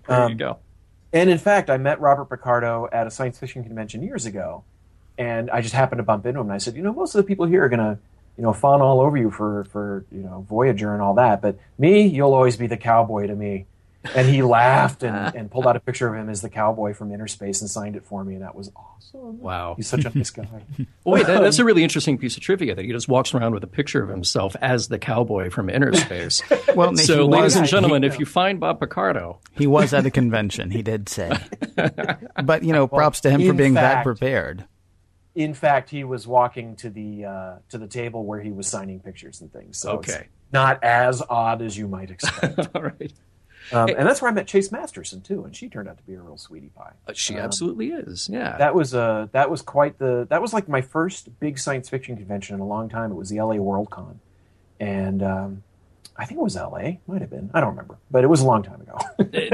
There Um, you go. And in fact, I met Robert Picardo at a science fiction convention years ago, and I just happened to bump into him. And I said, you know, most of the people here are gonna, you know, fawn all over you for for you know Voyager and all that, but me, you'll always be the cowboy to me. And he laughed and, *laughs* and pulled out a picture of him as the cowboy from Inner Space and signed it for me, and that was awesome. Wow. He's such a nice guy. *laughs* Oh, wait, that, that's a *laughs* really interesting piece of trivia that he just walks around with a picture of himself as the cowboy from Inner Space. well, so, was- ladies and he- gentlemen, if you find Bob Picardo, he was at a convention. He did say, but you know, props to him for in being that prepared. in fact, he was walking to the uh, to the table where he was signing pictures and things. So it's Okay. not as odd as you might expect. All right. Um, and that's where I met Chase Masterson too, and she turned out to be a real sweetie pie. Uh, She Um, absolutely is. Yeah. That was uh, that was quite the that was like my first big science fiction convention in a long time. It was the LA Worldcon, and um, I think it was LA, might have been, I don't remember, but it was a long time ago.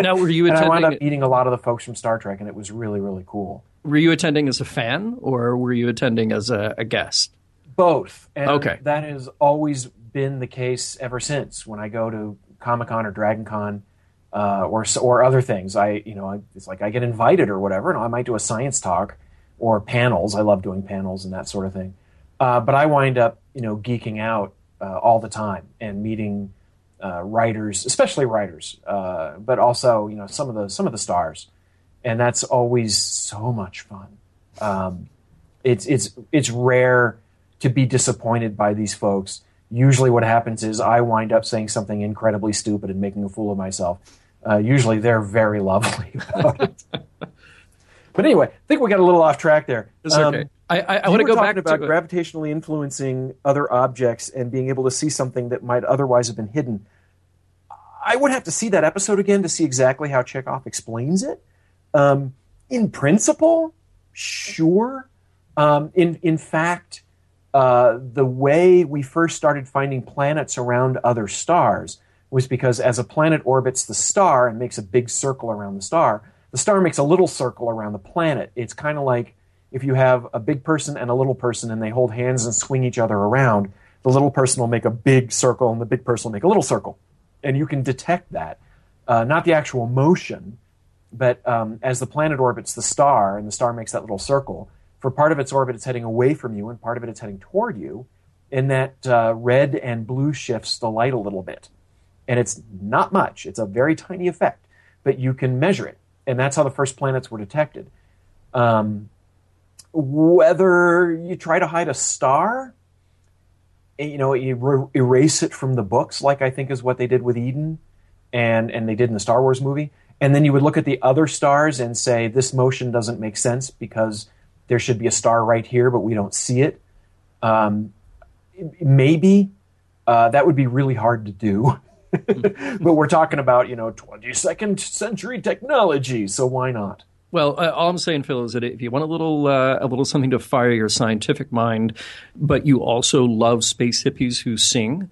now, were you *laughs* and I wound up meeting a lot of the folks from Star Trek, and it was really really cool. Were you attending as a fan, or were you attending as a, a guest? Both. And Okay. That has always been the case ever since. When I go to Comic Con or Dragon Con, uh, or or other things, I you know I, it's like I get invited or whatever, and I might do a science talk or panels. I love doing panels and that sort of thing. Uh, but I wind up you know geeking out uh, all the time and meeting uh, writers, especially writers, uh, but also you know some of the some of the stars, and that's always so much fun. Um, it's it's it's rare to be disappointed by these folks. Usually, what happens is I wind up saying something incredibly stupid and making a fool of myself. Uh, usually, they're very lovely *laughs* about it. but anyway, I think we got a little off track there. It's okay. I- I- I wanna were go back about to- gravitationally influencing other objects and being able to see something that might otherwise have been hidden. I would have to see that episode again to see exactly how Chekov explains it. Um, in principle, sure. Um, in in fact, uh, the way we first started finding planets around other stars was because as a planet orbits the star and makes a big circle around the star, the star makes a little circle around the planet. It's kind of like if you have a big person and a little person and they hold hands and swing each other around, the little person will make a big circle and the big person will make a little circle. And you can detect that. Uh, not the actual motion, but um, as the planet orbits the star and the star makes that little circle, for part of its orbit it's heading away from you and part of it it's heading toward you, and that uh, red and blue shifts the light a little bit. And it's not much, it's a very tiny effect, but you can measure it. And that's how the first planets were detected. Um, whether you try to hide a star, eh, you know, you er- erase it from the books, like I think is what they did with Eden, and and they did in the Star Wars movie, and then you would look at the other stars and say this motion doesn't make sense because there should be a star right here, but we don't see it. Um, maybe uh, that would be really hard to do. *laughs* *laughs* but we're talking about you know 22nd century technology, so why not? Well, uh, all I'm saying, Phil, is that if you want a little uh, a little something to fire your scientific mind, but you also love space hippies who sing,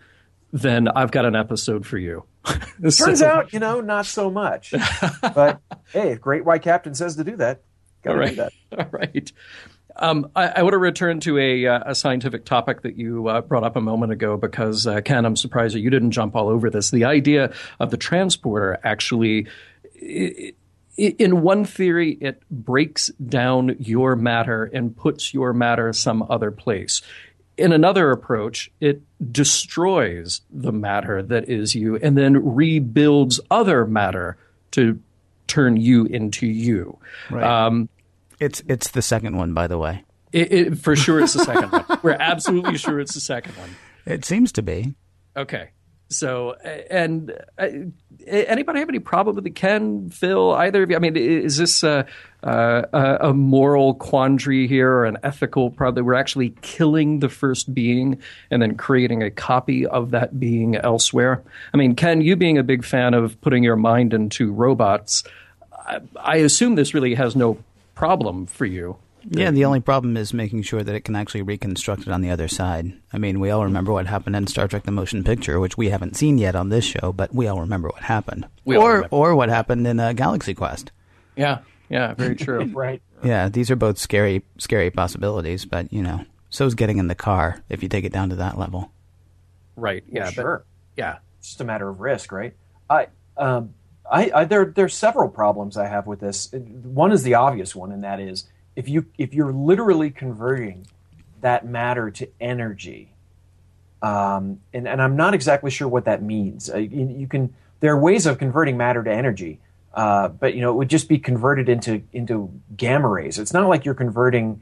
then I've got an episode for you. *laughs* Turns out, you know, not so much. *laughs* but hey, if Great White Captain says to do that, gotta All right. do that. All right. Um, I, I want to return to a, uh, a scientific topic that you uh, brought up a moment ago because, uh, Ken, I'm surprised that you didn't jump all over this. The idea of the transporter actually, i- i- in one theory, it breaks down your matter and puts your matter some other place. In another approach, it destroys the matter that is you and then rebuilds other matter to turn you into you. Right. Um, It's it's the second one, by the way. it, it, for sure, it's the second one. We're absolutely sure it's the second one. It seems to be. Okay. So, and uh, anybody have any problem with the Ken, Phil, either of you? I mean, is this uh, uh, a, a moral quandary here or an ethical problem? We're actually killing the first being and then creating a copy of that being elsewhere. I mean, Ken, you being a big fan of putting your mind into robots, I, I assume this really has no problem for you. Yeah, the only problem is making sure that it can actually reconstruct it on the other side. I mean, we all remember what happened in Star Trek: The Motion Picture, which we haven't seen yet on this show, but we all remember what happened, We all or remember. or what happened in uh, Galaxy Quest. Yeah, yeah, very true. *laughs* right. Yeah, these are both scary, scary possibilities, but you know, so's getting in the car if you take it down to that level. Right. Yeah. but- sure. yeah. It's just a matter of risk, right? I, um, I, I there there's several problems I have with this. One is the obvious one, and that is if you if you're literally converting that matter to energy, um, and and I'm not exactly sure what that means. Uh, you, can there are ways of converting matter to energy, uh, but you know it would just be converted into into gamma rays. It's not like you're converting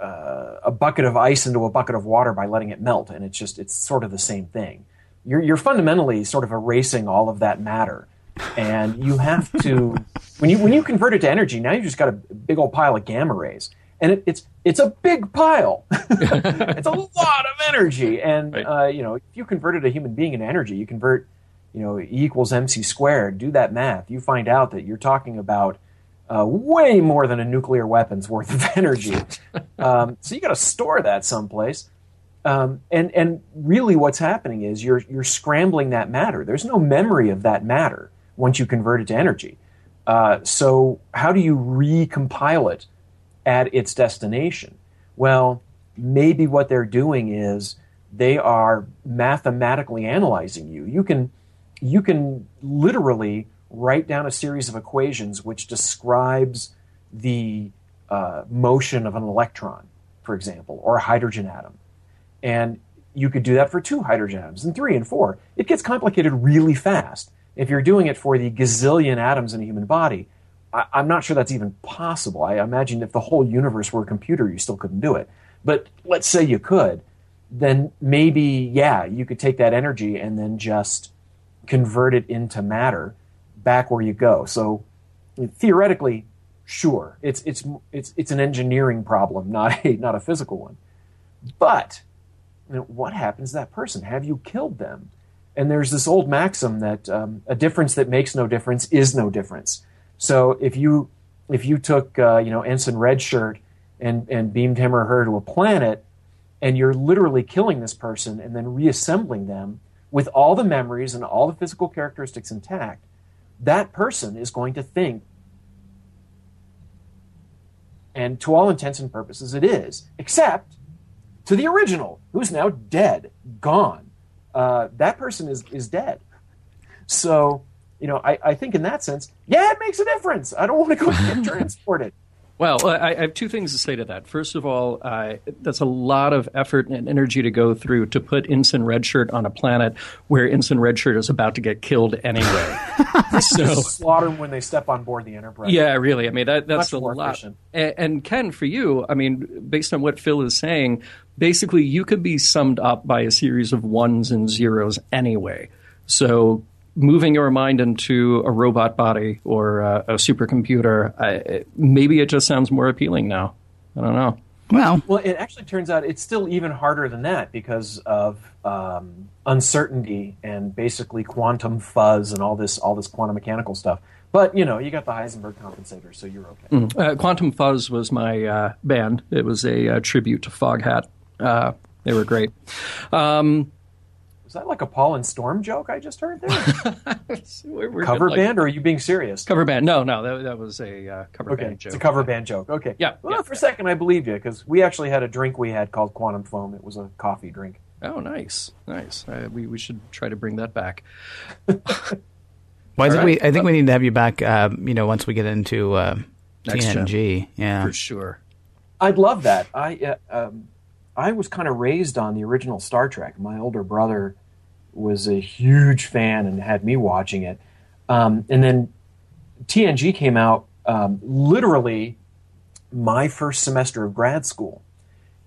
uh, a bucket of ice into a bucket of water by letting it melt, and it's just it's sort of the same thing. You're you're fundamentally sort of erasing all of that matter, and you have to when you when you convert it to energy. Now you just got a big old pile of gamma rays, and it, it's it's a big pile. *laughs* it's a lot of energy, and Right. uh, you know, if you converted a human being into energy, you convert, you know, E equals mc squared. Do that math. You find out that you're talking about uh, way more than a nuclear weapon's worth of energy. *laughs* um, so you got to store that someplace. Um, and and really, what's happening is you're you're scrambling that matter. There's no memory of that matter once you convert it to energy. Uh, so how do you recompile it at its destination? Well, maybe what they're doing is they are mathematically analyzing you. You can you can literally write down a series of equations which describes the uh, motion of an electron, for example, or a hydrogen atom. And you could do that for two hydrogen atoms and three and four. It gets complicated really fast. If you're doing it for the gazillion atoms in a human body, I, I'm not sure that's even possible. I imagine if the whole universe were a computer, you still couldn't do it. But let's say you could, then maybe, yeah, you could take that energy and then just convert it into matter back where you go. So theoretically, sure, it's it's it's it's an engineering problem, not a not a physical one. But you know, what happens to that person? Have you killed them? And there's this old maxim that um, a difference that makes no difference is no difference. So if you if you took uh, you know Ensign Redshirt and and beamed him or her to a planet, and you're literally killing this person and then reassembling them with all the memories and all the physical characteristics intact, that person is going to think and to all intents and purposes it is, except to the original, who's now dead, gone. Uh, that person is is dead. So, you know, I, I think in that sense, yeah, it makes a difference. I don't want to go get *laughs* transported. Well, I, I have two things to say to that. First of all, uh, that's a lot of effort and energy to go through to put Ensign Redshirt on a planet where Ensign Redshirt is about to get killed anyway. *laughs* so, Slaughter them when they step on board the Enterprise. yeah, really. I mean, that, that's Much a lot. And, and Ken, for you, I mean, based on what Phil is saying, basically you could be summed up by a series of ones and zeros anyway. So moving your mind into a robot body or uh, a supercomputer, I, maybe it just sounds more appealing now. I don't know. Well, Well, it actually turns out it's still even harder than that because of um, uncertainty and basically quantum fuzz and all this all this quantum mechanical stuff. But you know, you got the Heisenberg compensator, so you're okay. Uh, Quantum Fuzz was my uh, band. It was a uh, tribute to Foghat. Uh, they were great. Um, Was that like a Paul and Storm joke I just heard there? *laughs* we're- we're cover good, like- band, or are you being serious? Cover band. No, no, that, that was a uh, cover Okay, band joke. it's a cover band joke. Okay. Yeah, Well, yeah, for a second, I believed you because we actually had a drink we had called Quantum Foam. It was a coffee drink. Oh, nice, nice. Uh, we we should try to bring that back. well I think right. we I think we need to have you back. Uh, you know, once we get into uh, Next gen. TNG. Yeah. For sure. I'd love that. I uh, um, I was kind of raised on the original Star Trek. My older brother was a huge fan and had me watching it. Um, and then TNG came out um, literally my first semester of grad school,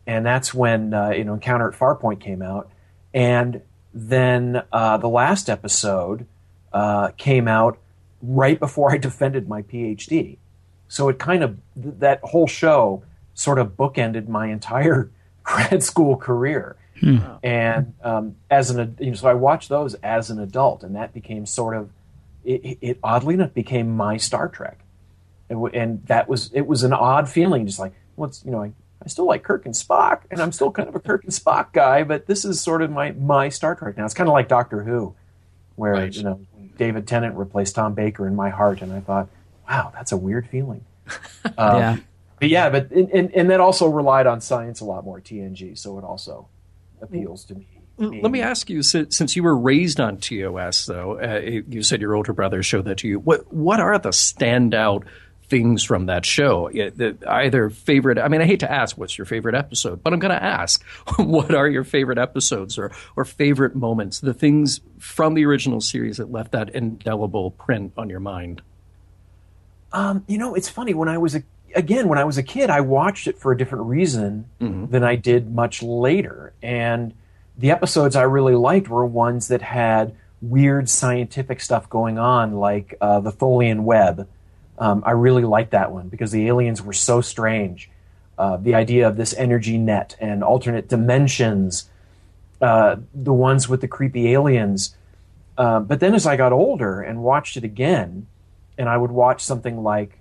and that's when uh, you know Encounter at Farpoint came out, and then uh, the last episode uh, came out right before I *laughs* defended my PhD. So it kind of th- that whole show sort of bookended my entire grad *laughs* school career. And um, as an ad- you know, so I watched those as an adult, and that became sort of it, it oddly enough became my Star Trek, and, and that was it was an odd feeling, just like what's you know I, I still like Kirk and Spock, and I'm still kind of a Kirk and Spock guy, but this is sort of my my Star Trek now. It's kind of like Doctor Who, where Right. you know David Tennant replaced Tom Baker in my heart, and I thought, wow, that's a weird feeling. *laughs* Um, Yeah. But yeah, but and, and, and that also relied on science a lot more TNG, so it also appeals to me. Let me ask you, since you were raised on TOS, though, uh, you said your older brother showed that to you. What what are the standout things from that show? The, either favorite. I mean, I hate to ask what's your favorite episode, but I'm going to ask, *laughs* what are your favorite episodes or or favorite moments? The things from the original series that left that indelible print on your mind. Um, you know, it's funny when I was a again when I was a kid, I watched it for a different reason than I did much later, and the episodes I really liked were ones that had weird scientific stuff going on, like uh, the Tholian web. Um, I really liked that one because the aliens were so strange. uh, the idea of this energy net and alternate dimensions, uh, the ones with the creepy aliens. Uh, but then as I got older and watched it again, and I would watch something like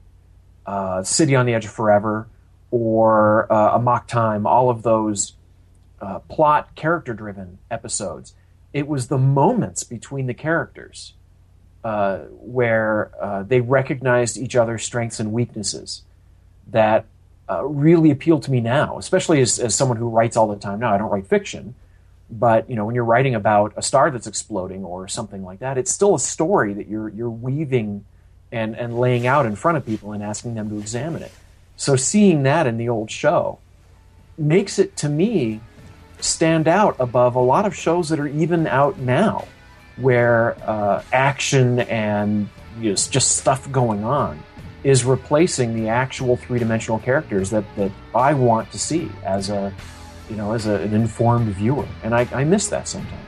uh, City on the Edge of Forever or uh, Amok Time, all of those uh, plot character driven episodes, it was the moments between the characters uh, where uh, they recognized each other's strengths and weaknesses that uh, really appealed to me now, especially as, as someone who writes all the time now. I don't write fiction, but you know when you're writing about a star that's exploding or something like that, it's still a story that you're you're weaving and and laying out in front of people and asking them to examine it. So seeing that in the old show makes it to me stand out above a lot of shows that are even out now, where uh, action and you know, just stuff going on is replacing the actual three dimensional characters that, that I want to see as a you know as a, an informed viewer, and I, I miss that sometimes.